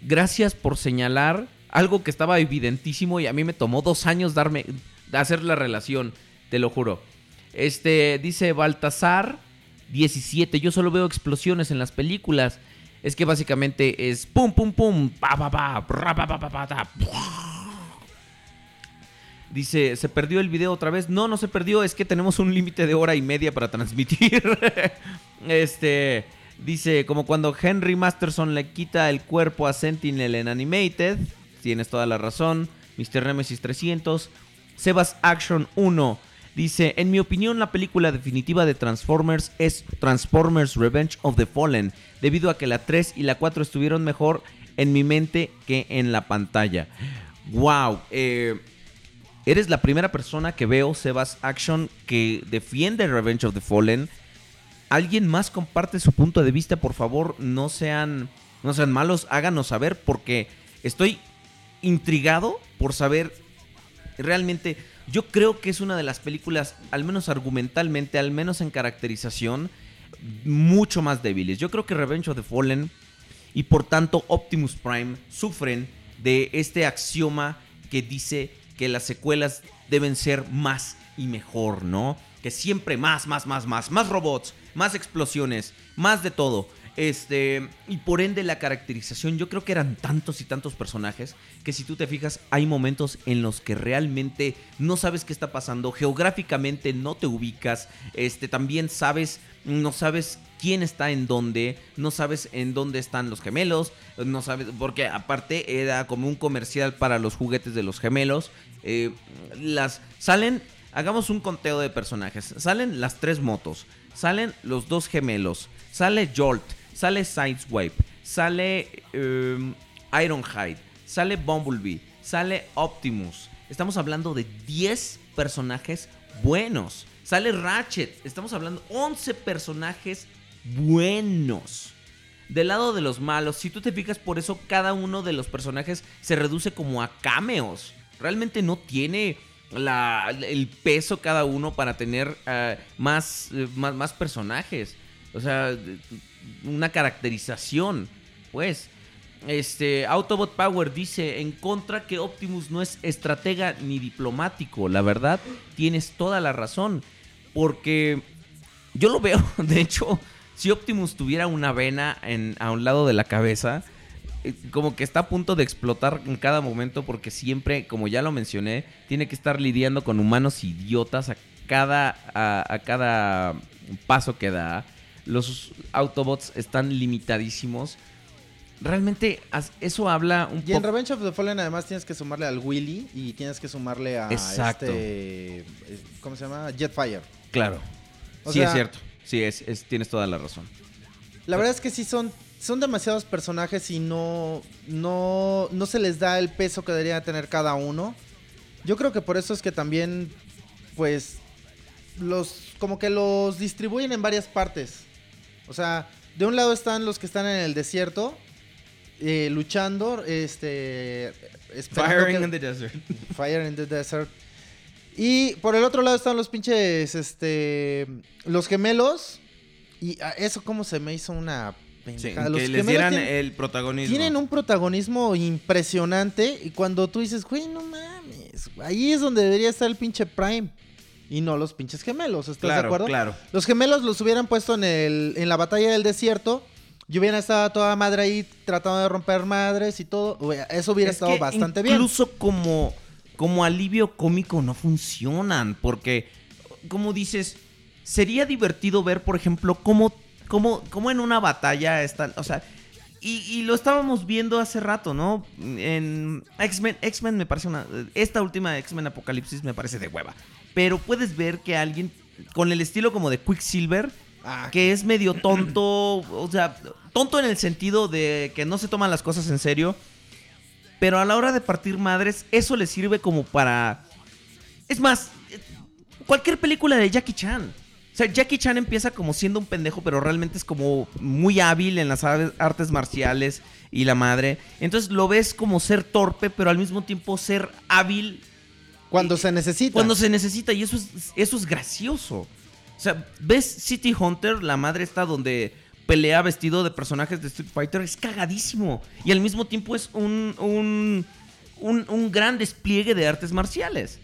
S2: gracias por señalar algo que estaba evidentísimo y a mí me tomó dos años darme, hacer la relación, te lo juro. Este, dice Baltasar 17, yo solo veo explosiones en las películas. Es que básicamente es pum pum pum, pa pa pa, pa Dice, ¿se perdió el video otra vez? No, no se perdió, es que tenemos un límite de hora y media para transmitir. este, dice, como cuando Henry Masterson le quita el cuerpo a Sentinel en Animated. Tienes toda la razón. Mr. Nemesis 300. Sebas Action 1. Dice, en mi opinión la película definitiva de Transformers es Transformers Revenge of the Fallen, debido a que la 3 y la 4 estuvieron mejor en mi mente que en la pantalla. Wow, eh, eres la primera persona que veo, Sebas Action, que defiende Revenge of the Fallen. ¿Alguien más comparte su punto de vista? Por favor, no sean, no sean malos, háganos saber porque estoy intrigado por saber realmente... Yo creo que es una de las películas, al menos argumentalmente, al menos en caracterización, mucho más débiles. Yo creo que Revenge of the Fallen y por tanto Optimus Prime sufren de este axioma que dice que las secuelas deben ser más y mejor, ¿no? Que siempre más, más, más, más, más robots, más explosiones, más de todo. Este, y por ende la caracterización, yo creo que eran tantos y tantos personajes que si tú te fijas hay momentos en los que realmente no sabes qué está pasando, geográficamente no te ubicas, este también sabes, no sabes quién está en dónde, no sabes en dónde están los gemelos, no sabes, porque aparte era como un comercial para los juguetes de los gemelos, eh, las salen, hagamos un conteo de personajes, salen las tres motos, salen los dos gemelos, sale Jolt, sale Sideswipe, sale eh, Ironhide, sale Bumblebee, sale Optimus. Estamos hablando de 10 personajes buenos. Sale Ratchet. Estamos hablando 11 personajes buenos. Del lado de los malos, si tú te fijas, por eso cada uno de los personajes se reduce como a cameos. Realmente no tiene la- el peso cada uno para tener eh, más, eh, más, más personajes. O sea, una caracterización, pues. Este, Autobot Power dice en contra que Optimus no es estratega ni diplomático. La verdad, tienes toda la razón. Porque yo lo veo, de hecho, si Optimus tuviera una vena en, a un lado de la cabeza, eh, como que está a punto de explotar en cada momento porque siempre, como ya lo mencioné, tiene que estar lidiando con humanos idiotas a cada, a, a cada paso que da. Los Autobots están limitadísimos. Realmente eso habla un
S3: Y en
S2: poco...
S3: Revenge of the Fallen además tienes que sumarle al Willy y tienes que sumarle a
S2: Exacto.
S3: este... eh, ¿Cómo se llama? Jetfire.
S2: Claro.
S3: O
S2: sí,
S3: sea-
S2: es cierto. Sí, es, es- tienes toda la razón.
S3: La verdad es que sí son, son demasiados personajes y no, no, no se les da el peso que debería tener cada uno. Yo creo que por eso es que también, pues, los, como que los distribuyen en varias partes. O sea, de un lado están los que están en el desierto, eh, luchando, este,
S2: Firing
S3: que-
S2: in the desert.
S3: Fire in the Desert. Y por el otro lado están los pinches, este, los gemelos. Y a eso como se me hizo una pendejada.
S2: que les dieran
S3: tienen-
S2: el protagonismo.
S3: tienen un protagonismo impresionante y cuando tú dices, güey, no mames, ahí es donde debería estar el pinche Prime y no los pinches gemelos, ¿estás de acuerdo?
S2: claro.
S3: Los gemelos los hubieran puesto en, el, en la batalla del desierto y hubieran estado toda madre ahí tratando de romper madres y todo, eso hubiera
S2: Es
S3: estado
S2: que
S3: bastante bien.
S2: Incluso como, como alivio cómico no funcionan. Porque, como dices, sería divertido ver, por ejemplo, cómo, cómo, cómo en una batalla están. O sea. Y, y lo estábamos viendo hace rato, ¿no? En X-Men, X-Men me parece una... Esta última X-Men Apocalipsis me parece de hueva. Pero puedes ver que alguien con el estilo como de Quicksilver,
S3: Ah,
S2: que es medio tonto, o sea, tonto en el sentido de que no se toman las cosas en serio, pero a la hora de partir madres, eso le sirve como para... Es más, cualquier película de Jackie Chan. O sea, Jackie Chan empieza como siendo un pendejo, pero realmente es como muy hábil en las ar- artes marciales y la madre. Entonces lo ves como ser torpe, pero al mismo tiempo ser hábil
S3: cuando se necesita.
S2: cuando se necesita y eso es, eso es gracioso. O sea, ves City Hunter, la madre está donde pelea vestido de personajes de Street Fighter, es cagadísimo. Y al mismo tiempo es un, un, un, un gran despliegue de artes marciales.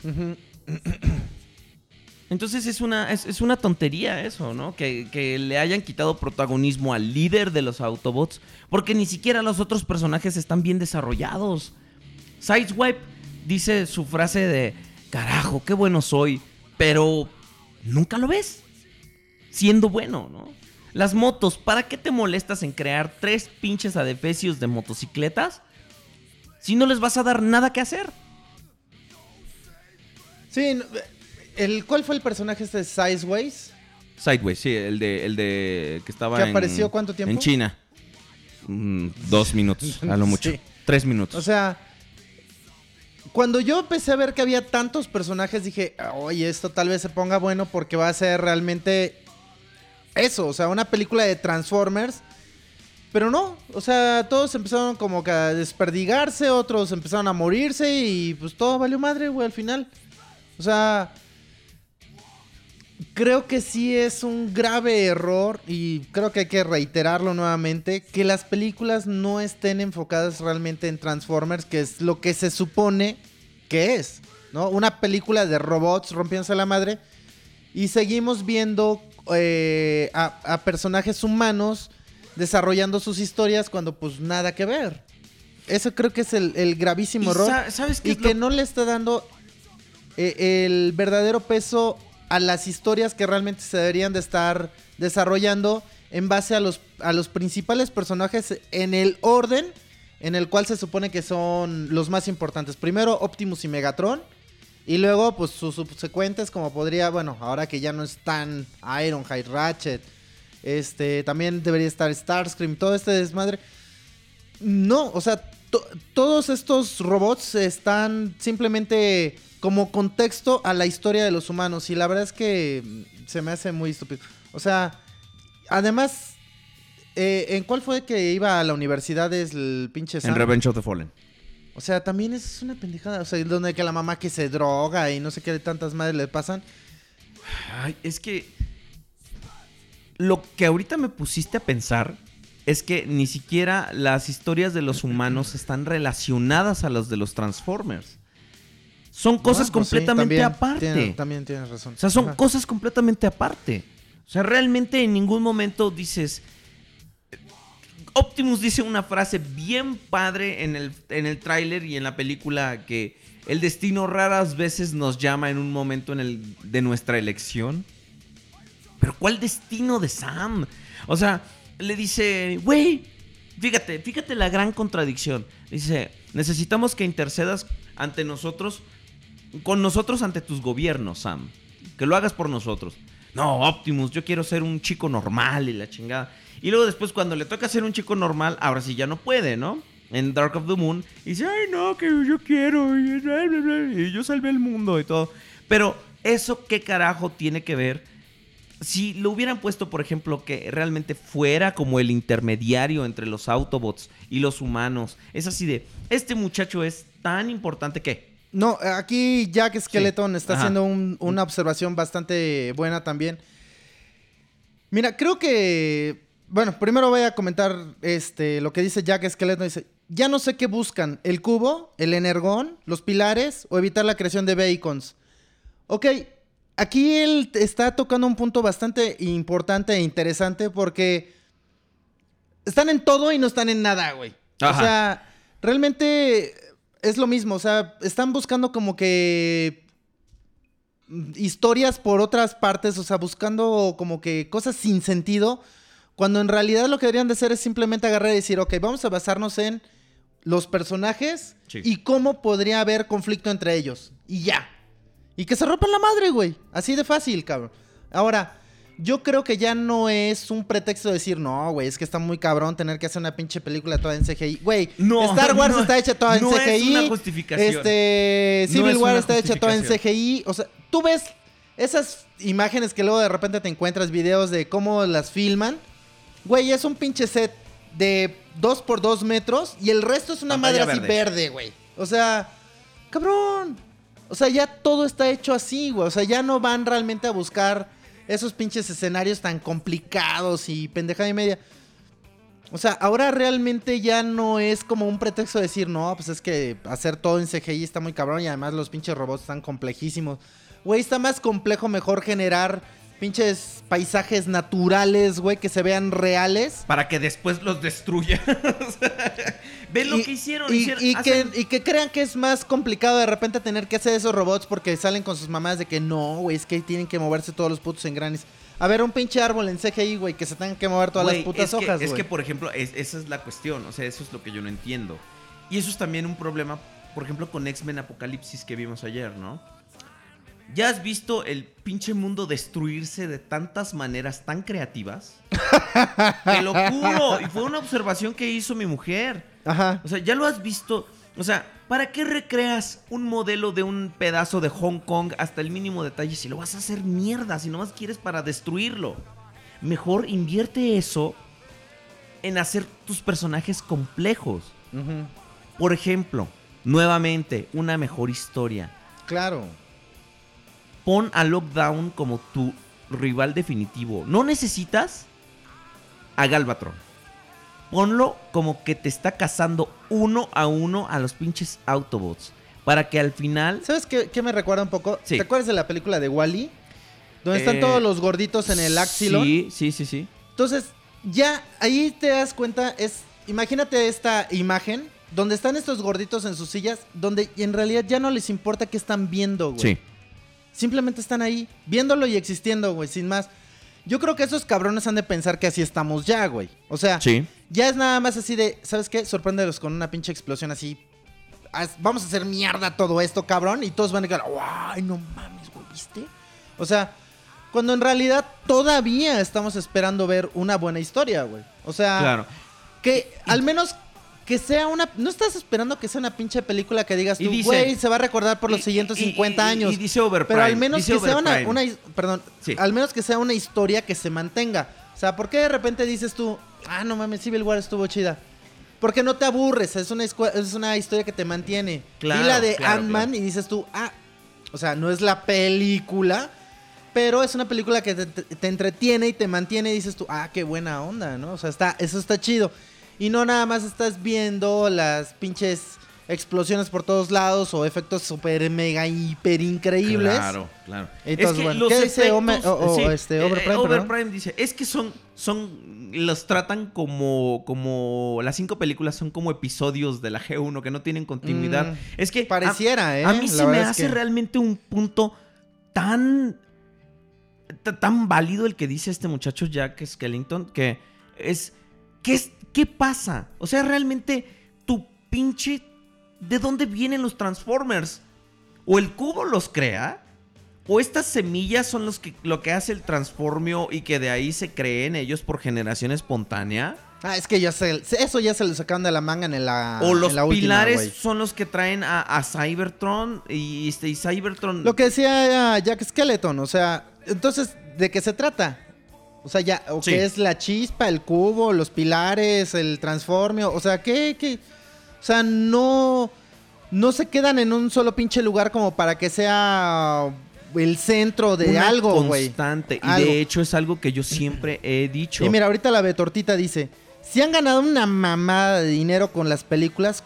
S2: Entonces es una, es, es una tontería eso, ¿no? Que, que le hayan quitado protagonismo al líder de los Autobots, porque ni siquiera los otros personajes están bien desarrollados. Sideswipe dice su frase de, carajo, qué bueno soy, pero nunca lo ves siendo bueno, ¿no? Las motos, ¿para qué te molestas en crear tres pinches adefesios de motocicletas si no les vas a dar nada que hacer?
S3: Sí, el, ¿cuál fue el personaje este de Sideways?
S2: Sideways, sí, el de, el de que estaba
S3: ¿Que
S2: en...
S3: apareció cuánto tiempo?
S2: En China. Mm, dos minutos, a lo mucho.
S3: Sí.
S2: Tres minutos.
S3: O sea, cuando yo empecé a ver que había tantos personajes, dije, oye, esto tal vez se ponga bueno porque va a ser realmente eso, o sea, una película de Transformers. Pero no, o sea, todos empezaron como que a desperdigarse, otros empezaron a morirse y pues todo valió madre, güey, al final. O sea, creo que sí es un grave error y creo que hay que reiterarlo nuevamente, que las películas no estén enfocadas realmente en Transformers, que es lo que se supone que es, ¿no? Una película de robots rompiéndose la madre y seguimos viendo eh, a, a personajes humanos desarrollando sus historias cuando pues nada que ver. Eso creo que es el, el gravísimo error.
S2: sa- ¿sabes qué
S3: Y que no le está dando eh, el verdadero peso a las historias que realmente se deberían de estar desarrollando en base a los, a los principales personajes en el orden en el cual se supone que son los más importantes. Primero Optimus y Megatron. Y luego, pues sus subsecuentes, como podría, bueno, ahora que ya no están Ironhide, Ratchet, este, también debería estar Starscream, todo este desmadre. No, o sea, to- todos estos robots están simplemente como contexto a la historia de los humanos. Y la verdad es que se me hace muy estúpido. O sea, además, eh, ¿en cuál fue que iba a la universidad es el pinche
S2: en
S3: Sam?
S2: Revenge of the Fallen.
S3: O sea, también es una pendejada. O sea, donde que la mamá que se droga y no sé qué de tantas madres le pasan.
S2: Ay, es que lo que ahorita me pusiste a pensar es que ni siquiera las historias de los humanos están relacionadas a las de los Transformers. Son cosas
S3: Ah, pues sí,
S2: completamente
S3: también
S2: aparte.
S3: tiene- también tienes razón.
S2: O sea, son
S3: Ajá.
S2: cosas completamente aparte. O sea, realmente en ningún momento dices. Optimus dice una frase bien padre en el, en el tráiler y en la película que el destino raras veces nos llama en un momento de nuestra elección. Pero ¿cuál destino de Sam? O sea, le dice, güey, fíjate, fíjate la gran contradicción. Dice, necesitamos que intercedas ante nosotros, con nosotros ante tus gobiernos, Sam. Que lo hagas por nosotros. No, Optimus, yo quiero ser un chico normal y la chingada. Y luego después cuando le toca ser un chico normal, ahora sí ya no puede, ¿no? En Dark of the Moon. Y dice, ay no, que yo quiero. Y, y yo salvé el mundo y todo. Pero eso qué carajo tiene que ver si lo hubieran puesto, por ejemplo, que realmente fuera como el intermediario entre los Autobots y los humanos, es así de, este muchacho es tan importante que...
S3: No, aquí Jack Skeleton está
S2: Ajá.
S3: haciendo un- una observación bastante buena también. Mira, creo que bueno, primero voy a comentar este, lo que dice Jack Skeleton. Dice, ya no sé qué buscan, el cubo, el energón, los pilares o evitar la creación de bacons. Ok, aquí él está tocando un punto bastante importante e interesante porque están en todo y no están en nada, güey. O
S2: Ajá.
S3: sea, realmente es lo mismo. O sea, están buscando como que historias por otras partes, o sea, buscando como que cosas sin sentido, cuando en realidad lo que deberían de hacer es simplemente agarrar y decir, ok, vamos a basarnos en los personajes
S2: Sí.
S3: y cómo podría haber conflicto entre ellos. Y ya. Y que se rompan la madre, güey. Así de fácil, cabrón. Ahora, yo creo que ya no es un pretexto de decir, no, güey, es que está muy cabrón tener que hacer una pinche película toda en CGI. Güey,
S2: No,
S3: Star Wars
S2: no,
S3: está hecha toda en
S2: no es
S3: CGI.
S2: una justificación.
S3: Este,
S2: No
S3: Civil
S2: es
S3: War está hecha toda en. CGI. O sea, tú ves esas imágenes que luego de repente te encuentras videos de cómo las filman. Güey, es un pinche set de 2 por 2 metros y el resto es una
S2: Pantalla
S3: madre así
S2: verde,
S3: güey. O sea, cabrón. O sea, ya todo está hecho así, güey. O sea, ya no van realmente a buscar esos pinches escenarios tan complicados y pendejada y media. O sea, ahora realmente ya no es como un pretexto de decir, no, pues es que hacer todo en CGI está muy cabrón y además los pinches robots están complejísimos. Güey, está más complejo mejor generar pinches paisajes naturales, güey, que se vean reales.
S2: Para que después los destruya. ¿Ven lo
S3: Y-
S2: que hicieron?
S3: Y,
S2: Hicieron-
S3: y que,
S2: hacen-
S3: y que crean que es más complicado de repente tener que hacer esos robots porque salen con sus mamás de que no, güey, es que tienen que moverse todos los putos engranes. A ver, un pinche árbol en CGI, güey, que se tengan que mover todas las putas
S2: es
S3: hojas,
S2: Es
S3: güey.
S2: que, por ejemplo, es- esa es la cuestión. O sea, eso es lo que yo no entiendo. Y eso es también un problema, por ejemplo, con X-Men Apocalipsis que vimos ayer, ¿no? ¿Ya has visto el pinche mundo destruirse de tantas maneras tan creativas? Te lo juro. Y fue una observación que hizo mi mujer.
S3: Ajá.
S2: O sea, ya lo has visto. O sea, ¿para qué recreas un modelo de un pedazo de Hong Kong hasta el mínimo detalle si lo vas a hacer mierda, si nomás quieres para destruirlo? Mejor invierte eso en hacer tus personajes complejos.
S3: Ujú.
S2: Por ejemplo, nuevamente, una mejor historia.
S3: Claro.
S2: Pon a Lockdown como tu rival definitivo. No necesitas a Galvatron. Ponlo como que te está cazando uno a uno a los pinches Autobots. Para que al final.
S3: ¿Sabes qué, qué me recuerda un poco?
S2: Sí.
S3: ¿Te acuerdas de la película de Wally? Donde están
S2: Eh,
S3: todos los gorditos en el axilon.
S2: Sí, sí, sí, sí.
S3: Entonces, ya ahí te das cuenta, es. Imagínate esta imagen donde están estos gorditos en sus sillas, donde en realidad ya no les importa qué están viendo, güey.
S2: Sí.
S3: Simplemente están ahí, viéndolo y existiendo, güey, sin más. Yo creo que esos cabrones han de pensar que así estamos ya, güey. O sea,
S2: Sí.
S3: ya es nada más así de, ¿sabes qué? Sorpréndelos con una pinche explosión así. Vamos a hacer mierda todo esto, cabrón. Y todos van a quedar, ¡ay, no mames, güey! ¿Viste? O sea, cuando en realidad todavía estamos esperando ver una buena historia, güey. O sea,
S2: Claro.
S3: que al menos que sea una. No estás esperando que sea una pinche película que digas tú, güey, se va a recordar por los
S2: Y-
S3: siguientes
S2: y-
S3: 50
S2: y- y-
S3: años.
S2: y dice Overprime,
S3: Pero al menos que sea una, Perdón.
S2: Sí.
S3: Al menos que sea una historia que se mantenga. O sea, ¿por qué de repente dices tú, ah, no mames, Civil War estuvo chida? Porque no te aburres, es una, es una historia que te mantiene.
S2: Claro,
S3: y la de
S2: claro,
S3: Ant-Man y dices tú, ah, o sea, no es la película, pero es una película que te, te- te entretiene y te mantiene y dices tú, ah, qué buena onda, ¿no? O sea, está, eso está chido. Y no nada más estás viendo las pinches explosiones por todos lados o efectos super mega hiper increíbles.
S2: Claro, claro.
S3: Entonces, bueno, ¿qué dice Ome- este,
S2: eh,
S3: Overprime,
S2: eh? Overprime dice, es que son, son, los tratan como, como, las cinco películas son como episodios de la G1 que no tienen continuidad.
S3: Mm,
S2: es que... a-
S3: pareciera, ¿eh?
S2: A, mí
S3: La
S2: se me
S3: es
S2: hace
S3: que-
S2: realmente un punto tan, ta- tan válido el que dice este muchacho Jack Skellington, que es, ¿qué, es, ¿qué pasa? O sea, realmente tu pinche, ¿de dónde vienen los Transformers? ¿O el cubo los crea? ¿O estas semillas son los que, lo que hace el transformio y que de ahí se creen ellos por generación espontánea?
S3: Ah, es que ya se, eso ya se lo sacaron de la manga en la
S2: ¿O los
S3: en la última,
S2: pilares son los que traen a, a Cybertron y, y Cybertron...
S3: Lo que decía ah, Jack Skeleton, o sea, entonces, ¿de qué se trata? O sea, ya, o
S2: Sí.
S3: qué es la chispa, el cubo, los pilares, el transformio, o sea, ¿qué, qué? O sea, no, no se quedan en un solo pinche lugar como para que sea el centro de
S2: Una
S3: algo, güey.
S2: constante. Y
S3: Algo.
S2: de hecho es algo que yo siempre he dicho.
S3: Y mira, ahorita la Betortita dice, si han ganado una mamada de dinero con las películas,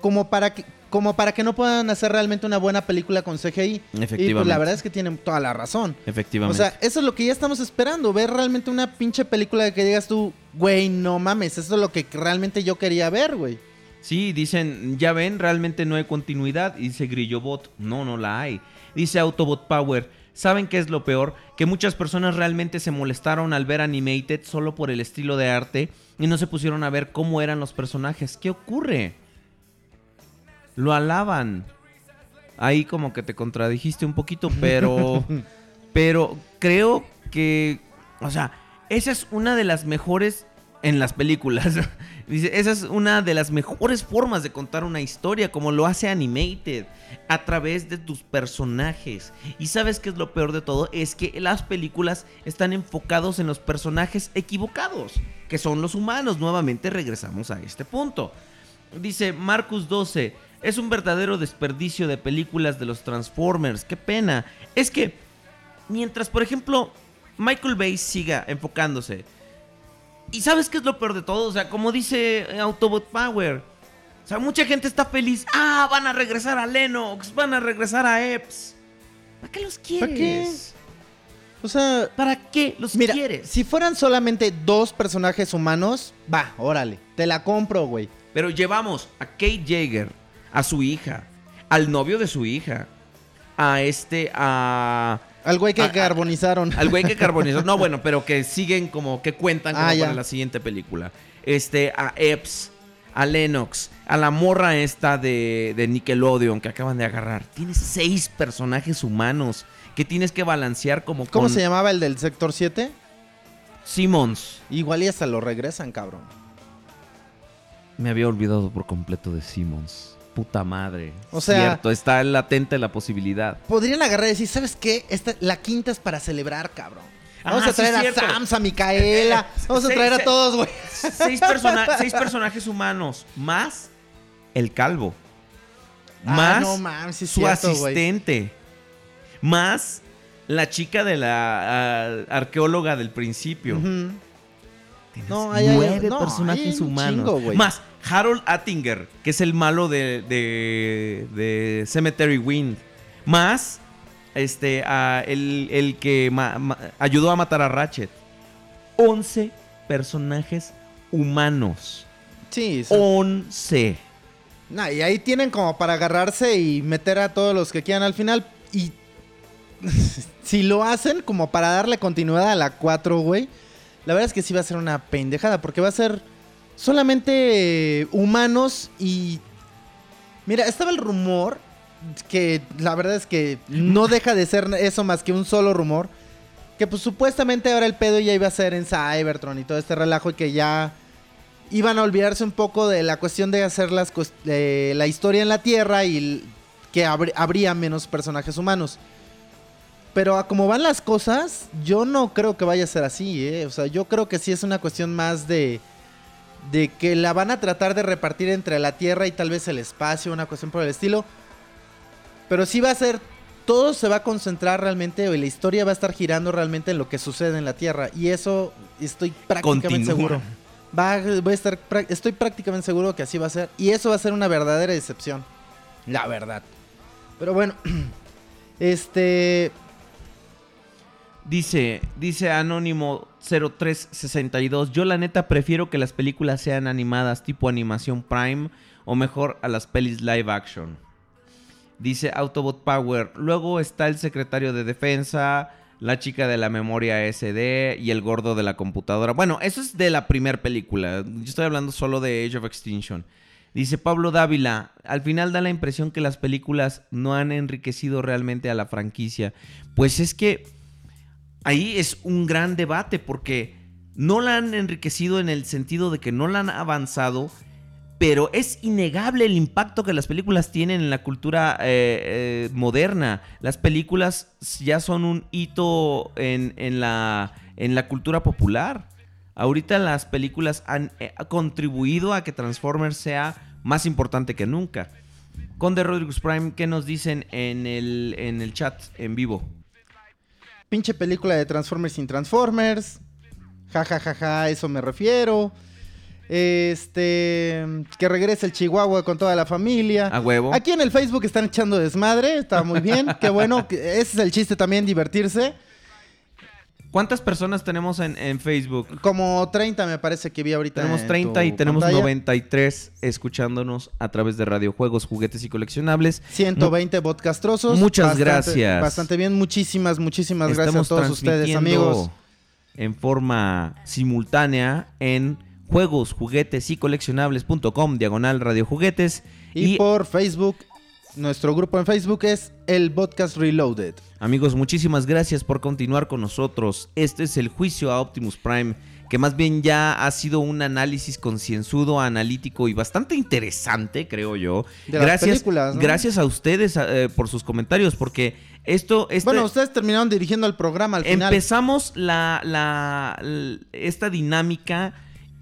S3: como para que, como para que no puedan hacer realmente una buena película con CGI. Y pues
S2: Efectivamente.
S3: la verdad es que tienen toda la razón. O
S2: Efectivamente.
S3: sea, eso es lo que ya estamos esperando, ver realmente una pinche película de que digas tú, güey, no mames, eso es lo que realmente yo quería ver, güey.
S2: Sí, dicen, ya ven, realmente no hay continuidad. Y dice Grillobot, no, no la hay. Dice Autobot Power, ¿saben qué es lo peor? Que muchas personas realmente se molestaron al ver Animated solo por el estilo de arte y no se pusieron a ver cómo eran los personajes. ¿Qué ocurre? Lo alaban. Ahí como que te contradijiste un poquito, pero... pero creo que... O sea, esa es una de las mejores en las películas. Dice, esa es una de las mejores formas de contar una historia, como lo hace Animated, a través de tus personajes. Y sabes qué es lo peor de todo, es que las películas están enfocados en los personajes equivocados, que son los humanos. Nuevamente regresamos a este punto. Dice Marcus 12, es un verdadero desperdicio de películas de los Transformers. Qué pena. Es que mientras, por ejemplo, Michael Bay siga enfocándose. Y sabes qué es lo peor de todo? O sea, como dice Autobot Power. O sea, mucha gente está feliz. Ah, van a regresar a Lennox, van a regresar a Epps. ¿Para qué los quieres?
S3: ¿Para qué? O sea,
S2: ¿Para qué los
S3: mira,
S2: quieres?
S3: si fueran solamente dos personajes humanos, va, órale, te la compro, güey.
S2: Pero llevamos a Kate Jaeger, a su hija, al novio de su hija, a este, a...
S3: Al güey que carbonizaron.
S2: Al güey que carbonizó. No, bueno, pero que siguen como que cuentan como
S3: Ah,
S2: para la siguiente película. Este, a Epps, a Lennox, a la morra esta de, de Nickelodeon que acaban de agarrar. Tienes seis personajes humanos que tienes que balancear como
S3: ¿Cómo
S2: con
S3: se llamaba el del sector 7?
S2: Simmons.
S3: Igual y hasta lo regresan, cabrón.
S2: Me había olvidado por completo de Simmons. Puta madre.
S3: O sea-
S2: Cierto, está latente la posibilidad.
S3: Podrían agarrar y decir, ¿sabes qué? Esta, la quinta es para celebrar, cabrón. Vamos
S2: Ah,
S3: a traer
S2: sí,
S3: a. Sams, a Micaela. Vamos a traer a todos, güey.
S2: seis, persona- seis personajes humanos, más el calvo,
S3: Ah,
S2: más
S3: no sí es
S2: su
S3: cierto,
S2: asistente, más la chica de la ah, arqueóloga del principio.
S3: Ujú.
S2: Tienes
S3: No, hay-
S2: nueve
S3: no,
S2: personajes
S3: hay
S2: humanos.
S3: chingo,
S2: más Harold Attinger, que es el malo de, de, de Cemetery Wind. Más este, el, el que ma- ma- ayudó a matar a Ratchet. 11 personajes humanos.
S3: Sí, sí.
S2: 11.
S3: Nah, y ahí tienen como para agarrarse y meter a todos los que quieran al final. Y si lo hacen como para darle continuidad a la 4, güey, la verdad es que sí va a ser una pendejada, porque va a ser solamente eh, humanos y... Mira, estaba el rumor, que la verdad es que no deja de ser eso más que un solo rumor, que pues supuestamente ahora el pedo ya iba a ser en Cybertron y todo este relajo y que ya iban a olvidarse un poco de la cuestión de hacer las eh, la historia en la Tierra y que habr- habría menos personajes humanos. Pero a como van las cosas, yo no creo que vaya a ser así, ¿eh? O sea, yo creo que sí es una cuestión más de... De que la van a tratar de repartir entre la Tierra y tal vez el espacio, una cuestión por el estilo. Pero sí va a ser... Todo se va a concentrar realmente, o la historia va a estar girando realmente en lo que sucede en la Tierra. Y eso estoy prácticamente
S2: Continúa.
S3: seguro. Va, voy a estar, estoy prácticamente seguro que así va a ser. Y eso va a ser una verdadera decepción. La verdad. Pero bueno. Este.
S2: Dice, dice Anónimo 0362. Yo la neta prefiero que las películas sean animadas tipo animación Prime o mejor a las pelis live action. Dice Autobot Power. Luego está el secretario de defensa, la chica de la memoria SD y el gordo de la computadora. Bueno, eso es de la primera película. Yo estoy hablando solo de Age of Extinction. Dice Pablo Dávila, al final da la impresión que las películas no han enriquecido realmente a la franquicia. Pues es que ahí es un gran debate porque no la han enriquecido en el sentido de que no la han avanzado, pero es innegable el impacto que las películas tienen en la cultura eh, eh, moderna. Las películas ya son un hito en, la, en la cultura popular. Ahorita las películas han eh, contribuido a que Transformers sea más importante que nunca. Conde Rodriguez Prime, ¿qué nos dicen en el, en el chat en vivo?
S3: Pinche película de Transformers sin Transformers. Ja, ja, ja, ja, eso me refiero. Este. Que regrese el Chihuahua con toda la familia.
S2: A huevo.
S3: Aquí en el Facebook están echando desmadre. Está muy bien. Qué bueno. que- Ese es el chiste también, divertirse.
S2: ¿Cuántas personas tenemos en, en Facebook?
S3: Como 30 me parece que vi ahorita.
S2: Tenemos
S3: en
S2: 30 y tenemos
S3: pantalla.
S2: 93 escuchándonos a través de Radio Juegos, Juguetes y Coleccionables.
S3: 120 podcastrosos.
S2: Muchas
S3: Bastante-
S2: gracias.
S3: Bastante bien. Muchísimas, muchísimas gracias a todos ustedes, amigos.
S2: En forma simultánea en juegos, juguetes y coleccionables.com, diagonal Radio Juguetes.
S3: Y,
S2: Y,
S3: por Facebook, nuestro grupo en Facebook es el Podcast Reloaded.
S2: amigos, muchísimas gracias por continuar con nosotros. Este es el juicio a Optimus Prime, que más bien ya ha sido un análisis concienzudo, analítico y bastante interesante, creo yo.
S3: De las
S2: gracias,
S3: películas, ¿no?
S2: gracias a ustedes eh, por sus comentarios, porque esto, este,
S3: Bueno, ustedes terminaron dirigiendo el programa al final.
S2: Empezamos la, la- l- esta dinámica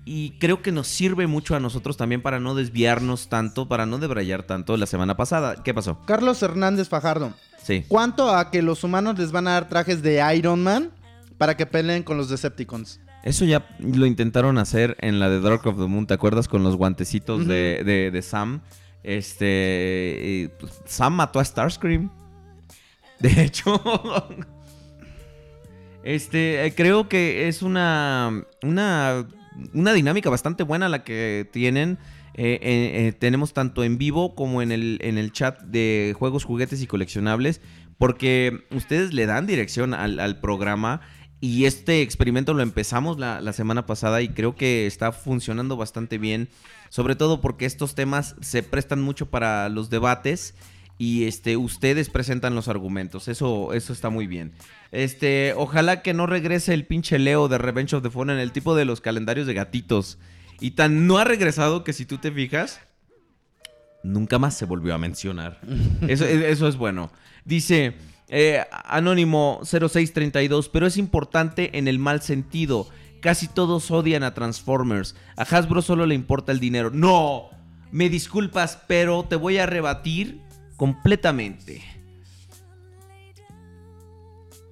S2: y creo que nos sirve mucho a nosotros también para no desviarnos tanto, para no debrayar tanto la semana pasada. ¿Qué pasó?
S3: Carlos Hernández Fajardo.
S2: Sí.
S3: ¿Cuánto a que los humanos les van a dar trajes de Iron Man para que peleen con los Decepticons?
S2: Eso ya lo intentaron hacer en la de Dark of the Moon, ¿te acuerdas? Con los guantecitos de, de- de Sam. Este. pues, Sam mató a Starscream. De hecho. este. eh, Creo que es una. Una. Una dinámica bastante buena la que tienen. Eh, eh, eh, tenemos tanto en vivo como en el, en el chat de juegos, juguetes y coleccionables. Porque ustedes le dan dirección al, programa. Y este experimento lo empezamos la semana pasada y creo que está funcionando bastante bien. Sobre todo porque estos temas se prestan mucho para los debates y este ustedes presentan los argumentos. Eso, eso está muy bien. Este, ojalá que no regrese el pinche Leo de Revenge of the Phone en el tipo de los calendarios de gatitos. Y tan no ha regresado que si tú te fijas, nunca más se volvió a mencionar. Eso, eso es bueno. Dice eh, Anónimo 0632, pero es importante en el mal sentido. Casi todos odian a Transformers. A Hasbro solo le importa el dinero. No, me disculpas, pero te voy a rebatir completamente.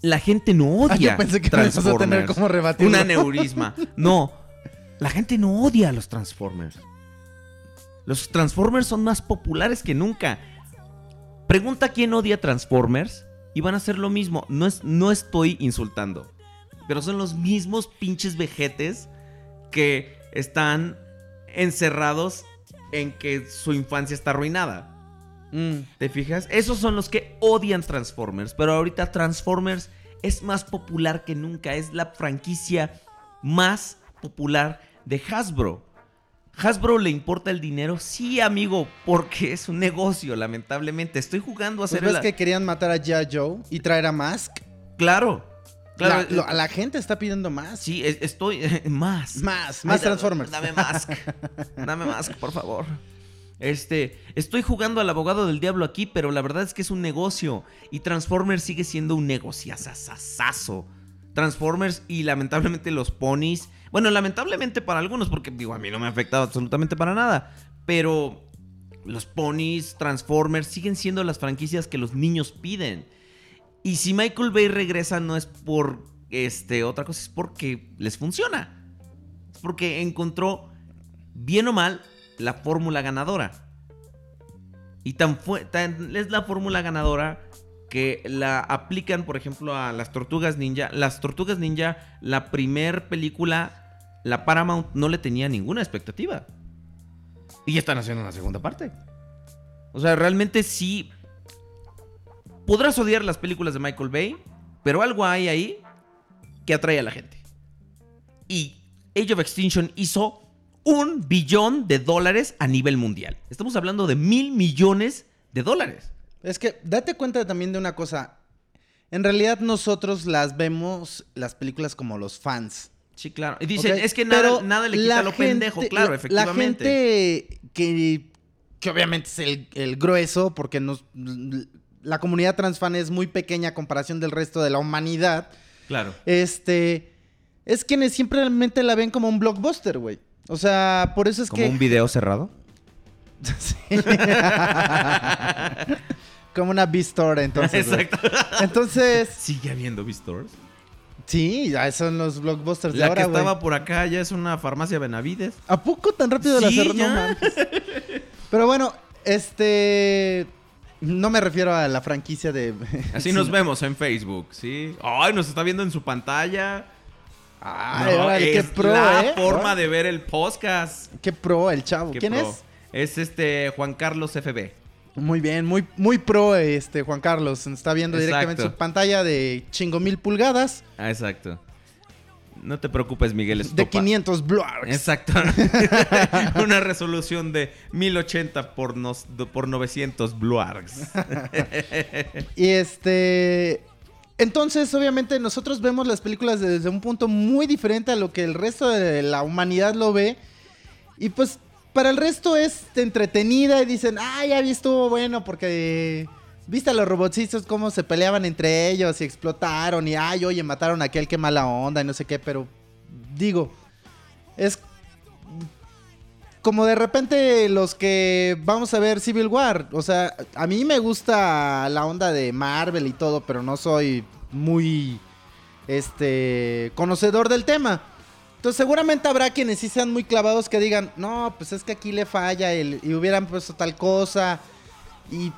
S2: La gente no odia
S3: Ah, yo pensé que me ibas a tener
S2: Transformers.
S3: como.
S2: Un aneurisma. No, la gente no odia a los Transformers. Los Transformers son más populares que nunca. Pregunta quién odia Transformers y van a hacer lo mismo. No, es, no estoy insultando. Pero son los mismos pinches vejetes que están encerrados en que su infancia está arruinada.
S3: Mm.
S2: ¿Te fijas? Esos son los que odian Transformers. Pero ahorita Transformers es más popular que nunca. Es la franquicia más popular de Hasbro. ¿Hasbro le importa el dinero? Sí, amigo, porque es un negocio, lamentablemente. Estoy jugando a
S3: Pues
S2: hacer
S3: ves
S2: la-
S3: que querían matar a G.I. Joe y traer a Mask.
S2: Claro. Claro.
S3: La, lo- a la gente está pidiendo más.
S2: Sí, es- estoy... más.
S3: Más, más
S2: Ay,
S3: Transformers.
S2: Dame Mask. Dame Mask, por favor. Este, estoy jugando al abogado del diablo aquí, pero la verdad es que es un negocio. Y Transformers sigue siendo un negociazazazo. Transformers y lamentablemente los ponis. Bueno, lamentablemente para algunos, porque digo, a mí no me ha afectado absolutamente para nada. Pero los ponis, Transformers, siguen siendo las franquicias que los niños piden. Y si Michael Bay regresa, no es por este, otra cosa, es porque les funciona. Es porque encontró, bien o mal, la fórmula ganadora. Y tan, fue, es la fórmula ganadora que la aplican, por ejemplo, a las tortugas ninja. Las tortugas ninja, la primer película, la Paramount no le tenía ninguna expectativa. Y ya están haciendo una segunda parte. O sea, realmente sí. Podrás odiar las películas de Michael Bay, pero algo hay ahí que atrae a la gente. Y Age of Extinction hizo un billón de dólares a nivel mundial. Estamos hablando de mil millones de dólares.
S3: Es que date cuenta también de una cosa. En realidad nosotros las vemos, las películas, como los fans.
S2: Sí, claro. Y dicen, es que nada,
S3: Pero
S2: nada le quita lo
S3: gente-
S2: pendejo. Claro,
S3: la-
S2: efectivamente.
S3: La gente que, que obviamente es el, el grueso, porque nos, la comunidad transfan es muy pequeña a comparación del resto de la humanidad.
S2: Claro.
S3: Este. Es quienes simplemente la ven como un blockbuster, güey. O sea, por eso es
S2: ¿Como
S3: que.
S2: un video cerrado?
S3: Sí. Como una B-Store, entonces.
S2: Exacto.
S3: Entonces,
S2: ¿Sigue habiendo V-Stores?
S3: sí, ya son los blockbusters de
S2: La
S3: ahora,
S2: que estaba por acá ya es una farmacia Benavides.
S3: ¿A poco tan rápido la
S2: Sí,
S3: cerraron? No
S2: ya.
S3: mames. Pero bueno, este. No me refiero a la franquicia de.
S2: Así
S3: Sí.
S2: nos vemos en Facebook, ¿sí? Ay, nos está viendo en su pantalla.
S3: Ay,
S2: No,
S3: qué
S2: es
S3: pro,
S2: la
S3: ¿eh?
S2: forma de ver el podcast.
S3: Qué pro el chavo.
S2: Qué
S3: ¿Quién
S2: pro.
S3: es?
S2: Es este Juan Carlos FB.
S3: Muy bien, muy, muy pro este Juan Carlos. Está viendo directamente su pantalla de chingo mil pulgadas
S2: Ah, exacto. No te preocupes, Miguel.
S3: de
S2: topa.
S3: 500 blurs.
S2: Exacto. Una resolución de 1080 por, nos- por 900 bluargs.
S3: Y este. Entonces, obviamente, nosotros vemos las películas desde un punto muy diferente a lo que el resto de la humanidad lo ve. Y pues, para el resto es entretenida y dicen, ah, ya vi, estuvo bueno porque. ¿Viste a los robotcitos cómo se peleaban entre ellos y explotaron? Y ay, oye, mataron a aquel que mala onda y no sé qué, pero digo, es como de repente los que vamos a ver Civil War. O sea, a mí me gusta la onda de Marvel y todo, pero no soy muy este conocedor del tema. Entonces seguramente habrá quienes sí sean muy clavados que digan, no, pues es que aquí le falla y hubieran puesto tal cosa. Y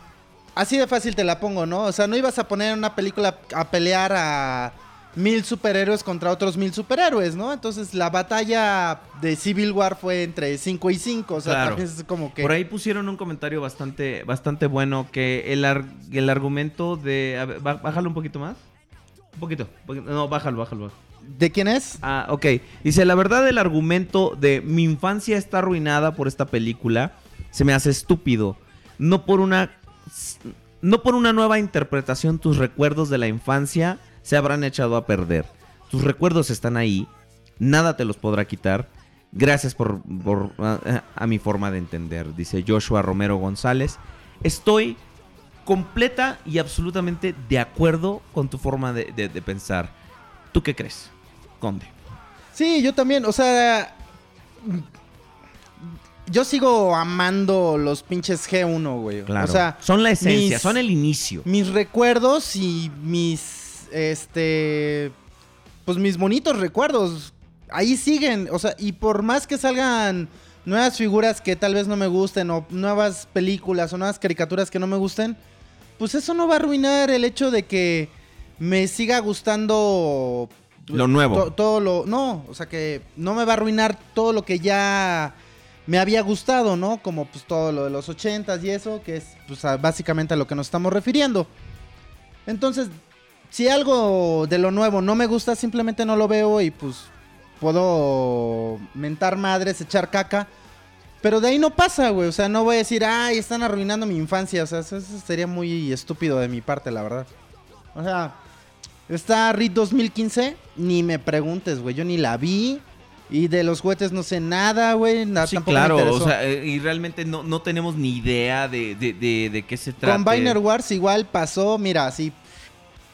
S3: así de fácil te la pongo, ¿no? O sea, no ibas a poner una película a pelear a mil superhéroes contra otros mil superhéroes, ¿no? Entonces la batalla de Civil War fue entre 5 y 5. O sea,
S2: Claro.
S3: es como que...
S2: Por ahí pusieron un comentario bastante, bastante bueno que el, ar- el argumento de... a ver, bá- bájalo un poquito más. Un poquito. un poquito. No, bájalo, bájalo. bájalo.
S3: ¿De quién es?
S2: Ah, ok. Dice, la verdad el argumento de mi infancia está arruinada por esta película se me hace estúpido. No por una... No por una nueva interpretación tus recuerdos de la infancia se habrán echado a perder. Tus recuerdos están ahí. Nada te los podrá quitar. Gracias por, por- a, a mi forma de entender, dice Joshua Romero González. Estoy completa y absolutamente de acuerdo con tu forma de, de- de pensar. ¿Tú qué crees, Conde?
S3: Sí, yo también, o sea... Yo sigo amando los pinches G1, güey.
S2: Claro.
S3: O sea,
S2: son la esencia,
S3: mis-
S2: son el inicio.
S3: mis recuerdos y mis este pues mis bonitos recuerdos ahí siguen, o sea, y por más que salgan nuevas figuras que tal vez no me gusten o nuevas películas o nuevas caricaturas que no me gusten, pues eso no va a arruinar el hecho de que me siga gustando
S2: Lo nuevo.
S3: to- todo lo no, o sea que no me va a arruinar todo lo que ya me había gustado, ¿no? Como pues todo lo de los ochentas y eso, que es pues básicamente a lo que nos estamos refiriendo. Entonces, si algo de lo nuevo no me gusta, simplemente no lo veo y pues puedo mentar madres, echar caca. Pero de ahí no pasa, güey. O sea, no voy a decir, ay, están arruinando mi infancia. O sea, eso, sería muy estúpido de mi parte, la verdad. O sea, está RIT 2015, ni me preguntes, güey. Yo ni la vi. Y de los juguetes no sé nada, güey. na-
S2: Sí, claro, o sea, eh, y realmente no, no tenemos ni idea de, de, de- de qué se trata.
S3: Combiner Wars igual pasó, mira, así.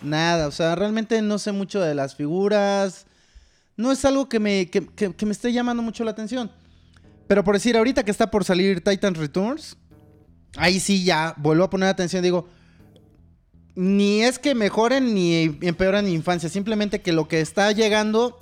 S3: Nada, o sea, realmente no sé mucho de las figuras. No es algo que me, que, que- que me esté llamando mucho la atención. Pero por decir, ahorita que está por salir Titan Returns, ahí sí ya vuelvo a poner atención. Digo, ni es que mejoren ni empeoran mi infancia. Simplemente que lo que está llegando,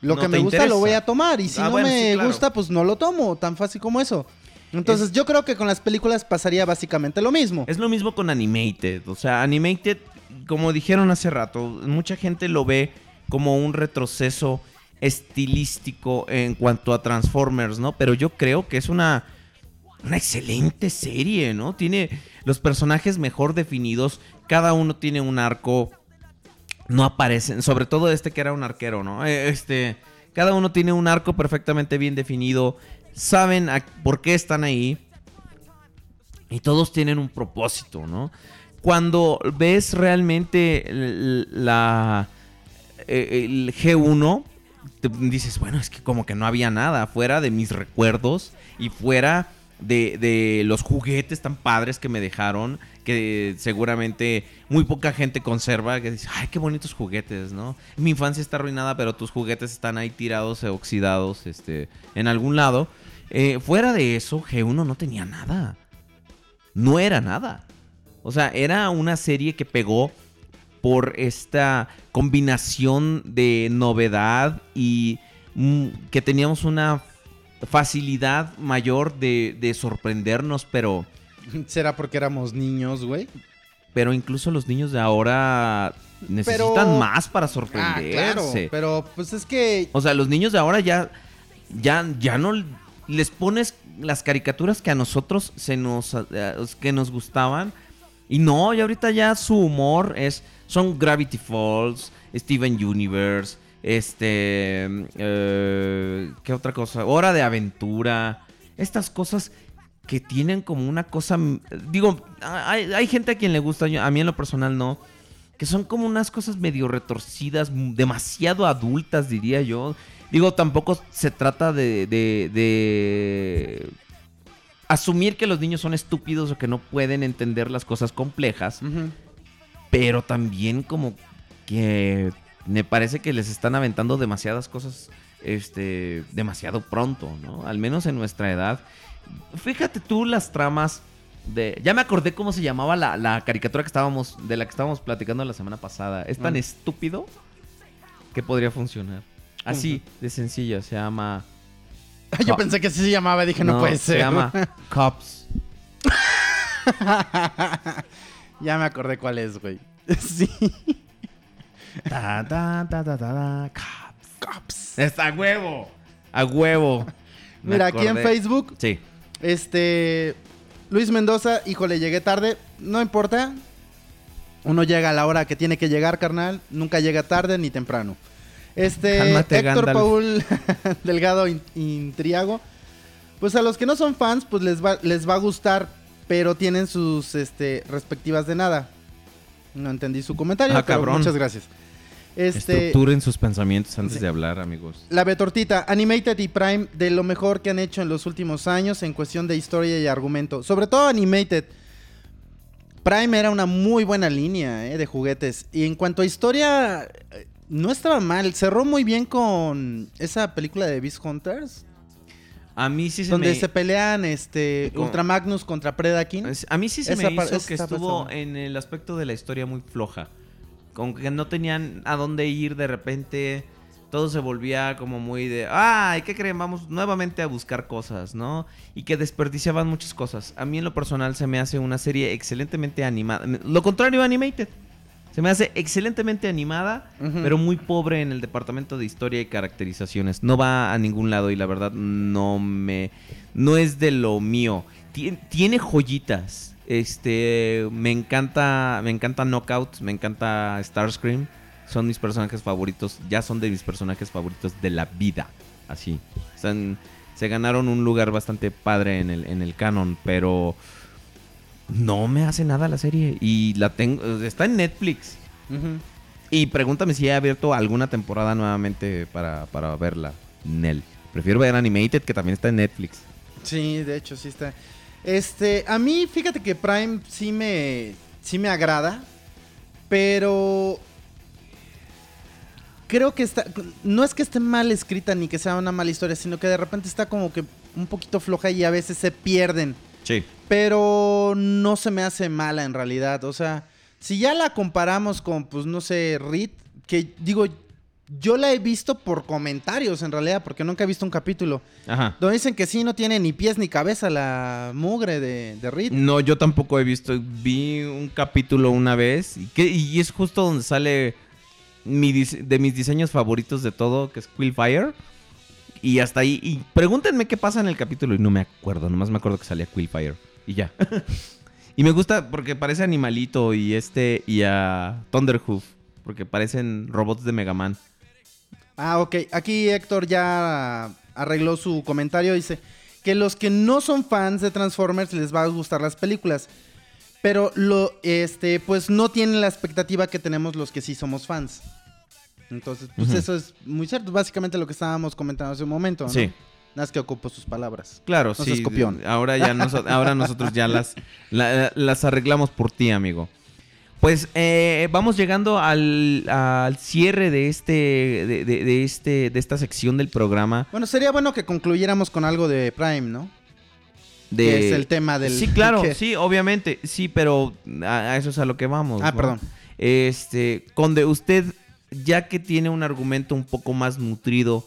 S3: lo
S2: No
S3: que me gusta
S2: interesa.
S3: lo voy a tomar. Y si
S2: Ah,
S3: no
S2: bueno,
S3: me
S2: sí, claro.
S3: gusta, pues no lo tomo. Tan fácil como eso. Entonces, yo creo que con las películas pasaría básicamente lo mismo.
S2: Es lo mismo con Animated. O sea, Animated, como dijeron hace rato, mucha gente lo ve como un retroceso estilístico en cuanto a Transformers, ¿no? Pero yo creo que es una, una excelente serie, ¿no? Tiene los personajes mejor definidos, cada uno tiene un arco, no aparecen, sobre todo este que era un arquero, ¿no? Eh, Este, cada uno tiene un arco perfectamente bien definido, saben por qué están ahí. Y todos tienen un propósito, ¿no? Cuando ves realmente la eh, el G1, te dices, bueno, es que como que no había nada fuera de mis recuerdos y fuera de, de los juguetes tan padres que me dejaron, que seguramente muy poca gente conserva, que dice, ay, qué bonitos juguetes, ¿no? Mi infancia está arruinada, pero tus juguetes están ahí tirados, eh, oxidados, este, en algún lado. eh, fuera de eso, G1 no tenía nada. No era nada. O sea, era una serie que pegó por esta combinación de novedad y mm, que teníamos una facilidad mayor de, de sorprendernos, pero,
S3: ¿Será porque éramos niños, güey?
S2: pero incluso los niños de ahora necesitan
S3: Pero-
S2: más para
S3: Ah, claro.
S2: sorprenderse.
S3: Pero pues es que
S2: O sea, los niños de ahora ya, ya, ya no les pones las caricaturas que a nosotros se nos, eh, que nos gustaban. Y no, y ahorita ya su humor es, son Gravity Falls, Steven Universe, este, eh, ¿qué otra cosa? Hora de Aventura. Estas cosas que tienen como una cosa, digo, hay, hay gente a quien le gusta, a mí en lo personal no, que son como unas cosas medio retorcidas, demasiado adultas, diría yo. Digo, tampoco se trata de, de, de asumir que los niños son estúpidos o que no pueden entender las cosas complejas, pero también como que me parece que les están aventando demasiadas cosas este demasiado pronto, ¿no? Al menos en nuestra edad. Fíjate tú las tramas de ya me acordé cómo se llamaba la, la caricatura que estábamos de la que estábamos platicando la semana pasada. Es tan
S3: Mm.
S2: estúpido que podría funcionar. Así de sencillo, se llama
S3: Yo pensé que así se llamaba, dije, no, puede ser.
S2: Se llama Cops.
S3: ya me acordé cuál es, güey. Sí.
S2: Ta, ta, ta, ta, ta, ta, Cops. Cops. Está a huevo. A huevo. Me
S3: Mira, aquí en
S2: acordé.
S3: Facebook,
S2: Sí.
S3: este. Luis Mendoza, híjole, llegué tarde. No importa. Uno llega a la hora que tiene que llegar, carnal. Nunca llega tarde ni temprano. Este.
S2: Cálmate,
S3: Héctor
S2: Gandalf.
S3: Paul Delgado In- Intriago. Pues a los que no son fans, pues les va, les va a gustar. Pero tienen sus este, respectivas de nada. No entendí su comentario,
S2: Ah,
S3: pero
S2: cabrón.
S3: muchas gracias. Este,
S2: Estructuren sus pensamientos antes
S3: Sí.
S2: de hablar, amigos.
S3: La Betortita, Animated y Prime, de lo mejor que han hecho en los últimos años en cuestión de historia y argumento. Sobre todo Animated. Prime era una muy buena línea eh, de juguetes. Y en cuanto a historia, no estaba mal. Cerró muy bien con esa película de Beast Hunters.
S2: A mí sí se
S3: donde
S2: me...
S3: se pelean este, Ultra Magnus contra Predaking.
S2: Es- A mí sí se
S3: Esa
S2: me hizo que estuvo en el aspecto de la historia muy floja. Con que no tenían a dónde ir de repente. Todo se volvía como muy de, ay, ¿qué creen? Vamos nuevamente a buscar cosas, ¿no? Y que desperdiciaban muchas cosas. A mí en lo personal se me hace una serie excelentemente animada. Lo contrario Animated. Se me hace excelentemente animada, pero muy pobre en el departamento de historia y caracterizaciones. No va a ningún lado y la verdad no me... No es de lo mío. Tien- tiene joyitas. Este, me encanta, me encanta Knockout, me encanta Starscream. Son mis personajes favoritos, ya son de mis personajes favoritos de la vida. Así. Están- se ganaron un lugar bastante padre en el, en el canon, pero no me hace nada la serie. Y la tengo, está en Netflix. Y pregúntame si he abierto alguna temporada nuevamente para, para verla. Nel. Prefiero ver Animated, que también está en Netflix.
S3: Sí, de hecho sí está. Este, a mí fíjate que Prime sí me sí me agrada, pero creo que está no es que esté mal escrita ni que sea una mala historia, sino que de repente está como que un poquito floja y a veces se pierden,
S2: Sí.
S3: pero no se me hace mala en realidad, o sea, si ya la comparamos con pues no sé, Reed, que digo yo la he visto por comentarios en realidad, porque nunca he visto un capítulo.
S2: Ajá.
S3: Donde dicen que sí, no tiene ni pies ni cabeza la mugre de, de Reed.
S2: No, yo tampoco he visto. Vi un capítulo una vez. Y, que, y es justo donde sale mi de mis diseños favoritos de todo, que es Quillfire. Y hasta ahí. Y pregúntenme qué pasa en el capítulo. Y no me acuerdo. Nomás me acuerdo que salía Quillfire. Y ya. y me gusta porque parece Animalito y este. Y a Thunderhoof. Porque parecen robots de Mega Man.
S3: Ah, ok. Aquí Héctor ya arregló su comentario. Dice que los que no son fans de Transformers les va a gustar las películas. Pero lo, este, pues no tienen la expectativa que tenemos los que sí somos fans. Entonces, pues eso es muy cierto. Básicamente lo que estábamos comentando hace un momento, ¿no?
S2: Sí.
S3: Más que ocupo sus palabras.
S2: Claro,
S3: No
S2: sí.
S3: copión.
S2: Ahora ya noso- ahora nosotros ya las, la- las arreglamos por ti, amigo. Pues eh, vamos llegando al, al cierre de este, de, de- de este, de esta sección del programa.
S3: Bueno, sería bueno que concluyéramos con algo de Prime, ¿no?
S2: De...
S3: Que es el tema del-
S2: Sí, claro,
S3: que-
S2: sí, obviamente, sí, pero a, a eso es a lo que vamos.
S3: Ah,
S2: ¿no?
S3: perdón.
S2: Este, Conde, usted, ya que tiene un argumento un poco más nutrido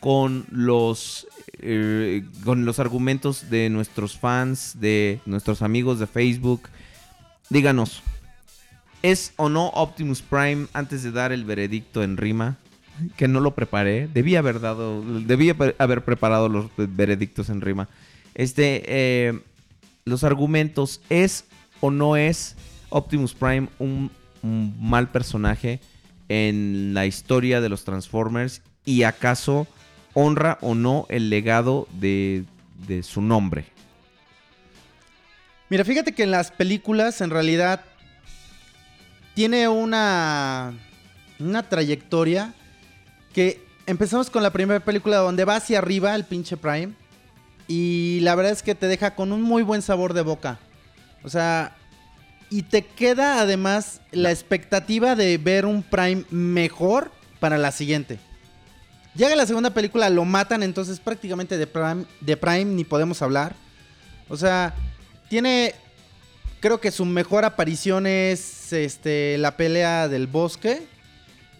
S2: con los, eh, con los argumentos de nuestros fans, de nuestros amigos de Facebook, díganos, ¿es o no Optimus Prime antes de dar el veredicto en rima? Que no lo preparé, debía haber dado, debía haber preparado los veredictos en rima. Este, eh, los argumentos, ¿es o no es Optimus Prime un, un mal personaje en la historia de los Transformers? ¿Y acaso honra o no el legado de, de su nombre?
S3: Mira, fíjate que en las películas en realidad tiene una, una trayectoria que empezamos con la primera película donde va hacia arriba el pinche Prime y la verdad es que te deja con un muy buen sabor de boca. O sea, y te queda además la expectativa de ver un Prime mejor para la siguiente. Llega la segunda película, lo matan, entonces prácticamente de Prime, de Prime ni podemos hablar. O sea, tiene. Creo que su mejor aparición es este, la pelea del bosque.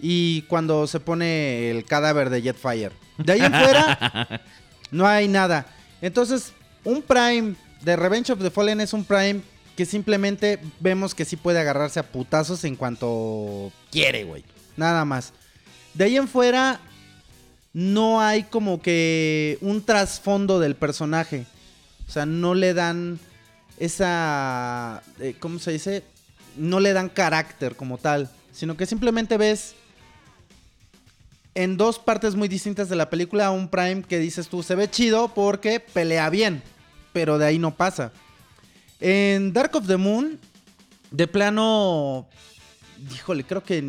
S3: Y cuando se pone el cadáver de Jetfire. De ahí en fuera, no hay nada. Entonces, un Prime de Revenge of the Fallen es un Prime que simplemente vemos que sí puede agarrarse a putazos en cuanto quiere, güey. Nada más. De ahí en fuera, no hay como que un trasfondo del personaje. O sea, no le dan esa... eh, ¿Cómo se dice? No le dan carácter como tal. Sino que simplemente ves en dos partes muy distintas de la película un Prime que dices tú se ve chido porque pelea bien. Pero de ahí no pasa. En Dark of the Moon, de plano... Híjole, creo que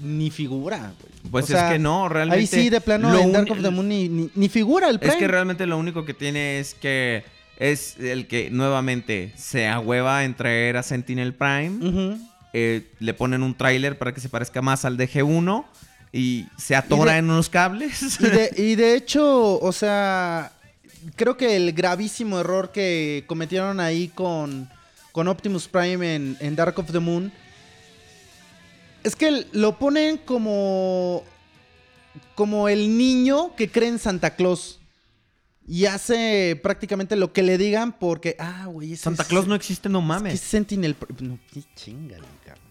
S3: ni figura. güey.
S2: Pues
S3: O sea,
S2: es que no, realmente.
S3: Ahí sí, de plano, en Dark of the Moon ni, ni- ni figura el Prime.
S2: Es que realmente lo único que tiene es que es el que nuevamente se ahueva en traer a Sentinel Prime. Eh, le ponen un tráiler para que se parezca más al de G1 y se atora
S3: Y de-
S2: en unos cables.
S3: Y de, y de hecho, o sea, creo que el gravísimo error que cometieron ahí con, con Optimus Prime en, en Dark of the Moon es que lo ponen como, como el niño que cree en Santa Claus. Y hace prácticamente lo que le digan porque, ah, güey,
S2: Santa
S3: es-
S2: Claus no existe, no
S3: es que
S2: mames.
S3: Sentinel... No, qué chingale, cabrón.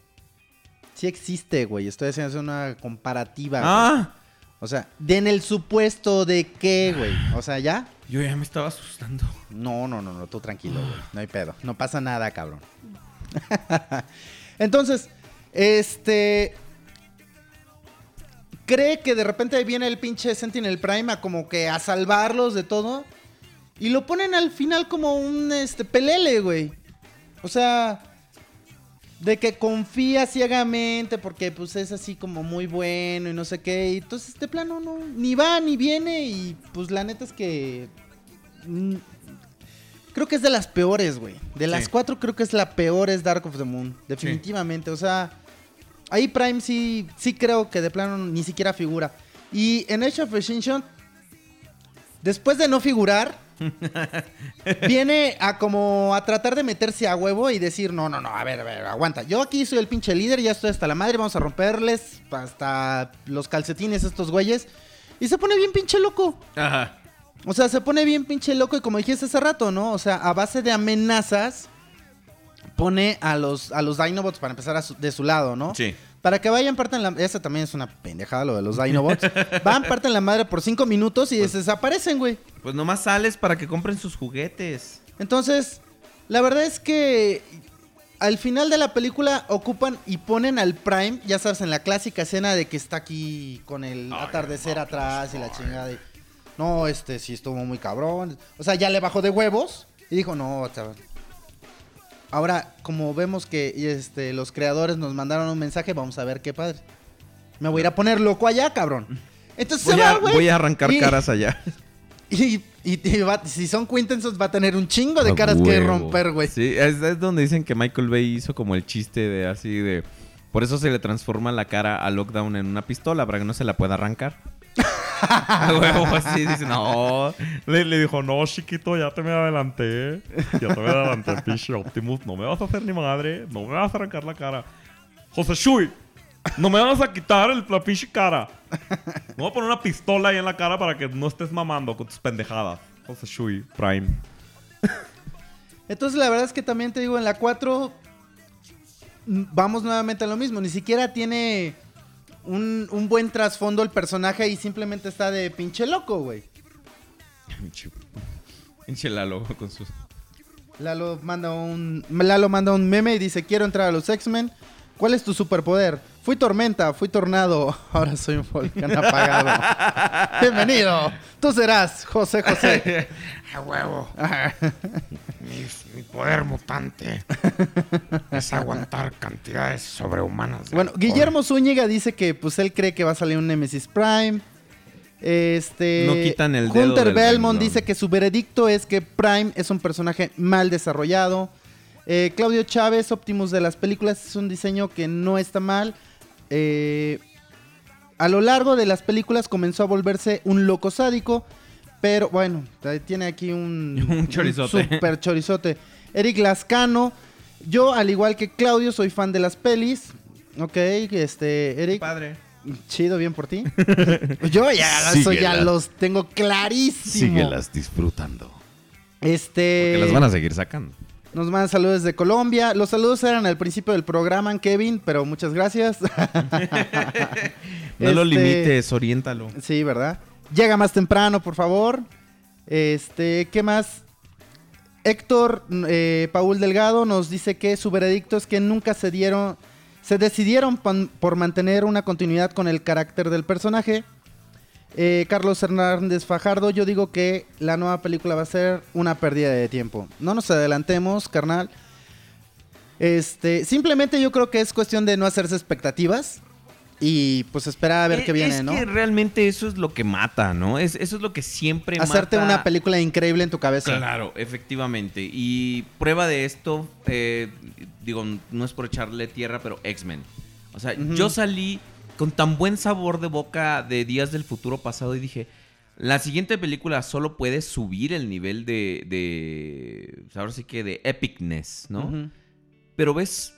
S3: Sí existe, güey. Estoy haciendo una comparativa. güey.
S2: Ah,
S3: O sea, de en el supuesto de qué, güey. O sea, ¿ya?
S2: Yo ya me estaba asustando.
S3: No, no, no, no, tú tranquilo, güey. No hay pedo. No pasa nada, cabrón. Entonces, este. Cree que de repente viene el pinche Sentinel Prime a como que a salvarlos de todo. Y lo ponen al final como un este pelele, güey. O sea. De que confía ciegamente porque pues es así como muy bueno y no sé qué. Y entonces este plano no. Ni va ni viene. Y pues la neta es que. mm, Creo que es de las peores, güey. De las
S2: Sí.
S3: cuatro creo que es la peor es Dark of the Moon. Definitivamente. O sea, ahí Prime sí, sí creo que de plano ni siquiera figura. Y en Age of Extinction, después de no figurar, viene a como a tratar de meterse a huevo y decir, no, no, no, a ver, a ver, aguanta. Yo aquí soy el pinche líder, ya estoy hasta la madre, vamos a romperles hasta los calcetines a estos güeyes. Y se pone bien pinche loco.
S2: Ajá.
S3: O sea, se pone bien pinche loco y como dijiste hace rato, ¿no? O sea, a base de amenazas pone a los, a los Dinobots para empezar a su- de su lado, ¿no?
S2: Sí.
S3: Para que vayan, parten la... Esa también es una pendejada lo de los Dinobots. Van, parten la madre por cinco minutos y desaparecen, güey.
S2: Pues nomás sales para que compren sus juguetes.
S3: Entonces, la verdad es que al final de la película ocupan y ponen al Prime, ya sabes, en la clásica escena de que está aquí con el atardecer atrás y la chingada. y, no, este sí estuvo muy cabrón. O sea, ya le bajó de huevos y dijo, no, sea, Ahora, como vemos que este, los creadores nos mandaron un mensaje, vamos a ver qué padre. Me voy a ir a poner loco allá, cabrón. Entonces
S2: Voy
S3: se
S2: a,
S3: va, güey.
S2: voy a arrancar
S3: Y-
S2: caras allá.
S3: Y, y- y va- si son Quintessons va a tener un chingo de
S2: A
S3: caras que romper, güey.
S2: Sí, es, es donde dicen que Michael Bay hizo como el chiste de así de. Por eso se le transforma la cara a Lockdown en una pistola para que no se la pueda arrancar. A huevo, así dice, no.
S7: Le, le dijo, no, chiquito, ya te me adelanté. Ya te me adelanté, pinche Optimus. No me vas a hacer ni madre. No me vas a arrancar la cara. José Shui, no me vas a quitar el, la pinche cara. Me voy a poner una pistola ahí en la cara para que no estés mamando con tus pendejadas. José Shui, Prime.
S3: Entonces la verdad es que también te digo, en la 4 mm, vamos nuevamente a lo mismo. Ni siquiera tiene un, un buen trasfondo el personaje y simplemente está de pinche loco, güey.
S2: Pinche- Lalo con sus.
S3: Lalo manda un Lalo manda un meme y dice, quiero entrar a los X-Men. ¿Cuál es tu superpoder? Fui tormenta, fui tornado, ahora soy un volcán apagado. Bienvenido, tú serás José José.
S4: A huevo. mi, mi poder mutante es aguantar cantidades sobrehumanas.
S3: Bueno,
S4: alcohol.
S3: Guillermo Zúñiga dice que pues él cree que va a salir un Nemesis Prime. Este
S2: No quitan el dedo
S3: Hunter
S2: del
S3: Belmont
S2: renglón.
S3: dice que su veredicto es que Prime es un personaje mal desarrollado. Eh, Claudio Chávez, Optimus de las películas, es un diseño que no está mal. Eh, a lo largo de las películas comenzó a volverse un loco sádico. Pero bueno, tiene aquí un,
S2: Un chorizote.
S3: super chorizote. Eric Lascano. Yo, al igual que Claudio, soy fan de las pelis. Ok, este, Eric.
S2: Padre.
S3: Chido, bien por ti. Yo ya, eso ya los tengo clarísimo.
S4: Síguelas disfrutando.
S3: Este.
S2: Que las van a seguir sacando.
S3: Nos mandan saludos de Colombia. Los saludos eran al principio del programa, Kevin, pero muchas gracias.
S2: No lo
S3: Este,
S2: limites, oriéntalo.
S3: Sí, ¿verdad? Llega más temprano, por favor. Este, ¿qué más? Héctor eh, Paul Delgado nos dice que su veredicto es que nunca se dieron, se decidieron por mantener una continuidad con el carácter del personaje. Eh, Carlos Hernández Fajardo, yo digo que la nueva película va a ser una pérdida de tiempo. No nos adelantemos, carnal. Este, simplemente yo creo que es cuestión de no hacerse expectativas y pues esperar a ver qué
S2: Eh,
S3: viene,
S2: es
S3: ¿no?
S2: que realmente eso es lo que mata, ¿no? Es, eso es lo que siempre
S3: Hacerte
S2: mata.
S3: una película increíble en tu cabeza.
S2: Claro, efectivamente. Y prueba de esto, eh, digo, no es por echarle tierra, pero X-Men. O sea, yo salí con tan buen sabor de boca de Días del Futuro Pasado y dije, la siguiente película solo puede subir el nivel de, de ahora sí que de epicness, ¿no? Pero ves,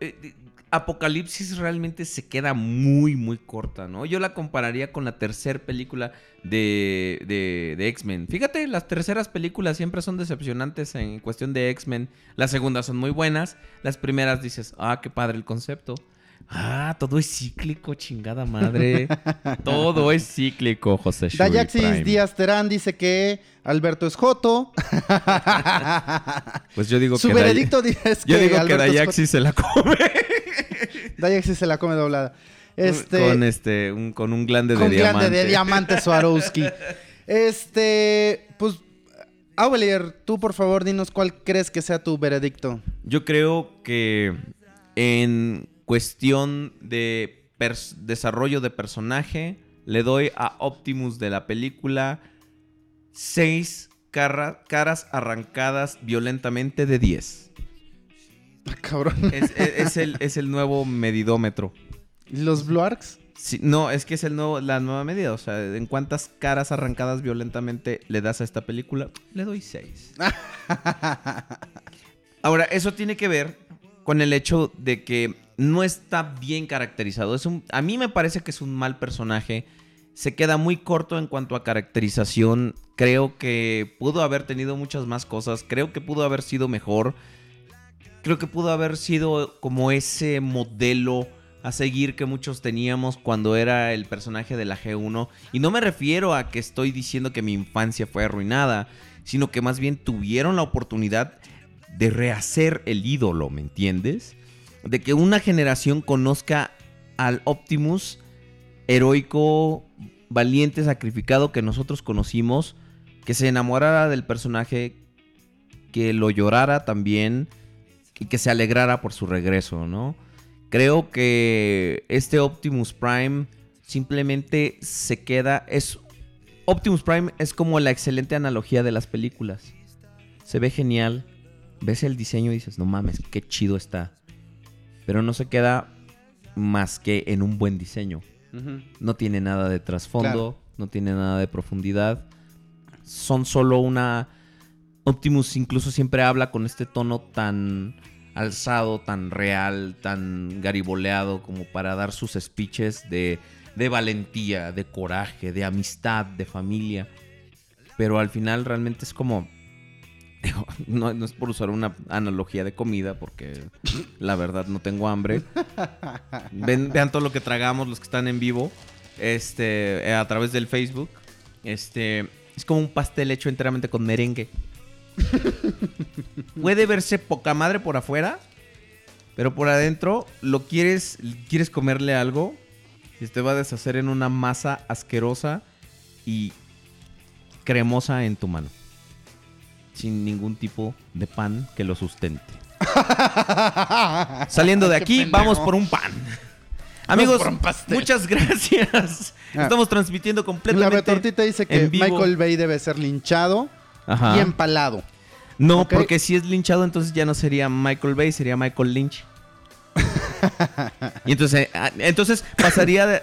S2: eh, Apocalipsis realmente se queda muy, muy corta, ¿no? Yo la compararía con la tercera película de, de, de X-Men. Fíjate, las terceras películas siempre son decepcionantes en cuestión de X-Men. Las segundas son muy buenas. Las primeras dices, ah, qué padre el concepto. Ah, todo es cíclico, chingada madre. todo es cíclico, José Shui
S3: Dayaxis
S2: Prime.
S3: Díaz Terán dice que Alberto es Joto.
S2: Pues yo digo
S3: Su
S2: que Day-
S3: veredicto es que
S2: Yo digo que
S3: Alberto es
S2: Dayaxis se la come.
S3: Dayaxis se la come doblada. Este,
S2: con este, un, con un glande
S3: con
S2: de
S3: glande
S2: diamante.
S3: de diamante Swarovski. Este, pues, Aurelier, tú por favor dinos cuál crees que sea tu veredicto.
S2: Yo creo que en cuestión de desarrollo de personaje, le doy a Optimus de la película seis carra- caras arrancadas violentamente de 10.
S3: Ah, Cabrón.
S2: Es, es- es el, es el nuevo medidómetro.
S3: Los Blue Arcs.
S2: Sí, no, es que es el nuevo, la nueva medida. O sea, en cuántas caras arrancadas violentamente le das a esta película, le doy 6. Ahora, eso tiene que ver con el hecho de que no está bien caracterizado. Es un, a mí me parece que es un mal personaje. Se queda muy corto en cuanto a caracterización. Creo que pudo haber tenido muchas más cosas. Creo que pudo haber sido mejor. Creo que pudo haber sido como ese modelo a seguir que muchos teníamos cuando era el personaje de la G1. Y no me refiero a que estoy diciendo que mi infancia fue arruinada, sino que más bien tuvieron la oportunidad de rehacer el ídolo, ¿me entiendes? De que una generación conozca al Optimus heroico, valiente, sacrificado que nosotros conocimos, que se enamorara del personaje, que lo llorara también y que se alegrara por su regreso, ¿no? Creo que este Optimus Prime simplemente se queda, es Optimus Prime es como la excelente analogía de las películas. Se ve genial, ves el diseño y dices, no mames, qué chido está. Pero no se queda más que en un buen diseño. No tiene nada de trasfondo,
S3: Claro.
S2: no tiene nada de profundidad. Son solo una... Optimus incluso siempre habla con este tono tan alzado, tan real, tan gariboleado, como para dar sus speeches de, de valentía, de coraje, de amistad, de familia. Pero al final realmente es como... no es por usar una analogía de comida, porque la verdad no tengo hambre. Ven- vean todo lo que tragamos los que están en vivo este, eh, a través del Facebook. Este, es como un pastel hecho enteramente con merengue. Puede verse poca madre por afuera, pero por adentro lo quieres, quieres comerle algo y te va a deshacer en una masa asquerosa y cremosa en tu mano. Sin ningún tipo de pan que lo sustente. Saliendo de aquí, vamos por un pan. Amigos, muchas gracias.
S3: Ah.
S2: Estamos transmitiendo
S3: La
S2: completamente.
S3: retortita dice que. Michael Bay debe ser linchado
S2: Ajá.
S3: y empalado.
S2: No, porque si es linchado, entonces ya no sería Michael Bay, sería Michael Lynch. y entonces, ah, entonces pasaría de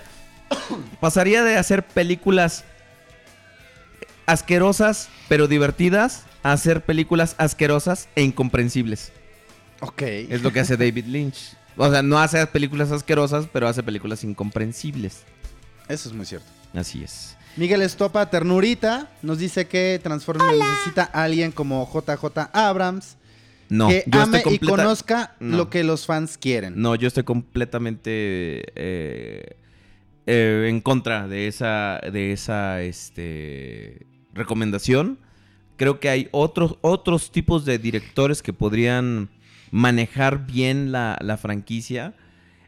S2: pasaría de hacer películas asquerosas pero divertidas a hacer películas asquerosas e incomprensibles.
S3: Ok.
S2: Es lo que hace David Lynch. O sea, no hace películas asquerosas, pero hace películas incomprensibles.
S3: Eso es muy cierto.
S2: Así es.
S3: Miguel Estopa, ternurita, nos dice que Transformers necesita a alguien como JJ Abrams
S2: No,
S3: que
S2: yo
S3: ame
S2: estoy
S3: y conozca
S2: No.
S3: lo que los fans quieren.
S2: No, yo estoy completamente eh, eh, en contra de esa, de esa este, recomendación. Creo que hay otros, otros tipos de directores que podrían manejar bien la, la franquicia.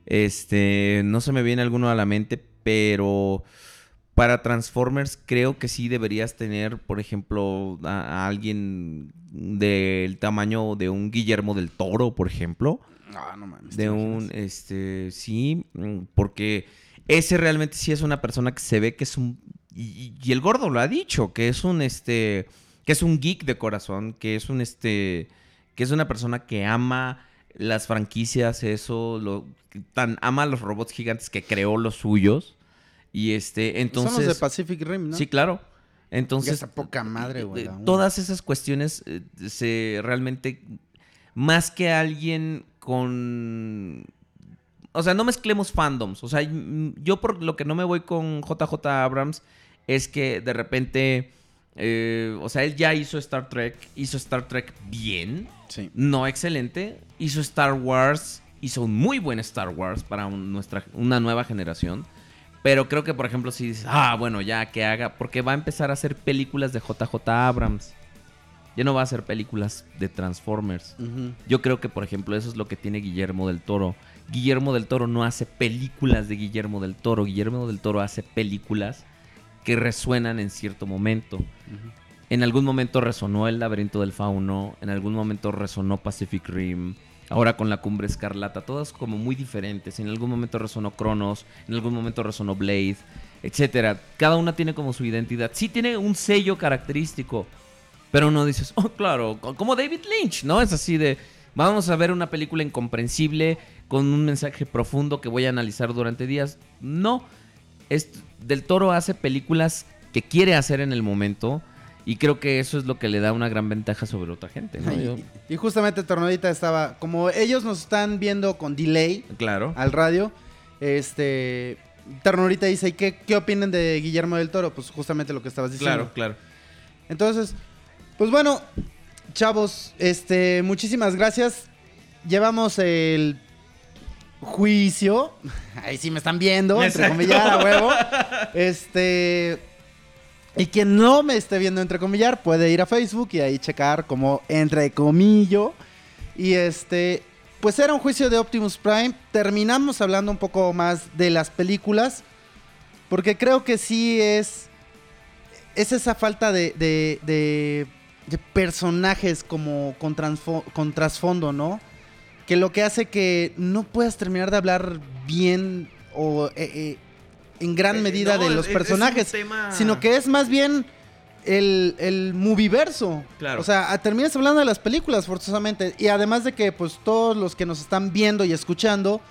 S2: Este, no se me viene alguno a la mente, pero para Transformers creo que sí deberías tener, por ejemplo, a, a alguien del tamaño de un Guillermo del Toro, por ejemplo
S3: Ah, no mames.
S2: de
S3: ¿te
S2: un este sí mm, porque ese realmente sí es una persona que se ve que es un y, y el gordo lo ha dicho que es un este que es un geek de corazón que es un este que es una persona que ama las franquicias eso lo tan ama a los robots gigantes que creó los suyos y este entonces
S3: Son los de Pacific Rim, ¿no?
S2: sí claro entonces
S3: está poca madre, güey.
S2: eh,
S3: la uno.
S2: todas esas cuestiones eh, se realmente más que alguien con o sea no mezclemos fandoms o sea yo por lo que no me voy con JJ Abrams es que de repente eh, o sea él ya hizo Star Trek hizo Star Trek bien
S3: Sí.
S2: no excelente hizo Star Wars hizo un muy buen Star Wars para un- nuestra una nueva generación pero creo que, por ejemplo, si dices, ah, bueno, ya que haga, porque va a empezar a hacer películas de JJ Abrams. Ya no va a hacer películas de Transformers. Yo creo que, por ejemplo, eso es lo que tiene Guillermo del Toro. Guillermo del Toro no hace películas de Guillermo del Toro. Guillermo del Toro hace películas que resuenan en cierto momento. En algún momento resonó El laberinto del fauno, en algún momento resonó Pacific Rim, ahora con la cumbre escarlata, todas como muy diferentes. En algún momento resonó Cronos, en algún momento resonó Blade, etcétera. Cada una tiene como su identidad. Sí tiene un sello característico, pero no dices, oh, claro, co- como David Lynch, ¿no? Es así de, vamos a ver una película incomprensible con un mensaje profundo que voy a analizar durante días. No, es, Del Toro hace películas que quiere hacer en el momento y creo que eso es lo que le da una gran ventaja sobre otra gente, ¿no? Yo-
S3: Y, justamente Tornadita estaba, como ellos nos están viendo con delay
S2: claro.
S3: al radio, este, Ternurita dice, ¿y qué, qué opinan de Guillermo del Toro? Pues justamente lo que estabas diciendo.
S2: Claro, claro.
S3: Entonces, pues bueno, chavos, este, muchísimas gracias. Llevamos el juicio. Ahí sí me están viendo, entre a huevo. Este. Y quien no me esté viendo entre comillar puede ir a Facebook y ahí checar como entre comillo. Y este, pues era un juicio de Optimus Prime. Terminamos hablando un poco más de las películas. Porque creo que sí es. Es esa falta de. de, de- de personajes como con, con trasfondo, ¿no? Que lo que hace que no puedas terminar de hablar bien o. eh, eh, en gran
S2: Eh,
S3: medida
S2: no,
S3: de los
S2: es
S3: personajes,
S2: tema-
S3: sino que es más bien el, el movieverso.
S2: Claro.
S3: O sea, terminas hablando de las películas forzosamente. Y además de que pues todos los que nos están viendo y escuchando,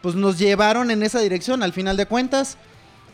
S3: pues nos llevaron en esa dirección al final de cuentas.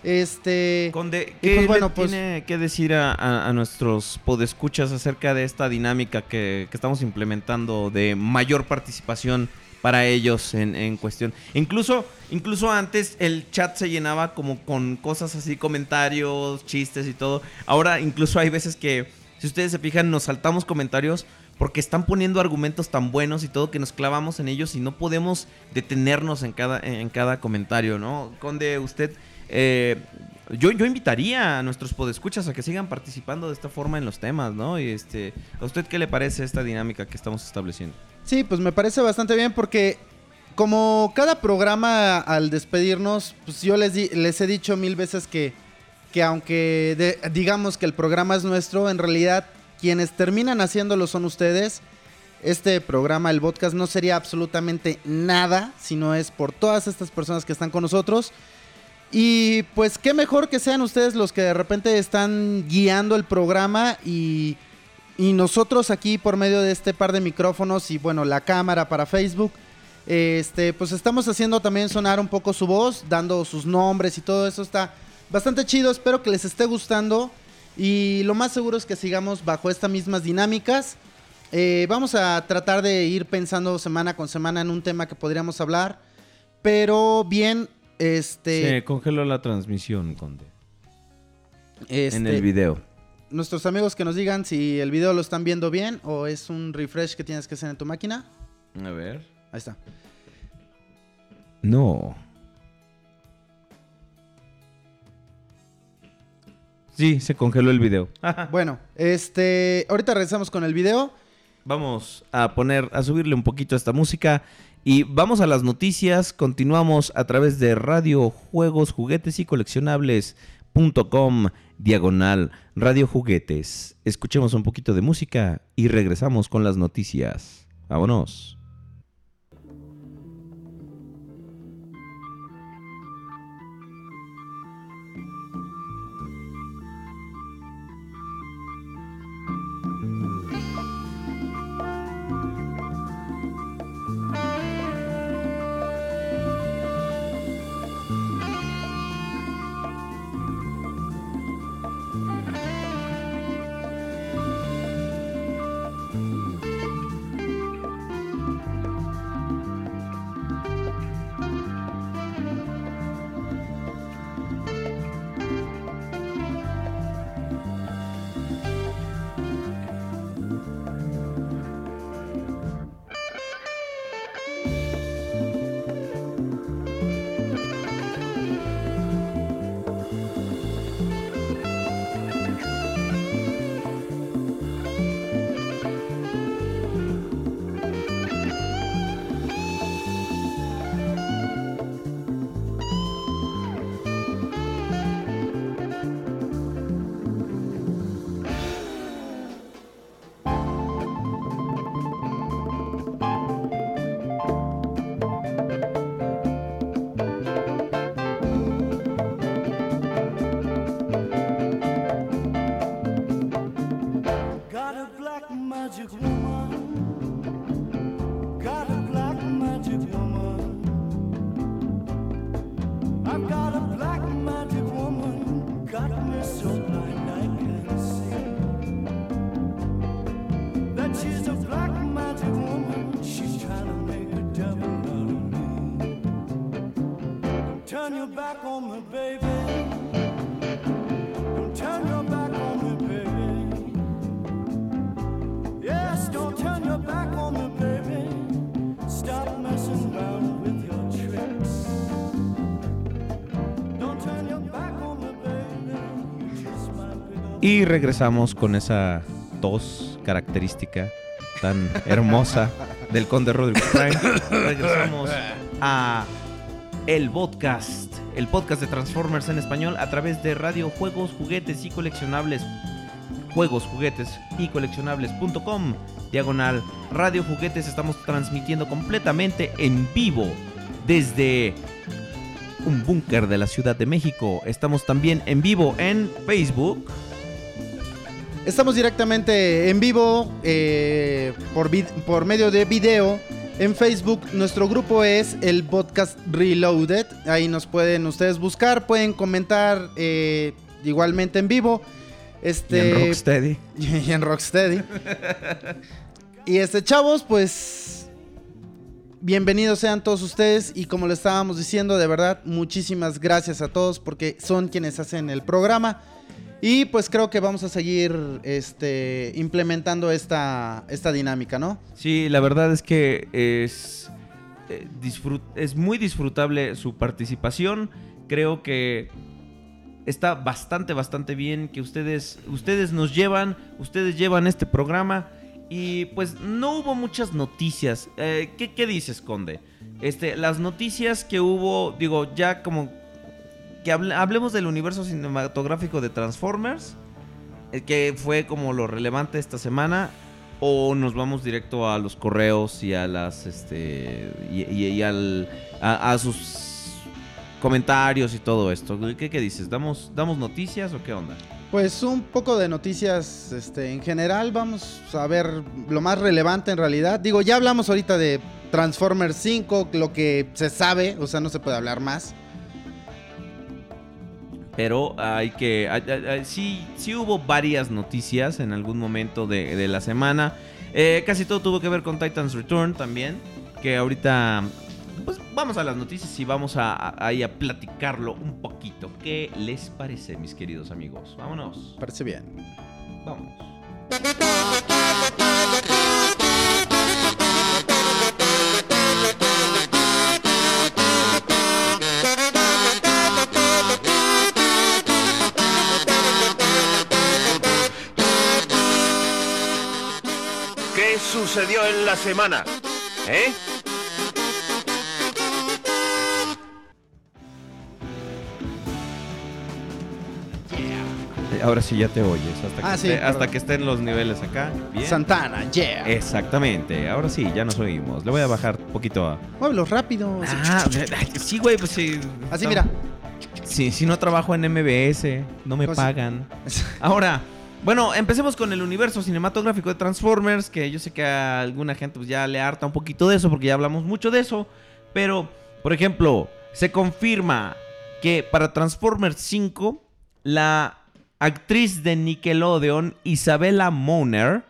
S3: Este...
S2: Conde, ¿qué
S3: pues bueno, pues-
S2: tiene que decir a, a- a nuestros podescuchas acerca de esta dinámica que, que estamos implementando de mayor participación para ellos en, en cuestión? Incluso, incluso antes el chat se llenaba como con cosas así, comentarios, chistes y todo. Ahora incluso hay veces que, si ustedes se fijan, nos saltamos comentarios porque están poniendo argumentos tan buenos y todo que nos clavamos en ellos y no podemos detenernos en cada, en cada comentario, ¿no? Conde, usted... eh, yo, yo invitaría a nuestros podescuchas a que sigan participando de esta forma en los temas, ¿no? Y este, ¿a usted qué le parece esta dinámica que estamos estableciendo?
S3: Sí, pues me parece bastante bien porque como cada programa al despedirnos, pues yo les, di- les he dicho mil veces que, que aunque digamos que el programa es nuestro, en realidad quienes terminan haciéndolo son ustedes. Este programa, el podcast, no sería absolutamente nada si no es por todas estas personas que están con nosotros. Y pues qué mejor que sean ustedes los que de repente están guiando el programa y, y nosotros aquí por medio de este par de micrófonos y bueno, la cámara para Facebook, este, pues estamos haciendo también sonar un poco su voz, dando sus nombres y todo eso. Está bastante chido, espero que les esté gustando. Y lo más seguro es que sigamos bajo estas mismas dinámicas. Eh, vamos a tratar de ir pensando semana con semana en un tema que podríamos hablar, pero bien, este,
S2: Se congeló la transmisión, Conde.
S3: este,
S2: En el video.
S3: nuestros amigos que nos digan si el video lo están viendo bien o es un refresh que tienes que hacer en tu máquina.
S2: A ver.
S3: Ahí está.
S2: No. Sí, se congeló el video.
S3: Bueno, este, ahorita regresamos con el video.
S2: Vamos a poner, a subirle un poquito a esta música y vamos a las noticias. Continuamos a través de Radio Juegos, Juguetes y Coleccionables.com diagonal Radio Juguetes. Escuchemos un poquito de música y regresamos con las noticias. Vámonos. Regresamos con esa tos característica tan hermosa del Conde Rodrigo Prime. Regresamos a el podcast, el podcast de Transformers en español a través de Radio Juegos, Juguetes y Coleccionables. Juegos, Juguetes y Coleccionables.com. Diagonal Radio Juguetes. Estamos transmitiendo completamente en vivo desde un búnker de la Ciudad de México. Estamos también en vivo en Facebook.
S3: Estamos directamente en vivo eh, por, por medio de video en Facebook. Nuestro grupo es el podcast Reloaded. Ahí nos pueden ustedes buscar, pueden comentar eh, igualmente en vivo. Este,
S2: Y en Rocksteady.
S3: y en Rocksteady. y este, chavos, pues. Bienvenidos sean todos ustedes. Y como le estábamos diciendo, de verdad, muchísimas gracias a todos porque son quienes hacen el programa. Y pues creo que vamos a seguir este, implementando esta, esta dinámica, ¿no?
S2: Sí, la verdad es que es, eh, es muy disfrutable su participación. Creo que está bastante, bastante bien que ustedes, ustedes nos llevan, ustedes llevan este programa. Y pues no hubo muchas noticias. Eh, ¿qué, qué dices, Conde? Este, las noticias que hubo, digo, ya como que hable- hablemos del universo cinematográfico de Transformers, eh, que fue como lo relevante esta semana, o nos vamos directo a los correos y a las, este, y, al, a, a sus comentarios y todo esto. ¿Qué, qué dices? ¿Damos, ¿Damos noticias o qué onda?
S3: Pues un poco de noticias este, en general. Vamos a ver lo más relevante en realidad. Digo, ya hablamos ahorita de Transformers 5, lo que se sabe, o sea, no se puede hablar más.
S2: Pero hay que. hay- hay- hay- sí, sí hubo varias noticias en algún momento de, de la semana. Eh, casi todo tuvo que ver con Titans Return también. Que ahorita. Pues vamos a las noticias y vamos a, a- ahí a platicarlo un poquito. ¿Qué les parece, mis queridos amigos? Vámonos.
S3: Parece bien.
S2: Vamos.
S8: sucedió en la semana? ¿Eh?
S2: Eh, Ahora sí ya te oyes. Hasta que,
S3: Ah, sí,
S2: esté- hasta
S3: perdón.
S2: que estén los niveles acá. Bien.
S3: Santana, yeah.
S2: Exactamente. Ahora sí, ya nos oímos. Le voy a bajar un poquito a.
S3: Muévelo rápido.
S2: Ah, sí, güey, pues sí.
S3: Así,
S2: No.
S3: mira.
S2: Sí, si no trabajo en MBS, no me pagan. Ahora, bueno, empecemos con el universo cinematográfico de Transformers, que yo sé que a alguna gente pues, ya le harta un poquito de eso, porque ya hablamos mucho de eso. Pero, por ejemplo, se confirma que para Transformers 5, la actriz de Nickelodeon, Isabella Moner,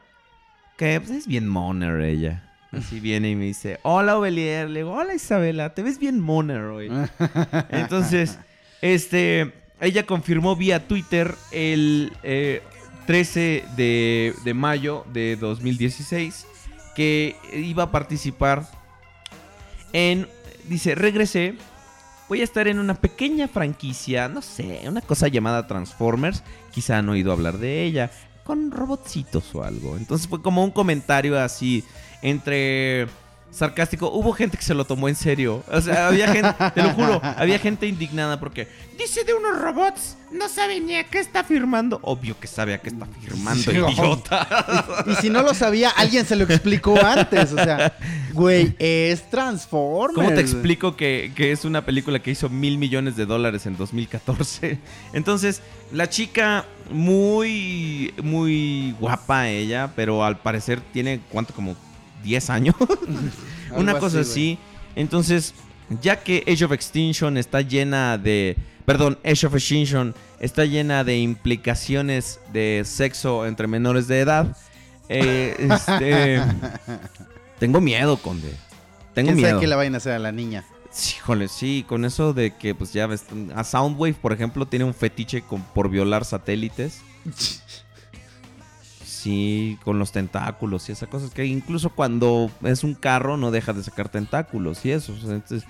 S2: que pues, es bien Moner ella. Así viene y me dice, hola Ovelier, le digo, hola Isabela, te ves bien Moner hoy. Entonces, este, ella confirmó vía Twitter el eh, 13 de, de mayo de 2016 que iba a participar en, dice, regresé, voy a estar en una pequeña franquicia, no sé, una cosa llamada Transformers, quizá han oído hablar de ella, con robotcitos o algo. Entonces fue como un comentario así entre sarcástico. Hubo gente que se lo tomó en serio. O sea, había gente, te lo juro, había gente indignada porque dice de unos robots, no sabe ni a qué está firmando. Obvio que sabe a qué está firmando,
S3: Sí,
S2: idiota.
S3: Y si no lo sabía, alguien se lo explicó antes. O sea, güey, es Transformers.
S2: ¿Cómo te explico que, que es una película que hizo mil millones de dólares en 2014? Entonces, la chica muy, muy guapa ella, pero al parecer tiene, ¿cuánto? Como 10 años. una cosa
S3: así,
S2: así. Entonces, ya que Age of Extinction está llena de... Perdón, Age of Extinction está llena de implicaciones de sexo entre menores de edad. eh, este, tengo miedo, Conde. Tengo
S3: ¿Quién
S2: miedo.
S3: sabe qué le vayan a hacer a la niña?
S2: Sí, Híjole, sí, con eso de que, pues ya ves, a Soundwave, por ejemplo, tiene un fetiche con, por violar satélites. Sí, con los tentáculos y esas cosas que incluso cuando es un carro no deja de sacar tentáculos y eso. Entonces,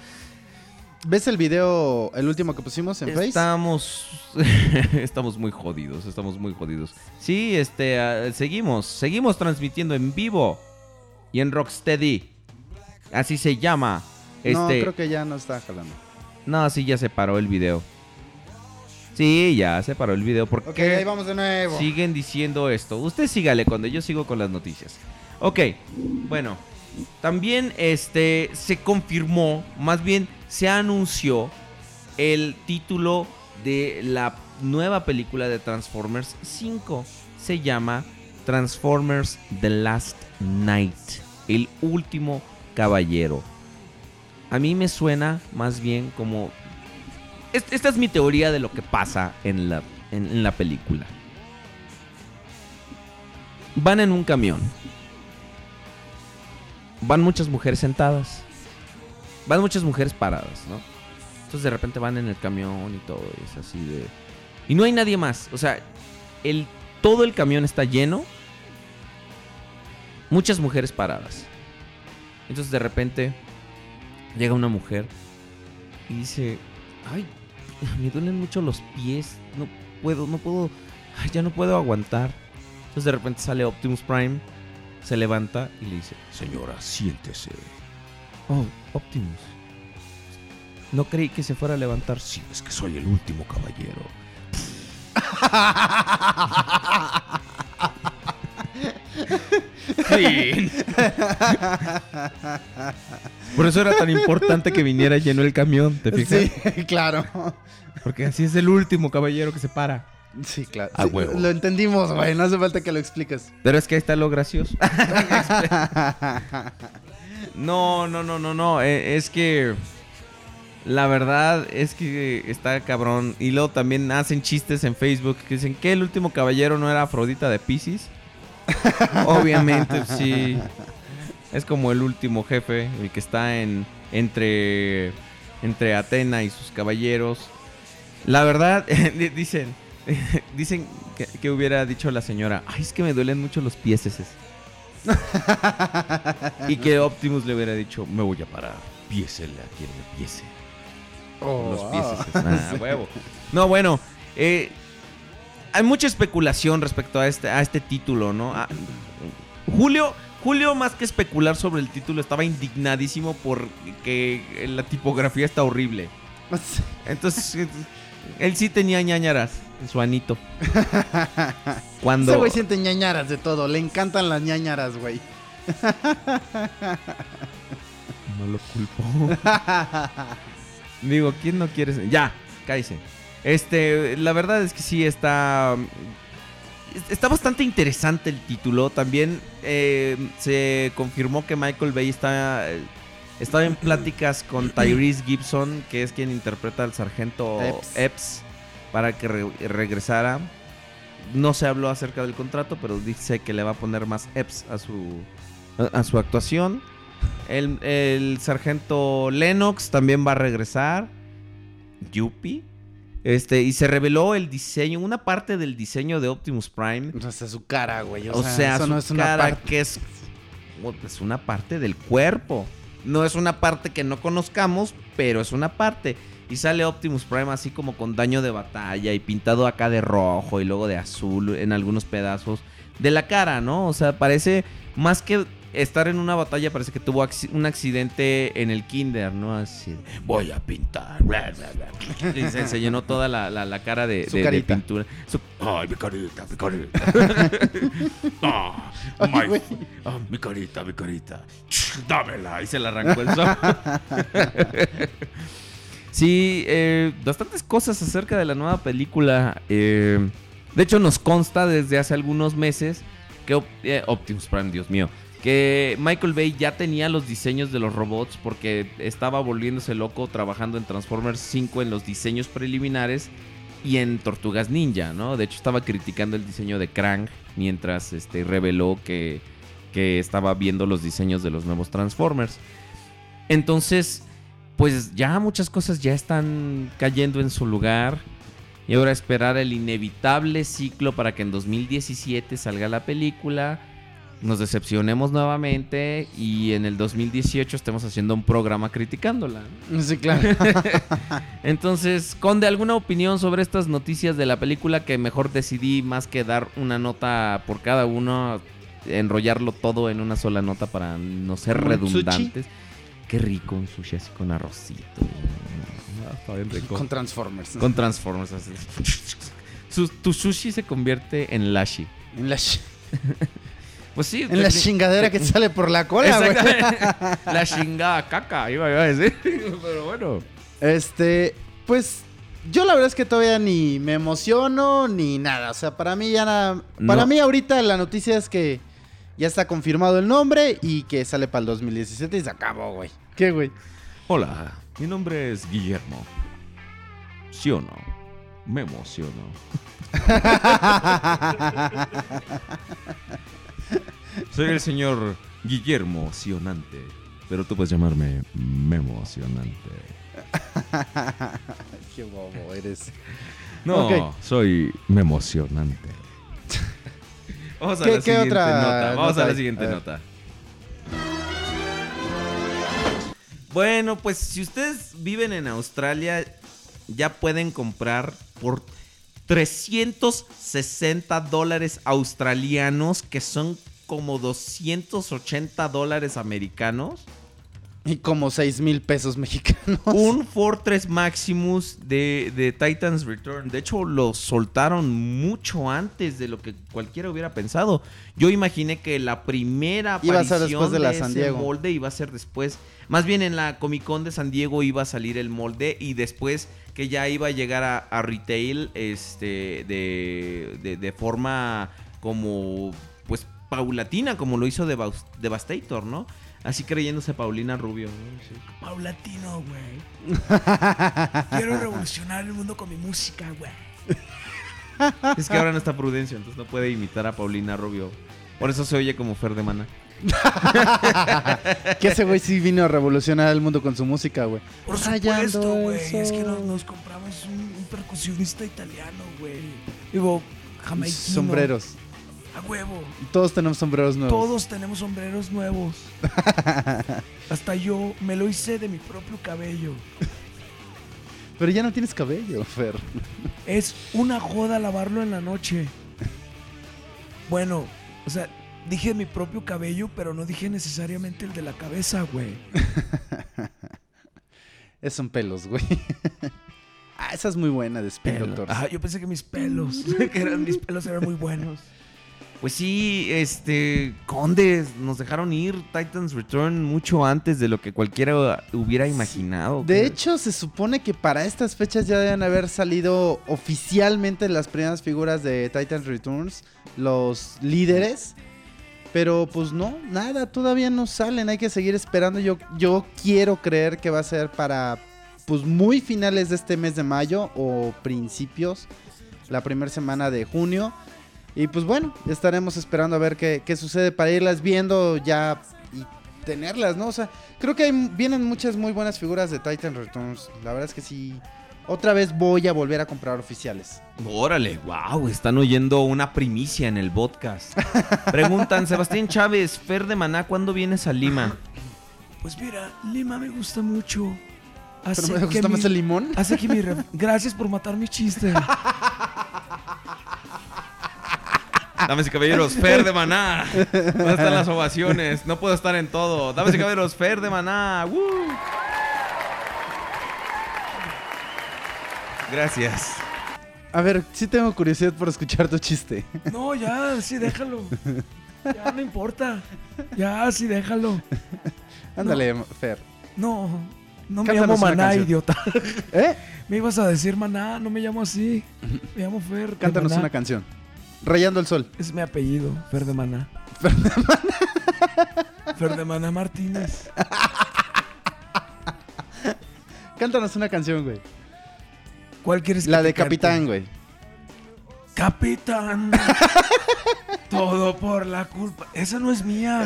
S3: ¿Ves el video, el último que pusimos en Face?
S2: estamos, estamos muy jodidos, estamos muy jodidos. Sí, este, ah, seguimos, seguimos transmitiendo en vivo y en Rocksteady. Así se llama.
S3: No,
S2: Este,
S3: creo que ya no está jalando.
S2: No, sí, ya se paró el video. Sí, ya se paró el video. Porque
S3: Ok, ahí vamos de nuevo.
S2: siguen diciendo esto? Usted sígale cuando yo sigo con las noticias. Ok, bueno. También este se confirmó, más bien se anunció el título de la nueva película de Transformers 5. Se llama Transformers The Last Night, el último caballero. A mí me suena más bien como... es- Esta es mi teoría de lo que pasa en la, en la película. Van en un camión. Van muchas mujeres sentadas. Van muchas mujeres paradas, ¿no? Entonces de repente van en el camión y todo, y es así de... Y no hay nadie más. O sea, el, todo el camión está lleno. Muchas mujeres paradas. Entonces de repente llega una mujer y dice, ay, me duelen mucho los pies. No puedo, no puedo, ya no puedo aguantar. Entonces de repente sale Optimus Prime, se levanta y le dice,
S9: Señora, siéntese.
S2: oh, Optimus. No creí que se fuera a levantar.
S9: Sí, es que soy el último caballero.
S2: Fin. Por eso era tan importante que viniera lleno el camión, ¿te fijas?
S3: Sí, claro.
S2: Porque así es el último caballero que se para.
S3: Sí, claro.
S9: A
S3: Sí,
S9: huevo.
S3: Lo entendimos, güey. No hace falta que lo expliques.
S2: Pero es que ahí está lo gracioso. no, no, no, no, no. eh, Es que la verdad es que está cabrón. Y luego también hacen chistes en Facebook que dicen que el último caballero no era Afrodita de Pisces. Obviamente, sí. Es como el último jefe, el que está en entre entre Atena y sus caballeros. La verdad, di- dicen dicen que, que hubiera dicho la señora, ay, es que me duelen mucho los pies y que Optimus le hubiera dicho, me voy a parar.
S9: Piésele a quien le piese.
S2: Los
S3: Oh,
S2: pies.
S3: ah.
S2: Ah, huevo. No, bueno, eh, hay mucha especulación respecto a este, a este título, ¿no? Ah, Julio, Julio, más que especular sobre el título, estaba indignadísimo porque la tipografía está horrible. Entonces, eh, él sí tenía ñañaras en su anito. Cuando...
S3: Ese güey siente ñañaras de todo. Le encantan las ñañaras, güey.
S2: No lo culpo. Digo, ¿quién no quiere ser? Ya, cállese. Este, la verdad es que sí está. Está bastante interesante el título. También eh, se confirmó que Michael Bay está. Estaba en pláticas con Tyrese Gibson, que es quien interpreta al sargento
S3: Epps.
S2: Epps, para que re- regresara. No se habló acerca del contrato, pero dice que le va a poner más Epps a su, a, a su actuación. El, el sargento Lennox también va a regresar. Yuppie. Este, y se reveló el diseño, una parte del diseño de Optimus Prime.
S3: O sea, su cara, güey.
S2: O sea,
S3: eso
S2: su
S3: no es una
S2: cara
S3: parte.
S2: que es, es una parte del cuerpo. No es una parte que no conozcamos, pero es una parte. Y sale Optimus Prime así como con daño de batalla y pintado acá de rojo y luego de azul en algunos pedazos de la cara, ¿no? O sea, parece más que estar en una batalla, parece que tuvo un accidente en el kinder, ¿no? Así.
S9: Voy a pintar. bla, bla, bla.
S2: Y se, se llenó toda la, la- la cara de,
S3: Su
S2: de- de
S3: carita.
S2: pintura. Su-
S9: Ay, mi carita, mi carita. Ah,
S3: Ay,
S9: my- ah, mi carita, mi carita.
S2: dámela. Y se le arrancó el sol. sí, eh, bastantes cosas acerca de la nueva película. eh, de hecho, nos consta desde hace algunos meses que eh, Optimus Prime, Dios mío, que Michael Bay ya tenía los diseños de los robots porque estaba volviéndose loco trabajando en Transformers 5 en los diseños preliminares y en Tortugas Ninja, ¿no? De hecho, estaba criticando el diseño de Krang mientras este, reveló que, que estaba viendo los diseños de los nuevos Transformers. Entonces, pues ya muchas cosas ya están cayendo en su lugar. Y ahora esperar el inevitable ciclo para que en 2017 salga la película. Nos decepcionemos nuevamente y en el 2018 estemos haciendo un programa criticándola.
S3: Sí, claro.
S2: Entonces, Conde, ¿alguna opinión sobre estas noticias de la película que mejor decidí más que dar una nota por cada uno, enrollarlo todo en una sola nota para no ser
S3: ¿Como el
S2: redundantes? Qué rico un sushi así con arrocito. Ah.
S3: Con Transformers.
S2: Con Transformers. así. Su- tu sushi se convierte en lashi.
S3: En la, ch-
S2: Pues sí.
S3: en la chingadera que te sale por la cola, güey.
S2: La chingada caca, iba, iba a decir. Pero bueno.
S3: Este, Pues yo la verdad es que todavía ni me emociono ni nada. O sea, para mí ya nada. Para
S2: No.
S3: mí ahorita la noticia es que ya está confirmado el nombre y que sale para el 2017 y se acabó, güey. ¿Qué, güey?
S2: Hola, mi nombre es Guillermo. ¿Sí o no? Me emociono. Soy el señor Guillermo Sionante, pero tú puedes llamarme Memo Sionante.
S3: Qué bobo eres.
S2: No, soy Memo Sionante. Vamos a
S3: ¿Qué-
S2: la
S3: qué
S2: siguiente
S3: otra
S2: nota. Vamos
S3: nota
S2: a la siguiente
S3: A
S2: nota. Bueno, pues si ustedes viven en Australia, ya pueden comprar por 360 dólares australianos, que son como 280 dólares americanos.
S3: Y como 6 mil pesos mexicanos.
S2: Un Fortress Maximus de, de Titans Return. De hecho, lo soltaron mucho antes de lo que cualquiera hubiera pensado. Yo imaginé que la primera
S3: Iba a ser
S2: aparición
S3: después de la
S2: ese
S3: San Diego.
S2: molde iba a ser después. Más bien en la Comic Con de San Diego iba a salir el molde y después que ya iba a llegar a, a retail este, de, de, forma como paulatina, como lo hizo Devastator, ¿no? Así creyéndose Paulina Rubio. ¿no? Sí.
S1: Paulatino, güey. Quiero revolucionar el mundo con mi música, güey.
S2: Es que ahora no está Prudencio, entonces no puede imitar a Paulina Rubio. Por eso se oye como Fer de Mana.
S3: que ese güey sí vino a revolucionar el mundo con su música, güey.
S1: Por supuesto, güey. Es que nos, nos compramos un, un percusionista italiano, güey. Digo, jamaiquino.
S3: Sombreros.
S1: A huevo.
S3: Todos tenemos sombreros nuevos.
S1: Todos tenemos sombreros nuevos. Hasta yo me lo hice de mi propio cabello.
S3: Pero ya no tienes cabello, Fer.
S1: Es una joda lavarlo en la noche. Bueno, o sea, dije mi propio cabello, pero no dije necesariamente el de la cabeza, güey.
S3: Es son pelos, güey. ah, esa es muy buena de Spin Doctors.
S1: Ah, yo pensé que mis pelos, que eran mis pelos eran muy buenos.
S2: Pues sí, este. Condes, nos dejaron ir Titans Return mucho antes de lo que cualquiera hubiera imaginado.
S3: De hecho, se supone que para estas fechas ya deben haber salido oficialmente las primeras figuras de Titans Returns, los líderes. Pero pues no, nada, todavía no salen, hay que seguir esperando. Yo, yo quiero creer que va a ser para pues muy finales de este mes de mayo o principios, la primera semana de junio. Y pues bueno, estaremos esperando a ver qué, qué sucede para irlas viendo ya y tenerlas, ¿no? O sea, creo que hay- vienen muchas muy buenas figuras de Titan Returns. La verdad es que sí. Otra vez voy a volver a comprar oficiales.
S2: Órale, wow, están oyendo una primicia en el podcast. Preguntan, Sebastián Chávez, Fer de Maná, ¿cuándo vienes a Lima?
S1: Pues mira, Lima me gusta mucho. Hace
S3: Pero me
S1: que
S3: gusta
S1: mi-
S3: más el limón.
S1: Hace que mi... Gracias por matar mi chiste.
S2: Damas y caballeros, Fer de Maná. ¿Dónde están las ovaciones? No puedo estar en todo. Damas y caballeros, Fer de Maná. ¡Woo! Gracias.
S3: A ver, sí tengo curiosidad por escuchar tu chiste.
S1: No, ya, sí, déjalo. Ya no importa. Ya, sí, déjalo.
S3: Ándale, Fer.
S1: No, no me llamo Maná, idiota.
S3: ¿Eh?
S1: Me ibas a decir Maná, no me llamo así. Me llamo Fer.
S3: Cántanos una canción. Rayando el sol.
S1: Es mi apellido, Fer de Maná. Fer de Maná. Fer de Maná Martínez.
S3: Cántanos una canción, güey.
S1: ¿Cuál quieres que
S3: La
S1: te
S3: de
S1: cante?
S3: Capitán, güey.
S1: Capitán. Todo por la culpa. Esa no es mía.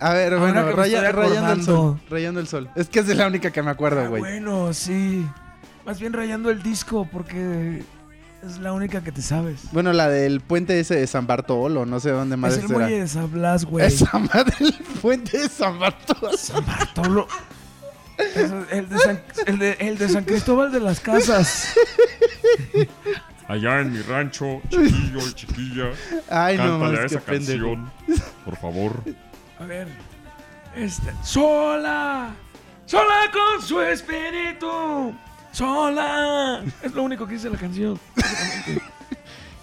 S3: A ver,
S1: Ahora
S3: bueno,
S1: que me
S3: raya-
S1: estoy
S3: rayando el
S1: acordando.
S3: sol. Rayando el sol. Es que es de la única que me acuerdo,
S1: Ah,
S3: güey.
S1: bueno, sí. Más bien rayando el disco porque es la única que te sabes.
S3: Bueno, la del puente ese de San Bartolo, no sé dónde más
S1: es el
S3: será.
S1: muelle de San Blas, güey.
S3: Esa madre del puente de San Bartolo.
S1: San Bartolo. El, de San, el, de, el de San Cristóbal de las Casas.
S10: Allá en mi rancho, chiquillo y chiquilla,
S3: Ay, no
S10: cántale a
S3: mames, qué
S10: esa
S3: pendejo.
S10: canción, por favor.
S1: A ver. Este. Sola. Sola con su espíritu. Sola. Es lo único que dice la canción.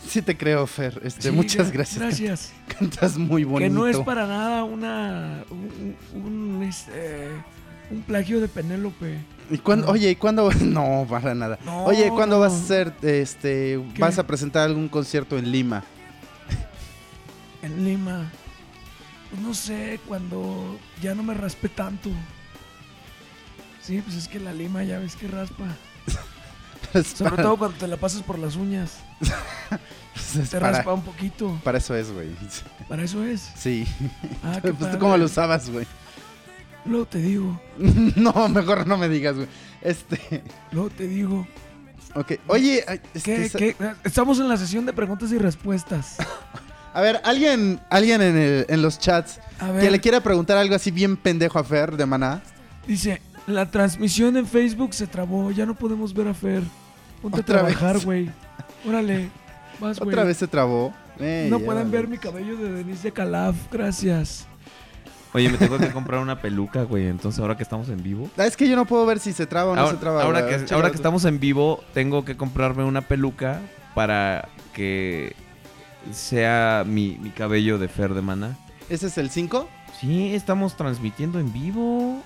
S3: Sí te creo, Fer. Este,
S1: Sí,
S3: muchas
S1: gra-
S3: gracias.
S1: Gracias.
S3: Cantas muy bonito.
S1: Que no es para nada una. Un, este, un plagio de Penélope.
S3: ¿Y cuándo, oye, ¿y cuándo? No, para nada.
S1: No,
S3: oye, ¿cuándo
S1: no.
S3: vas a hacer, este,
S1: ¿Qué?
S3: vas a presentar algún concierto en Lima?
S1: En Lima. Pues no sé, cuando ya no me raspe tanto. Sí, pues es que la lima ya ves que raspa.
S3: Es
S1: Sobre
S3: para-
S1: todo cuando te la pasas por las uñas.
S3: es
S1: Te
S3: para,
S1: raspa un poquito.
S3: para eso es, güey.
S1: Para eso es.
S3: Sí.
S1: Ah, qué
S3: pues tú cómo lo usabas, güey.
S1: Luego te digo.
S3: no, mejor no me digas, güey. Este,
S1: Luego te digo.
S3: ok. Oye, este,
S1: ¿Qué, qué? Estamos en la sesión de preguntas y respuestas.
S3: a ver, alguien, alguien en, el- en los chats
S1: A
S3: que le quiera preguntar algo así bien pendejo a Fer de Maná.
S1: dice, la transmisión en Facebook se trabó, ya no podemos ver a Fer. Ponte
S3: Otra
S1: a trabajar, güey. Órale, vas, güey.
S3: Otra vez se trabó. Eh,
S1: No pueden ver mi cabello de Denise de Calaf, gracias.
S2: Oye, me tengo que comprar una peluca, güey. Entonces, ahora que estamos en vivo.
S3: Ah, Es que yo no puedo ver si se traba o no
S2: ahora,
S3: se traba.
S2: ahora que, ahora que estamos en vivo, tengo que comprarme una peluca para que sea mi, mi cabello de Fer de Mana.
S3: ¿Ese es el 5?
S2: Sí, estamos transmitiendo en vivo.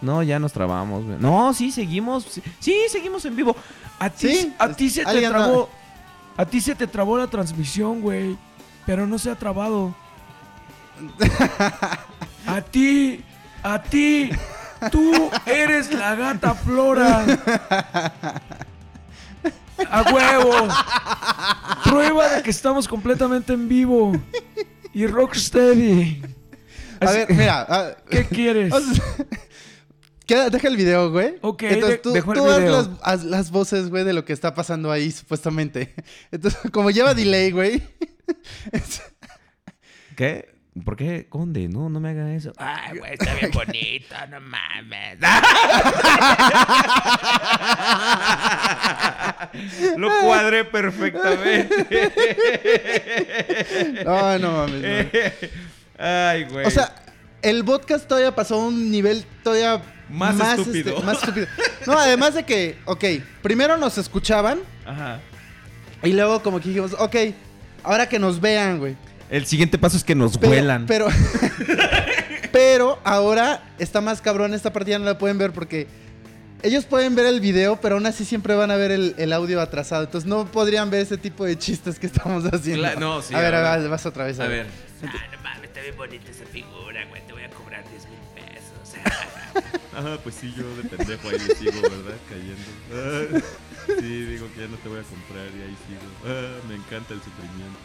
S2: No, ya nos trabamos, güey. No, sí, seguimos. Sí, sí, seguimos en vivo.
S1: A ti,
S3: Sí,
S1: a ti se te trabó. A ti se te trabó la transmisión, güey. Pero no se ha trabado. A ti, a ti. Tú eres la gata Flora. A huevo. Prueba de que estamos completamente en vivo. Y Rocksteady.
S3: A ver, mira. ah,
S1: ¿Qué quieres?
S3: queda- deja el video, güey.
S1: Ok,
S3: Entonces
S1: de-
S3: tú,
S1: dejo el
S3: tú haz
S1: video.
S3: las, haz las voces, güey, de lo que está pasando ahí, supuestamente. Entonces, como lleva delay, güey. es-
S2: ¿Qué? ¿Por qué, Conde? No, no me hagan eso.
S11: Ay, güey, está bien bonito, no mames.
S2: Lo cuadré perfectamente.
S3: No, no mames. no.
S2: Ay, güey.
S3: O sea, el podcast todavía pasó a un nivel todavía
S2: Más estúpido.
S3: este, más estúpido. No, además de que, ok, primero nos escuchaban
S2: Ajá.
S3: y luego como que dijimos, ok, ahora que nos vean, güey.
S2: El siguiente paso es que nos
S3: Pero,
S2: vuelan.
S3: Pero, pero ahora está más cabrón, esta partida no la pueden ver porque ellos pueden ver el video, pero aún así siempre van a ver el, el audio atrasado. Entonces no podrían ver ese tipo de chistes que estamos haciendo.
S2: No, sí,
S3: A ver,
S2: ahora-
S3: vas, vas otra vez.
S2: a ver.
S11: Ah, no mames, está bien bonita esa figura,
S12: Ajá, pues sí, yo de pendejo ahí sigo, ¿verdad? Cayendo. Ah, sí, digo que ya no te voy a comprar y ahí sigo. Ah, me encanta el sufrimiento.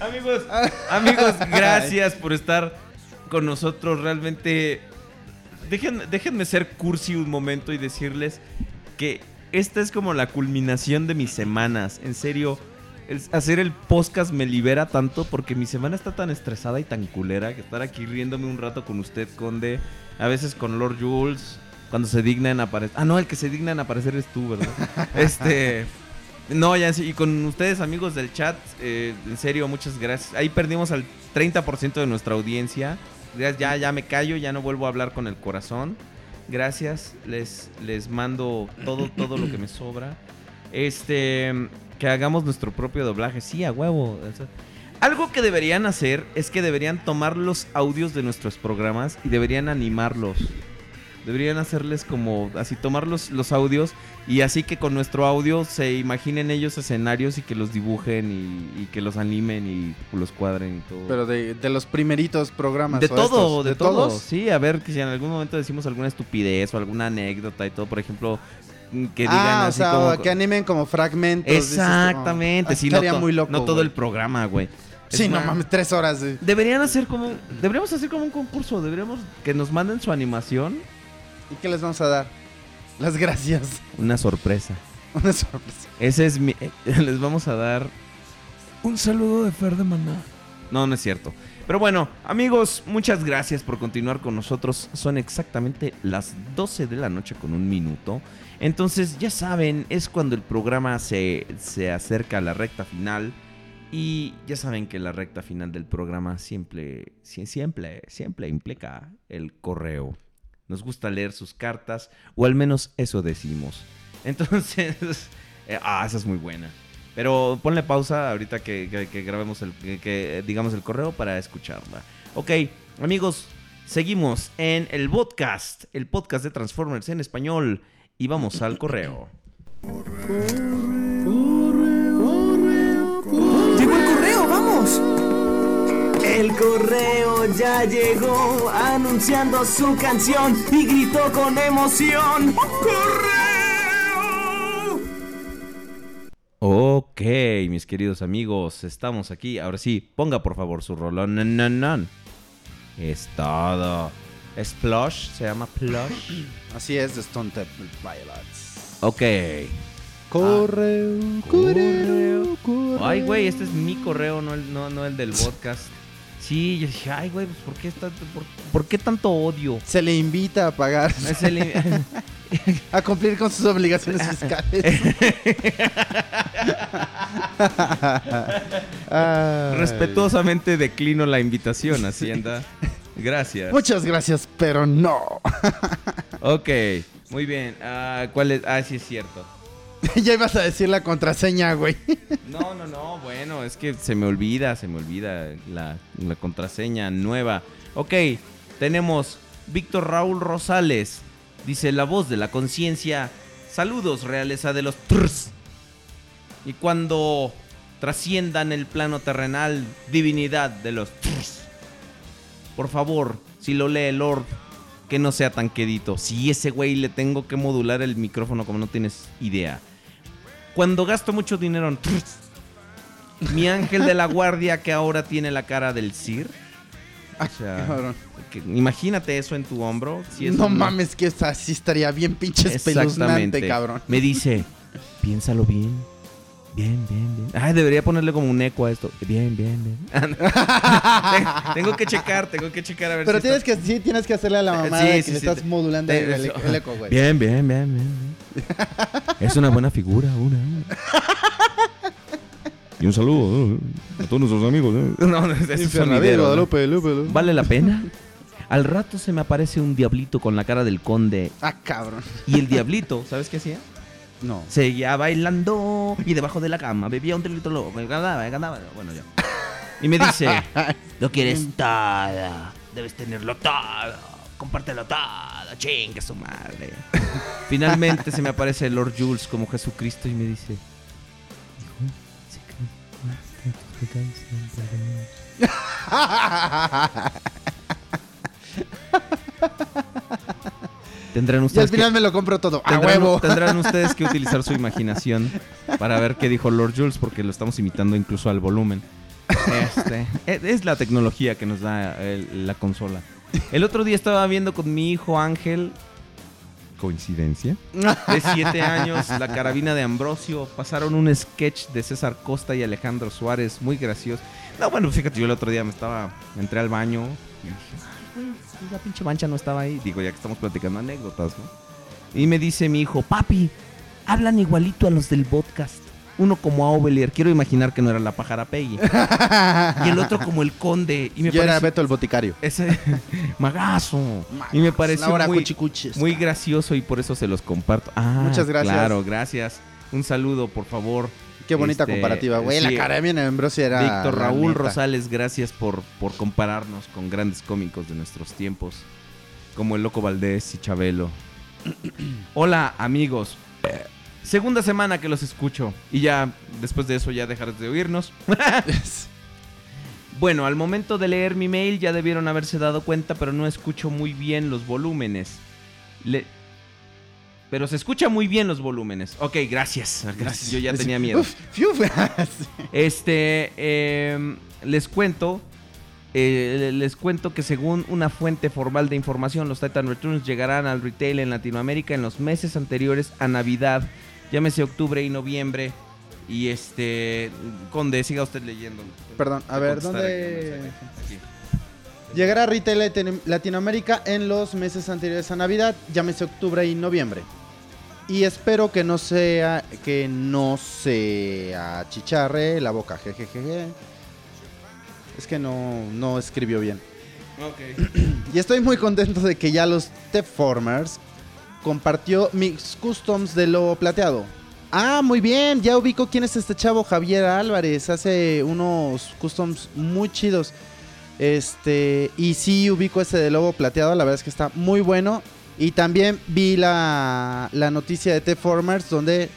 S2: Amigos, amigos, gracias por estar con nosotros. Realmente, dejen, déjenme ser cursi un momento y decirles que esta es como la culminación de mis semanas. En serio, el- hacer el podcast me libera tanto porque mi semana está tan estresada y tan culera que estar aquí riéndome un rato con usted, Conde, a veces con Lord Jules, cuando se digna en aparecer. Ah, no, el que se digna en aparecer es tú, ¿verdad? este. No, ya sí, y con ustedes amigos del chat, eh, en serio, muchas gracias. Ahí perdimos al 30% de nuestra audiencia. Ya, ya, me callo, ya no vuelvo a hablar con el corazón. Gracias, les, les mando todo, todo lo que me sobra. Este, que hagamos nuestro propio doblaje. Sí, a huevo. algo que deberían hacer es que deberían tomar los audios de nuestros programas y deberían animarlos. Deberían hacerles como así, tomar los, los audios y así que con nuestro audio se imaginen ellos escenarios y que los dibujen y, y que los animen y los cuadren y todo.
S3: Pero de, de los primeritos programas.
S2: de
S3: o
S2: todo,
S3: estos,
S2: de, todo.
S3: todos?
S2: Sí, a ver que si en algún momento decimos alguna estupidez o alguna anécdota y todo, por ejemplo, que digan
S3: ah, o
S2: así
S3: sea,
S2: como...
S3: que animen como fragmentos. dices
S2: Exactamente,
S3: ah,
S2: sí, no,
S3: estaría
S2: to-
S3: muy loco.
S2: no todo
S3: güey.
S2: el programa, güey. Es
S3: Sí, no mames, tres horas. güey.
S2: Deberían hacer como, deberíamos hacer como un concurso, deberíamos que nos manden su animación,
S3: ¿Y qué les vamos a dar? Las gracias.
S2: una sorpresa.
S3: Una sorpresa.
S2: Ese es mi, les vamos a dar
S1: Un saludo de Fer de Maná.
S2: No, no es cierto. Pero bueno, amigos, muchas gracias por continuar con nosotros. Son exactamente las 12 de la noche con un minuto. Entonces, ya saben, es cuando el programa se, se acerca a la recta final. Y ya saben que la recta final del programa siempre, sie- siempre, siempre implica el correo. Nos gusta leer sus cartas, o al menos eso decimos. Entonces, eh, ah, esa es muy buena. Pero ponle pausa ahorita que, grabemos el, que, que digamos el correo para escucharla. Ok, Amigos, seguimos en el podcast, el podcast de Transformers en español. Y vamos al correo.
S1: Llegó el correo, vamos. El correo ya llegó anunciando su canción y gritó con emoción. ¡Correo!
S2: Ok, mis queridos amigos, estamos aquí. Ahora sí, ponga por favor su rolón. Nan, nan, nan. Es todo. Es Plush, se llama Plush.
S3: Así es, de Stone Temple Pilots.
S2: Ok.
S3: Correo, correo, correo.
S2: Ay, güey, este es mi correo, no el, no, no el del podcast. Sí, yo dije, ay, güey, pues, ¿por qué, está- por, por qué tanto odio?
S3: Se le invita a pagar,
S2: Es el-
S3: a cumplir con sus obligaciones fiscales. Ay.
S2: Respetuosamente declino la invitación, Hacienda. Gracias.
S3: Muchas gracias, pero no.
S2: Ok, muy bien. Ah, ¿Cuál es? Ah, sí es cierto.
S3: ya ibas a decir la contraseña, güey.
S2: No, no, no, bueno, es que se me olvida, se me olvida la, la contraseña nueva. Ok, tenemos Víctor Raúl Rosales. Dice la voz de la conciencia. Saludos, realeza de los Trs. Y cuando trasciendan el plano terrenal, divinidad de los Trs. Por favor, si lo lee Lord, que no sea tan quedito. Si ese güey le tengo que modular el micrófono como no tienes idea. Cuando gasto mucho dinero en Trs, mi ángel de la guardia que ahora tiene la cara del Sir. O sea,
S3: Cabrón.
S2: que- imagínate eso en tu hombro. si
S3: no mames, que esa sí estaría bien pinche espeluznante, cabrón.
S2: Me dice, piénsalo bien. Bien, bien, bien. Ay, debería ponerle como un eco a esto. Bien, bien, bien. tengo que checar, tengo que checar a ver
S3: Pero
S2: si
S3: tienes
S2: está-
S3: que, sí, tienes que hacerle a la mamá
S2: Sí,
S3: de que
S2: sí,
S3: le
S2: sí,
S3: estás
S2: te-
S3: modulando
S2: te-
S3: el,
S2: eso.
S3: el eco, güey.
S2: Bien, bien, bien, bien. bien. Es una buena figura, una.
S13: Y un saludo ¿eh? a todos nuestros amigos. ¿eh?
S2: No, no, es
S3: Infernadero,
S2: sonidero, ¿no?
S3: Guadalupe, Lupe, Lupe.
S2: ¿Vale la pena? Al rato se me aparece un diablito con la cara del conde.
S3: Ah, cabrón.
S2: Y el diablito, ¿sabes qué hacía?
S3: No.
S2: Seguía bailando y debajo de la cama bebía un trilito loco. Me ganaba, me ganaba. Bueno, ya. Y me dice: Lo quieres todo. Debes tenerlo todo. Compártelo todo. Chingue su madre. Finalmente se me aparece Lord Jules como Jesucristo y me dice: que tus pecados sean perdonados". Tendrán
S3: Y al
S2: ustedes que-
S3: me lo compro todo. A
S2: Tendrán,
S3: huevo.
S2: tendrán ustedes que utilizar su imaginación para ver qué dijo Lord Jules, porque lo estamos imitando incluso al volumen. Este, es es la tecnología que nos da el- la consola. El otro día estaba viendo con mi hijo Ángel, coincidencia, de 7 años, la carabina de Ambrosio. Pasaron un sketch de César Costa y Alejandro Suárez, muy gracioso. No, bueno, fíjate, yo el otro día me estaba, entré al baño y dije, "Ay, la pinche mancha no estaba ahí. Digo, ya que estamos platicando anécdotas, ¿no? Y me dice mi hijo, papi, hablan igualito a los del podcast. Uno como a Ovelier, quiero imaginar que no era la pájara Peggy. y el otro como el conde. Y me
S3: Yo era Beto el boticario.
S2: ese magazo. Y me pareció muy, muy gracioso y por eso se los comparto. Ah,
S3: Muchas gracias.
S2: Claro, gracias. Un saludo, por favor.
S3: Qué bonita
S2: Este,
S3: comparativa, güey. La
S2: sí,
S3: carabina de Ambrosio era.
S2: Víctor
S3: la
S2: Raúl. Rosales, gracias por, por compararnos con grandes cómicos de nuestros tiempos, como el Loco Valdés y Chabelo. Hola, amigos. Segunda semana que los escucho y ya después de eso ya dejarás de oírnos. bueno, al momento de leer mi mail ya debieron haberse dado cuenta, pero no escucho muy bien los volúmenes. Le- Pero se escucha muy bien los volúmenes. Ok, gracias. Gracias. Yo ya tenía miedo. Este, em, les cuento, eh, les cuento que según una fuente formal de información, los Titan Returns llegarán al retail en Latinoamérica en los meses anteriores a Navidad, llámese octubre y noviembre. Y este, Conde, siga usted leyendo.
S3: Perdón, a ver, ¿dónde-
S2: aquí.
S3: Llegará a retail Latino- Latinoamérica en los meses anteriores a Navidad, llámese octubre y noviembre. Y espero que no sea que no sea chicharre la boca, jejeje. Es que no, no escribió bien. Y estoy muy contento de que ya los Formers compartió mis customs de lo plateado. Ah, muy bien, ya ubico quién es este chavo, Javier Álvarez. Hace unos customs muy chidos. Este, y sí ubico ese de lobo plateado, la verdad es que está muy bueno. Y también vi la, la noticia de T-Formers donde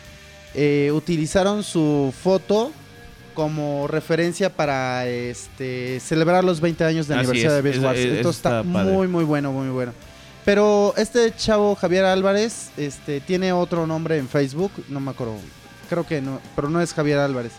S3: eh, utilizaron su foto como referencia para este celebrar los 20 años de
S2: Así
S3: aniversario
S2: es,
S3: de Beast Wars.
S2: es-
S3: está, muy muy bueno, muy bueno. Pero este chavo Javier Álvarez este tiene otro nombre en Facebook, no me acuerdo. Creo que no, pero no es Javier Álvarez.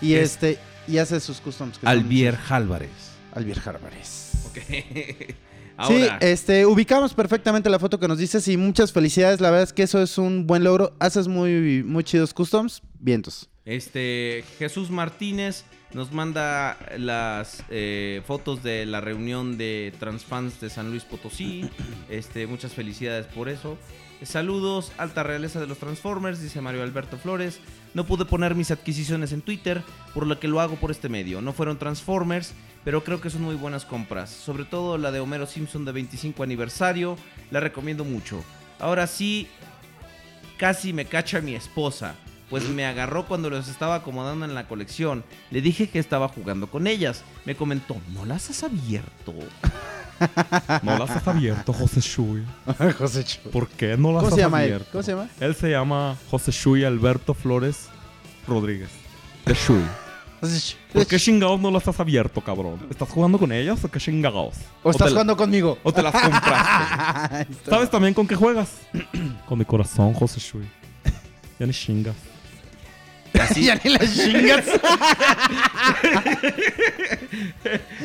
S3: Y
S2: Es-
S3: este y hace sus customs. que son
S2: Albier Álvarez.
S3: Albier Álvarez.
S2: Ok.
S3: Sí, este, ubicamos perfectamente la foto que nos dices y muchas felicidades. La verdad es que eso es un buen logro. Haces muy, muy chidos customs. Vientos.
S2: este Jesús Martínez nos manda las eh, fotos de la reunión de transfans de San Luis Potosí. Este, muchas felicidades por eso. Saludos, alta realeza de los Transformers, dice Mario Alberto Flores. No pude poner mis adquisiciones en Twitter, por lo que lo hago por este medio. No fueron Transformers, pero creo que son muy buenas compras. Sobre todo la de Homero Simpson de 25 aniversario, la recomiendo mucho. Ahora sí, casi me cacha mi esposa, pues me agarró cuando los estaba acomodando en la colección. Le dije que estaba jugando con ellas. Me comentó, ¿no las has abierto?
S14: No las has abierto, José Shui.
S3: José Chu.
S14: ¿Por qué no las
S3: ¿Cómo
S14: has
S3: se llama él?
S14: abierto?
S3: ¿Cómo se llama?
S14: Él se llama José Shui Alberto Flores Rodríguez. De Shui. ¿Por qué chingados no las has abierto, cabrón? ¿Estás jugando con ellas o qué chingados?
S3: ¿O estás
S14: te
S3: jugando conmigo?
S14: ¿O te las compraste? ¿Sabes también con qué juegas? con mi corazón, José Shui. Ya ni chingas.
S3: ya ni las chingas.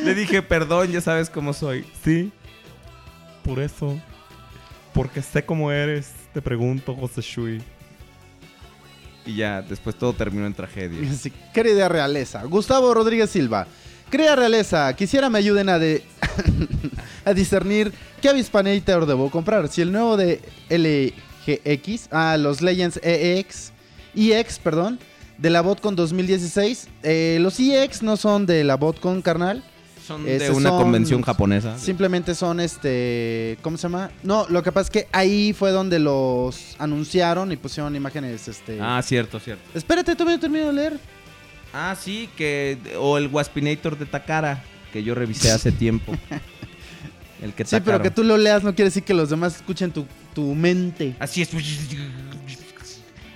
S2: Le dije, perdón, ya sabes cómo soy.
S14: Sí. Por eso. Porque sé cómo eres. Te pregunto, José Shui.
S2: Y ya, después todo terminó en tragedia.
S3: Sí, Querida realeza. Gustavo Rodríguez Silva. Querida realeza, quisiera me ayuden a, de a discernir qué avispanator debo comprar. Si el nuevo de LGX, ah, los Legends EX, EX, perdón, de la BotCon 2016. Eh, los EX no son de la BotCon, carnal.
S2: Son
S3: Este,
S2: de una
S3: son-
S2: convención japonesa.
S3: Simplemente son este. ¿Cómo se llama? No, lo que pasa es que ahí fue donde los anunciaron y pusieron imágenes. Este.
S2: Ah, cierto, cierto.
S3: Espérate, todavía no termino de leer.
S2: Ah, sí, que. O el Waspinator de Takara, que yo revisé hace tiempo. El que
S3: Sí, pero que tú lo leas no quiere decir que los demás escuchen tu, tu mente.
S2: Así es.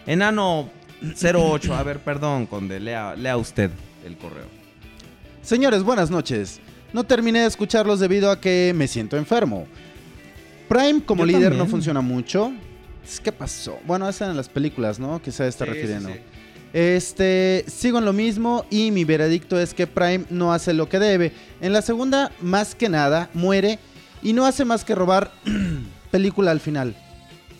S2: Enano 08. A ver, perdón, Conde. Lea, lea usted el correo.
S3: Señores, buenas noches. No terminé de escucharlos debido a que me siento enfermo. Prime como
S2: Yo
S3: líder no funciona mucho. ¿Qué pasó? Bueno, esas eran las películas, ¿no? Que se está
S2: Sí, sí,
S3: refiriendo.
S2: sí.
S3: Este, sigo en lo mismo y mi veredicto es que Prime no hace lo que debe. En la segunda, más que nada, muere y no hace más que robar película al final.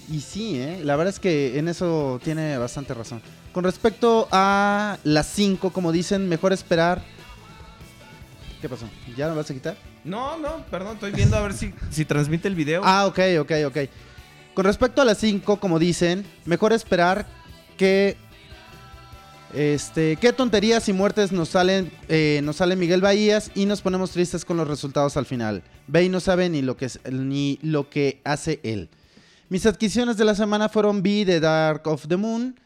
S3: Y sí, ¿eh? la verdad es que en eso tiene bastante razón. Con respecto a las 5, como dicen, mejor esperar. ¿Qué pasó? ¿Ya me vas a quitar?
S2: No, no, perdón, estoy viendo a ver si, si transmite el video.
S3: Ah, ok, ok, ok. Con respecto a las 5, como dicen, mejor esperar que. Este, qué tonterías y muertes nos salen, eh, nos sale Miguel Bahías y nos ponemos tristes con los resultados al final. Bay no sabe ni lo que ni lo que hace él. Mis adquisiciones de la semana fueron B de Dark of the Moon.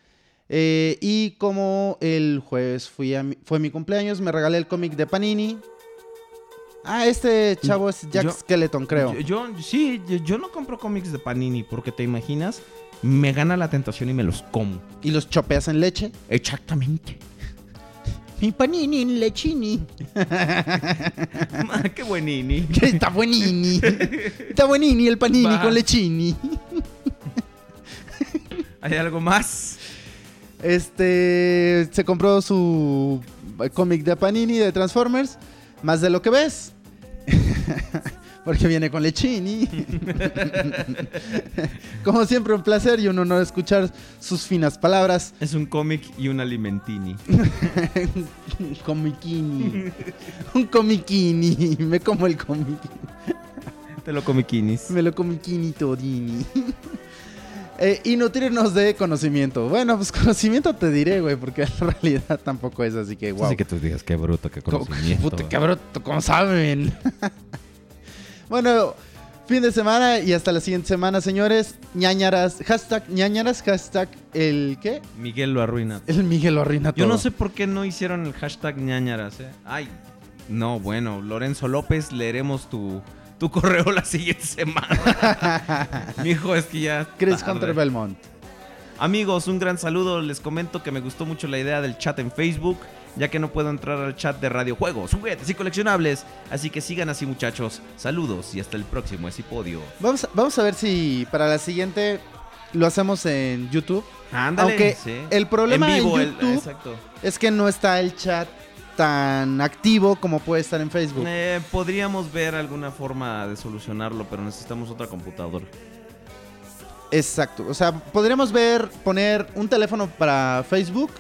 S3: eh, y como el jueves fui a mi- fue mi cumpleaños, me regalé el cómic de Panini. Ah, este chavo es Jack
S2: Yo-
S3: Skeleton, creo.
S2: Yo, yo- sí, yo, yo no compro cómics de Panini porque te imaginas, me gana la tentación y me los como.
S3: Y los chopeas en leche.
S2: Exactamente.
S3: Mi panini en lechini.
S2: Qué buenini.
S3: Está buenini. Está buenini el panini
S2: Va.
S3: con lechini.
S2: ¿Hay algo más?
S3: Este se compró su cómic de Panini de Transformers. Más de lo que ves. Porque viene con lechini. Como siempre, un placer y un honor escuchar sus finas palabras.
S2: Es un cómic y un alimentini.
S3: Un comiquini. Un comiquini. Me como el cómic.
S2: Te lo comiquinis.
S3: Me lo comiquini todini. Eh, y nutrirnos de conocimiento. Bueno, pues conocimiento te diré, güey, porque en realidad tampoco es así que, wow.
S2: Así que tú digas, qué bruto, qué
S3: Co-
S2: conocimiento.
S3: Puta, cabrón, ¿cómo saben? Bueno, fin de semana y hasta la siguiente semana, señores. ñañaras, hashtag ñañaras, hashtag el ¿qué?
S2: Miguel lo arruina.
S3: El Miguel lo arruina todo.
S2: Yo no sé por qué no hicieron el hashtag ñañaras, eh. Ay, No, bueno, Lorenzo López, leeremos tu, tu correo la siguiente semana. Mijo, es que ya.
S3: Chris. Hunter Belmont.
S2: Amigos, un gran saludo. Les comento que me gustó mucho la idea del chat en Facebook, ya que no puedo entrar al chat de Radio Juegos, juguetes y coleccionables. Así que sigan así, muchachos. Saludos y hasta el próximo Esipodio.
S3: Vamos, a- vamos a ver si para la siguiente lo hacemos en YouTube.
S2: Ándale.
S3: Aunque
S2: sí.
S3: el problema en,
S2: vivo, el-
S3: YouTube
S2: exacto.
S3: es que no está el chat tan activo como puede estar en Facebook.
S2: Eh, podríamos ver alguna forma de solucionarlo, pero necesitamos otra computadora.
S3: Exacto. O sea, podríamos ver, poner un teléfono para Facebook,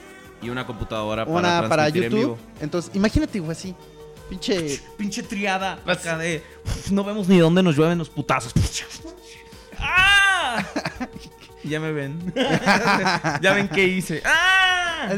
S2: Y una computadora para
S3: una para
S2: transmitir en
S3: YouTube.
S2: vivo.
S3: Entonces, imagínate, güey, así. Pinche.
S2: Pinche triada acá de. "Uf, No vemos ni dónde nos llueven los putazos. ¡Ah! Ya me ven. ya ven qué hice. ¡Ah!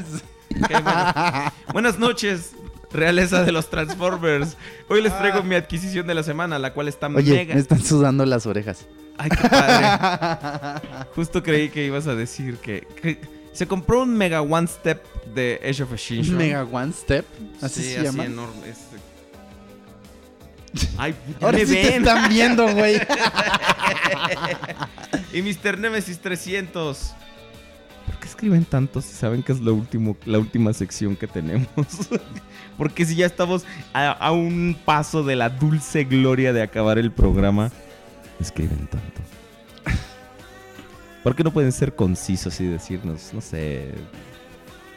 S2: Bueno. Buenas noches, realeza de los Transformers. Hoy les traigo mi adquisición de la semana, la cual está
S3: Oye,
S2: mega.
S3: me están sudando las orejas.
S2: Ay, qué padre. Justo creí que ibas a decir que, que se compró un Mega One Step de Age of Extinction.
S3: Mega One Step. Así
S2: Sí,
S3: se llama.
S2: enorme. es- Ay, ya
S3: Ahora
S2: me
S3: sí te están viendo, güey.
S2: y Mr. Nemesis 300. ¿Por qué escriben tanto si saben que es lo último, la última sección que tenemos? Porque si ya estamos a, a un paso de la dulce gloria de acabar el programa, escriben tanto. ¿Por qué no pueden ser concisos y decirnos, no sé,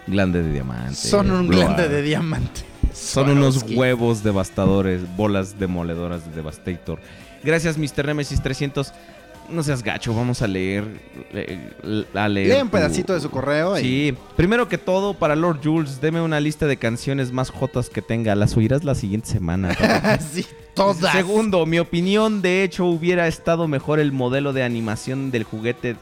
S2: glande de diamante?
S3: Son un
S2: bloa?
S3: glande de diamante.
S2: Son unos huevos devastadores, bolas demoledoras de Devastator. Gracias, Mr. Nemesis 300. No seas gacho, vamos a leer. le- a leer
S3: Lee un
S2: tu-
S3: pedacito de su correo. y-
S2: Sí, primero que todo, para Lord Jules, deme una lista de canciones más jotas que tenga. Las oirás la siguiente semana.
S3: sí, todas.
S2: Segundo, mi opinión, de hecho, hubiera estado mejor el modelo de animación del juguete.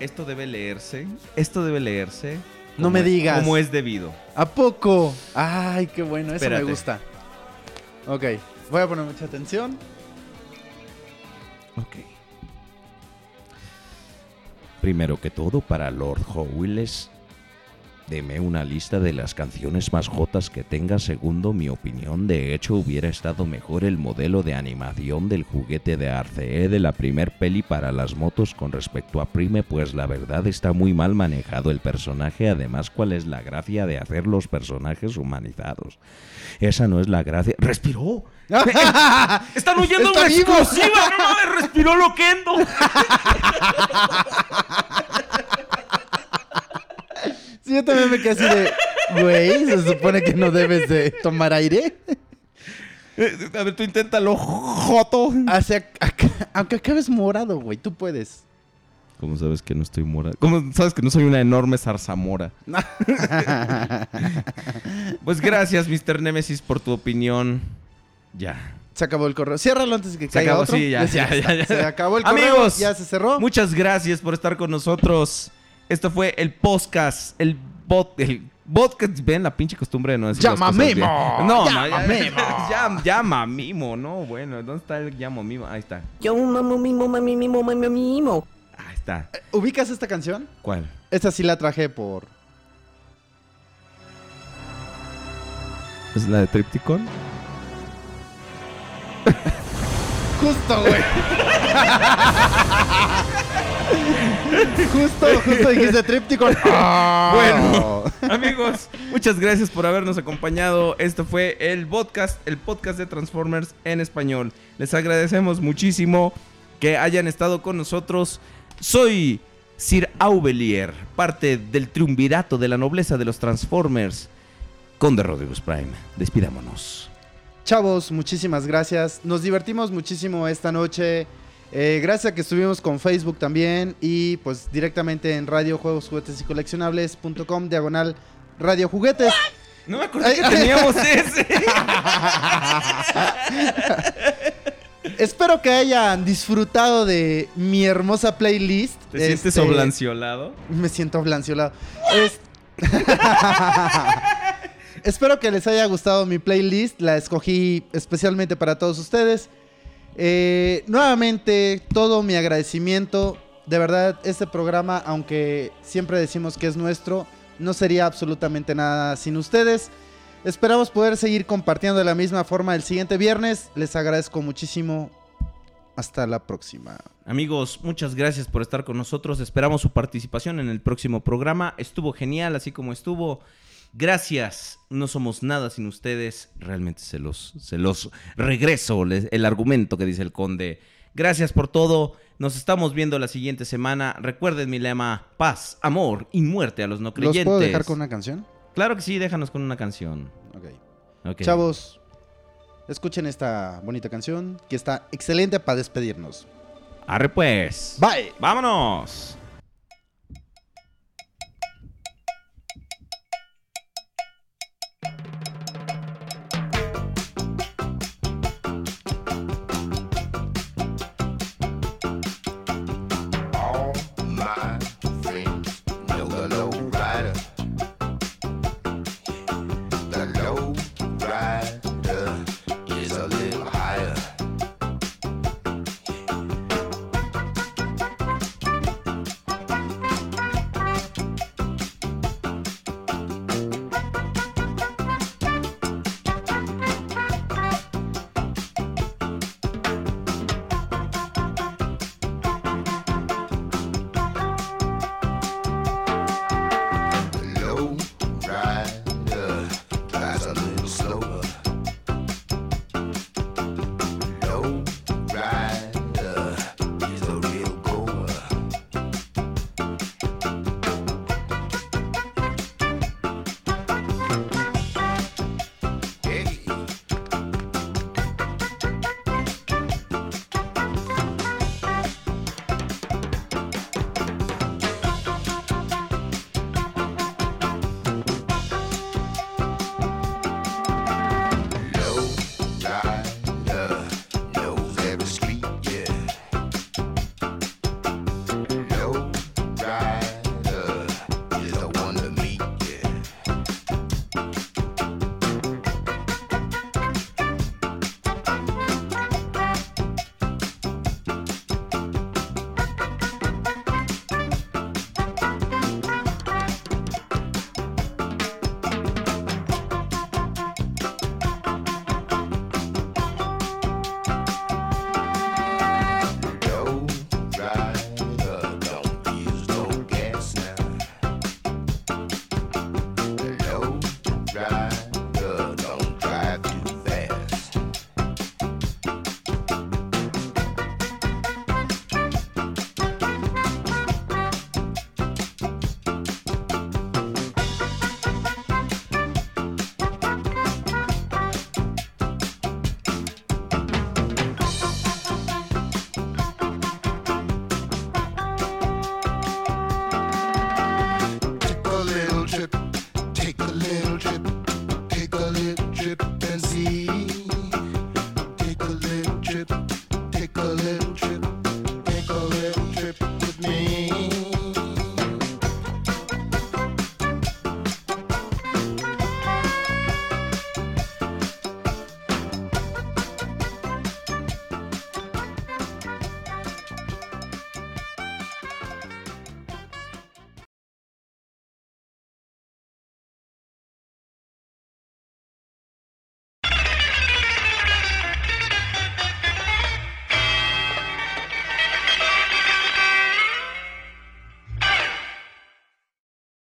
S2: Esto debe leerse. Esto debe leerse.
S3: No me digas.
S2: Como es debido.
S3: ¿A poco? Ay, qué bueno, eso
S2: Espérate.
S3: me gusta. Ok, voy a poner mucha atención.
S2: Ok. Primero que todo, para Lord Howiles, deme una lista de las canciones más jotas que tenga. Segundo, mi opinión, de hecho, hubiera estado mejor el modelo de animación del juguete de Arcee de la primer peli para las motos con respecto a Prime, pues la verdad está muy mal manejado el personaje. Además, ¿cuál es la gracia de hacer los personajes humanizados? Esa no es la gracia. ¡Respiró! ¡Están oyendo
S3: ¡Está
S2: una
S3: vivo!
S2: exclusiva! ¡No mames! ¡Respiró Loquendo!
S3: Sí, yo también me quedé así de, güey, se supone que no debes de tomar aire.
S2: Eh, A ver, tú inténtalo, Joto.
S3: Hacia, aunque acabes morado, güey, tú puedes.
S2: ¿Cómo sabes que no estoy morada? ¿Cómo sabes que no soy una enorme zarzamora? Pues gracias, Mr. Nemesis, por tu opinión. Ya.
S3: Se acabó el correo. Ciérralo antes de que
S2: Se
S3: caiga
S2: acabó,
S3: otro.
S2: sí, ya, ya, ya, ya.
S3: Se acabó el correo.
S2: Amigos,
S3: ya se cerró.
S2: Muchas gracias por estar con nosotros. Esto fue el podcast, el bot, el podcast. Ven la pinche costumbre de no decir las
S3: Llama
S2: bien.
S3: Mimo,
S2: No,
S3: llama Mimo.
S2: llama Mimo, no, bueno, ¿dónde está el llamo Mimo? Ahí está.
S15: Yo mamo mimo mami mimo mami mimo.
S2: Ahí está.
S3: ¿Ubicas esta canción?
S2: ¿Cuál?
S3: Esta sí la traje por...
S2: ¿Es la de Tripticon?
S3: Justo, güey. justo, justo dijiste Tripticon.
S2: Bueno, amigos, muchas gracias por habernos acompañado. Esto fue el podcast, el podcast de Transformers en español. Les agradecemos muchísimo que hayan estado con nosotros. Soy Sir Aubelier, parte del triunvirato de la nobleza de los Transformers. Conde Rodriguez Prime, despidámonos.
S3: Chavos, muchísimas gracias. Nos divertimos muchísimo esta noche. Eh, gracias a que estuvimos con Facebook también y pues directamente en Radio Juegos Juguetes y Coleccionables.com diagonal Radio Juguetes.
S2: No me acordé que teníamos ese.
S3: Espero que hayan disfrutado de mi hermosa playlist.
S2: ¿Te sientes
S3: Este,
S2: oblanciolado?
S3: Me siento oblanciolado. Es- Espero que les haya gustado mi playlist. La escogí especialmente para todos ustedes. Eh, nuevamente, todo mi agradecimiento. De verdad, este programa, aunque siempre decimos que es nuestro, no sería absolutamente nada sin ustedes. Esperamos poder seguir compartiendo de la misma forma el siguiente viernes. Les agradezco muchísimo. Hasta la próxima.
S2: Amigos, muchas gracias por estar con nosotros. Esperamos su participación en el próximo programa. Estuvo genial, así como estuvo. Gracias. No somos nada sin ustedes. Realmente se los, se los regreso les- el argumento que dice el conde. Gracias por todo. Nos estamos viendo la siguiente semana. Recuerden mi lema: paz, amor y muerte a los no
S3: ¿Los
S2: creyentes.
S3: puedo dejar con una canción?
S2: Claro que sí, déjanos con una canción.
S3: Ok.
S2: Ok.
S3: Chavos, escuchen esta bonita canción que está excelente para despedirnos.
S2: Arre pues.
S3: Bye.
S2: Vámonos.